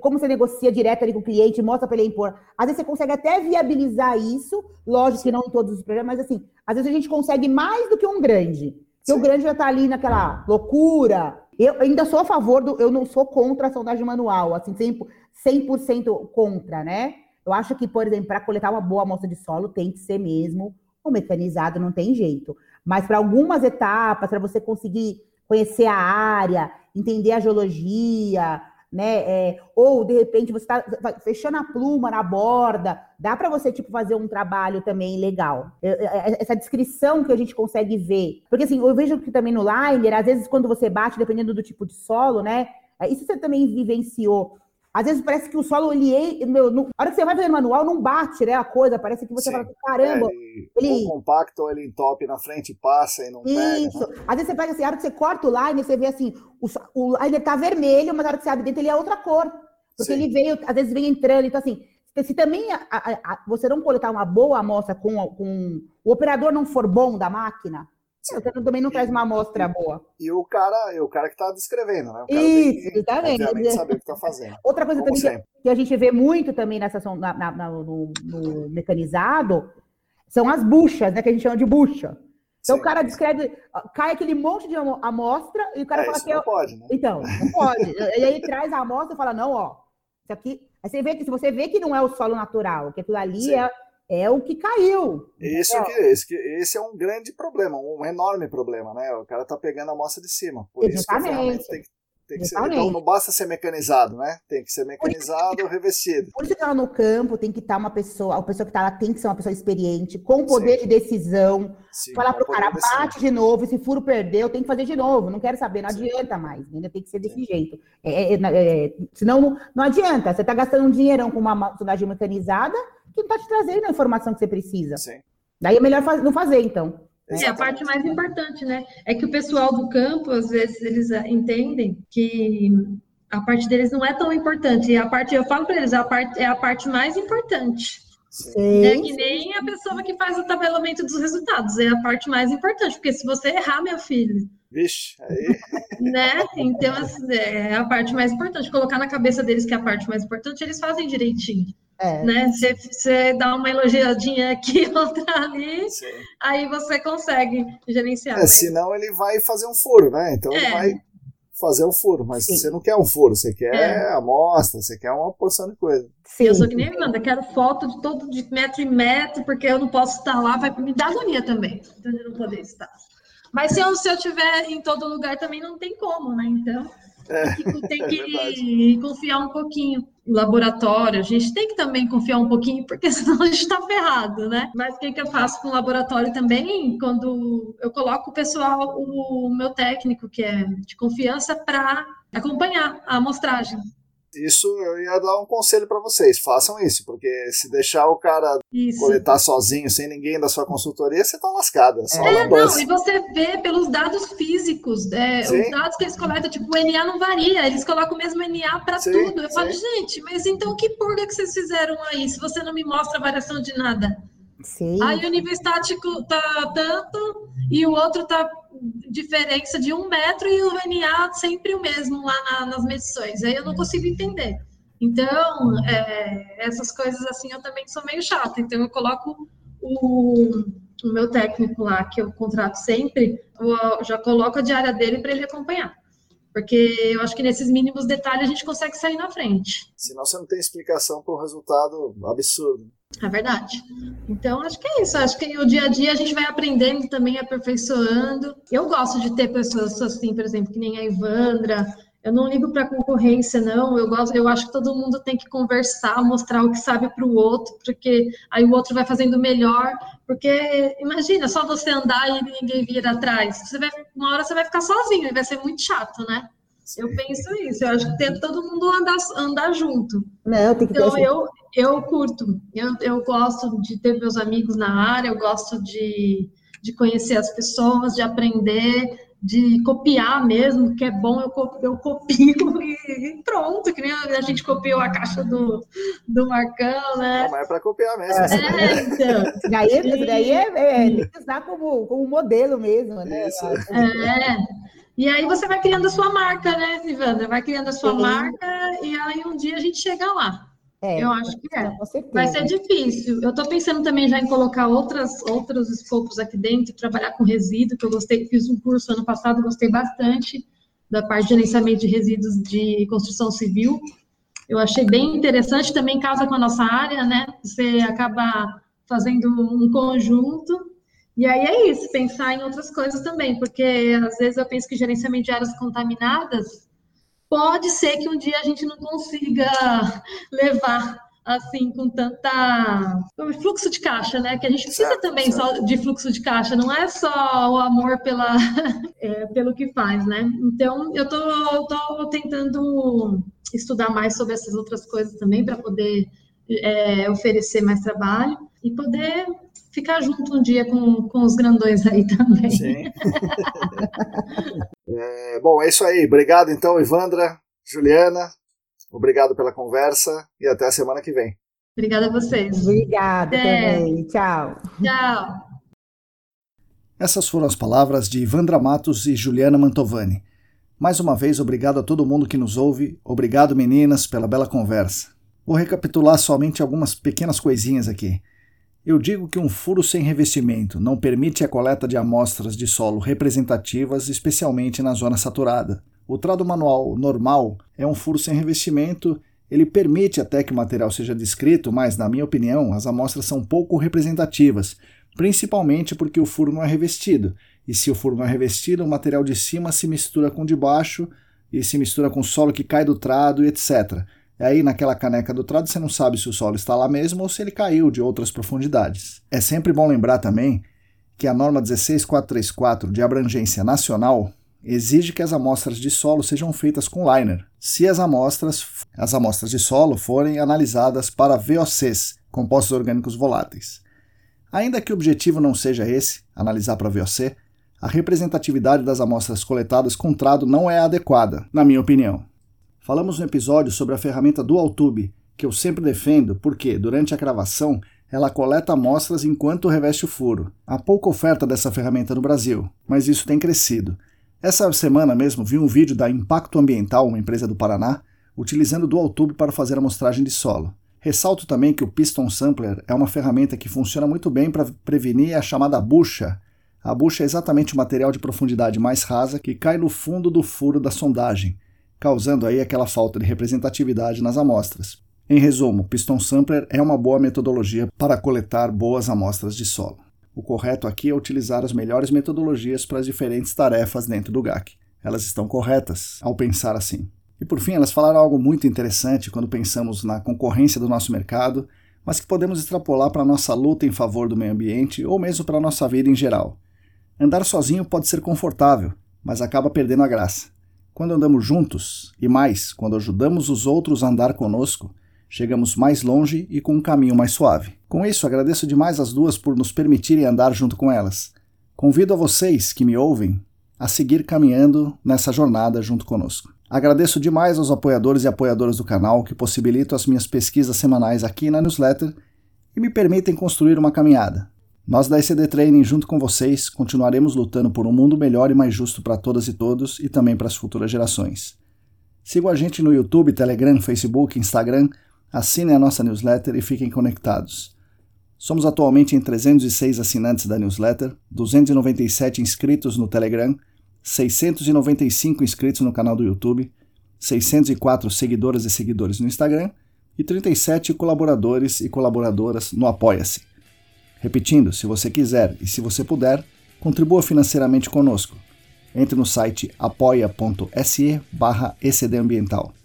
como você negocia direto ali com o cliente, mostra para ele impor. Às vezes você consegue até viabilizar isso, lógico que não em todos os projetos, mas assim, às vezes a gente consegue mais do que um grande. Porque o grande já está ali naquela loucura. Eu ainda sou a favor do. Eu não sou contra a sondagem manual, assim, 100%, 100 contra, né? Eu acho que, por exemplo, para coletar uma boa amostra de solo, tem que ser mesmo o mecanizado, não tem jeito. Mas para algumas etapas, para você conseguir conhecer a área, entender a geologia, né? É, ou de repente você está fechando a pluma na borda, dá para você tipo fazer um trabalho também legal. Essa descrição que a gente consegue ver, porque assim eu vejo que também no liner, às vezes quando você bate, dependendo do tipo de solo, né? Isso você também vivenciou. Às vezes parece que o solo, ele, meu, no, a hora que você vai fazer manual, não bate, né, a coisa, parece que você Sim. fala, caramba, é, ele... ele... Ou compacto, ou ele entope na frente, passa e não Isso. pega. Né? Às vezes você pega assim, a hora que você corta o line, você vê assim, o, o liner tá vermelho, mas a hora que você abre dentro, ele é outra cor. Porque Sim. ele veio, às vezes vem entrando, então assim, se também a, a, a, você não coletar uma boa amostra com, com o operador não for bom da máquina, você também não traz uma amostra boa. E o cara, e o cara que está descrevendo, né? O cara Isso, tem que, saber o que está fazendo. Outra coisa também que, que, a gente vê muito também nessa na, na, na, no, no, mecanizado são as buchas, né? Que a gente chama de bucha. Então Sim. o cara descreve, cai aquele monte de amostra e o cara é, fala que. Não é... pode, né? Então, não pode. e aí traz a amostra e fala, não, ó, isso aqui. Aí você vê que se você vê que não é o solo natural, que aquilo ali Sim. é é o que caiu. Isso é. que, esse, esse é um grande problema, um enorme problema, né? O cara tá pegando a amostra de cima. Por Exatamente. isso que tem, tem que ser, então não basta ser mecanizado, né? Tem que ser mecanizado ou revestido. Por isso que tá no campo tem que estar tá uma pessoa, a pessoa que está lá tem que ser uma pessoa experiente, com poder Sim. de decisão. Sim, falar pro cara, bate de novo, se furo perdeu, tem que fazer de novo. Não quero saber, não Sim. adianta mais. Ainda tem que ser desse jeito. É, é, é, é, senão não, não adianta. Você está gastando um dinheirão com uma sondagem mecanizada que não está te trazendo a informação que você precisa. Sim. Daí é melhor faz, não fazer, então. É a parte mais importante, né? É que o pessoal do campo, às vezes, eles entendem que A parte deles não é tão importante. E a parte, eu falo para eles, a parte, é a parte mais importante. Sim. É que nem a pessoa que faz o tabelamento dos resultados, é a parte mais importante, porque se você errar, meu filho. Vixe, aí. Né? Então, assim, é a parte mais importante. Colocar na cabeça deles que é a parte mais importante, eles fazem direitinho. É. Né? Você, você dá uma elogiadinha aqui, outra ali, Sim. aí você consegue gerenciar. É, né? Senão ele vai fazer um furo, né? Então é. ele vai fazer o furo, mas Sim. você não quer um furo, você quer é. amostra, você quer uma porção de coisa. Sim. Eu sou que nem Amanda, quero foto de todo de metro em metro, porque eu não posso estar lá, vai me dar agonia também, então eu não poder estar. Mas se eu, se eu tiver em todo lugar também não tem como, né? Então é, tem que é confiar um pouquinho laboratório. A gente tem que também confiar um pouquinho, porque senão a gente está ferrado, né? Mas o que, que eu faço com o laboratório também? Quando eu coloco o pessoal, o meu técnico, que é de confiança, para acompanhar a amostragem. Isso eu ia dar um conselho para vocês, façam isso, porque se deixar o cara isso. coletar sozinho, sem ninguém da sua consultoria, você tá lascado. É, só é não, e você vê pelos dados físicos, é, os dados que eles coletam, tipo, o NA não varia, eles colocam o mesmo NA para tudo. Eu sim. falo, gente, mas então que purga que vocês fizeram aí, se você não me mostra variação de nada? Sim. Aí o nível estático tá tanto e o outro tá diferença de um metro e o NA sempre o mesmo lá na, nas medições. Aí eu não consigo entender. Então, é, essas coisas assim eu também sou meio chata. Então eu coloco o, o meu técnico lá, que eu contrato sempre, eu já coloco a diária dele para ele acompanhar. Porque eu acho que nesses mínimos detalhes a gente consegue sair na frente. Senão você não tem explicação para um resultado absurdo. É verdade. Então, acho que é isso. Acho que o dia a dia a gente vai aprendendo também, aperfeiçoando. Eu gosto de ter pessoas assim, por exemplo, que nem a Ivandra. Eu não ligo para concorrência, não. Eu gosto, eu acho que todo mundo tem que conversar, mostrar o que sabe para o outro, porque aí o outro vai fazendo melhor. Porque imagina, só você andar e ninguém vir atrás. Você vai, uma hora você vai ficar sozinho e vai ser muito chato, né? Eu penso isso, eu acho que tem todo mundo andar, andar junto. Não, tem que então, eu, eu curto, eu, eu gosto de ter meus amigos na área, eu gosto de, de conhecer as pessoas, de aprender, de copiar mesmo, que é bom, eu, copio, eu copio e, pronto, que nem a gente copiou a caixa do, do Marcão, né? Não, mas é para copiar mesmo. É, é então. daí, e... daí é, é, usar como, como modelo mesmo, né? Isso. É. E aí você vai criando a sua marca, né, Ivandra? Vai criando a sua Sim. marca e aí um dia a gente chega lá. É, eu acho que é. Vai ser difícil. Eu estou pensando também já em colocar outras, outros escopos aqui dentro, trabalhar com resíduo, que eu gostei, fiz um curso ano passado, gostei bastante da parte de gerenciamento de resíduos de construção civil. Eu achei bem interessante, também casa com a nossa área, né? Você acaba fazendo um conjunto. E aí é isso, pensar em outras coisas também, porque às vezes eu penso que gerenciamento de áreas contaminadas pode ser que um dia a gente não consiga levar assim com tanta fluxo de caixa, né? Que a gente precisa certo, também certo. só de fluxo de caixa, não é só o amor pela é, pelo que faz, né? Então eu tô, tô tentando estudar mais sobre essas outras coisas também para poder é, oferecer mais trabalho e poder ficar junto um dia com, com os grandões aí também. Sim. é, bom, é isso aí. Obrigado então, Ivandra, Juliana. Obrigado pela conversa e até a semana que vem. Obrigada a vocês. Obrigada é. também. Tchau. Tchau. Essas foram as palavras de Ivandra Matos e Juliana Mantovani. Mais uma vez, obrigado a todo mundo que nos ouve. Obrigado, meninas, pela bela conversa. Vou recapitular somente algumas pequenas coisinhas aqui. Eu digo que um furo sem revestimento não permite a coleta de amostras de solo representativas, especialmente na zona saturada. O trado manual normal é um furo sem revestimento, ele permite até que o material seja descrito, mas, na minha opinião, as amostras são pouco representativas, principalmente porque o furo não é revestido. E se o furo não é revestido, o material de cima se mistura com o de baixo e se mistura com o solo que cai do trado e etc. Aí naquela caneca do trado você não sabe se o solo está lá mesmo ou se ele caiu de outras profundidades. É sempre bom lembrar também que a norma 16434 de abrangência nacional exige que as amostras de solo sejam feitas com liner, se as amostras, as amostras de solo forem analisadas para VOCs, compostos orgânicos voláteis. Ainda que o objetivo não seja esse, analisar para VOC, a representatividade das amostras coletadas com trado não é adequada, na minha opinião. Falamos no episódio sobre a ferramenta DualTube, que eu sempre defendo porque, durante a gravação, ela coleta amostras enquanto reveste o furo. Há pouca oferta dessa ferramenta no Brasil, mas isso tem crescido. Essa semana mesmo vi um vídeo da Impacto Ambiental, uma empresa do Paraná, utilizando o DualTube para fazer amostragem de solo. Ressalto também que o Piston Sampler é uma ferramenta que funciona muito bem para prevenir a chamada bucha. A bucha é exatamente o material de profundidade mais rasa que cai no fundo do furo da sondagem, causando aí aquela falta de representatividade nas amostras. Em resumo, Piston Sampler é uma boa metodologia para coletar boas amostras de solo. O correto aqui é utilizar as melhores metodologias para as diferentes tarefas dentro do GAC. Elas estão corretas ao pensar assim. E por fim, elas falaram algo muito interessante quando pensamos na concorrência do nosso mercado, mas que podemos extrapolar para a nossa luta em favor do meio ambiente ou mesmo para a nossa vida em geral. Andar sozinho pode ser confortável, mas acaba perdendo a graça. Quando andamos juntos, e mais, quando ajudamos os outros a andar conosco, chegamos mais longe e com um caminho mais suave. Com isso, agradeço demais as duas por nos permitirem andar junto com elas. Convido a vocês que me ouvem a seguir caminhando nessa jornada junto conosco. Agradeço demais aos apoiadores e apoiadoras do canal que possibilitam as minhas pesquisas semanais aqui na newsletter e me permitem construir uma caminhada. Nós da ECD Training, junto com vocês, continuaremos lutando por um mundo melhor e mais justo para todas e todos e também para as futuras gerações. Sigam a gente no YouTube, Telegram, Facebook, Instagram, assinem a nossa newsletter e fiquem conectados. Somos atualmente em 306 assinantes da newsletter, 297 inscritos no Telegram 695 inscritos no canal do YouTube, 604 seguidoras e seguidores no Instagram e 37 colaboradores e colaboradoras no Apoia-se. Repetindo, se você quiser e se você puder, contribua financeiramente conosco. Entre no site apoia.se barra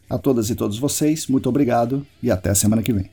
A todas e todos vocês, muito obrigado e até semana que vem.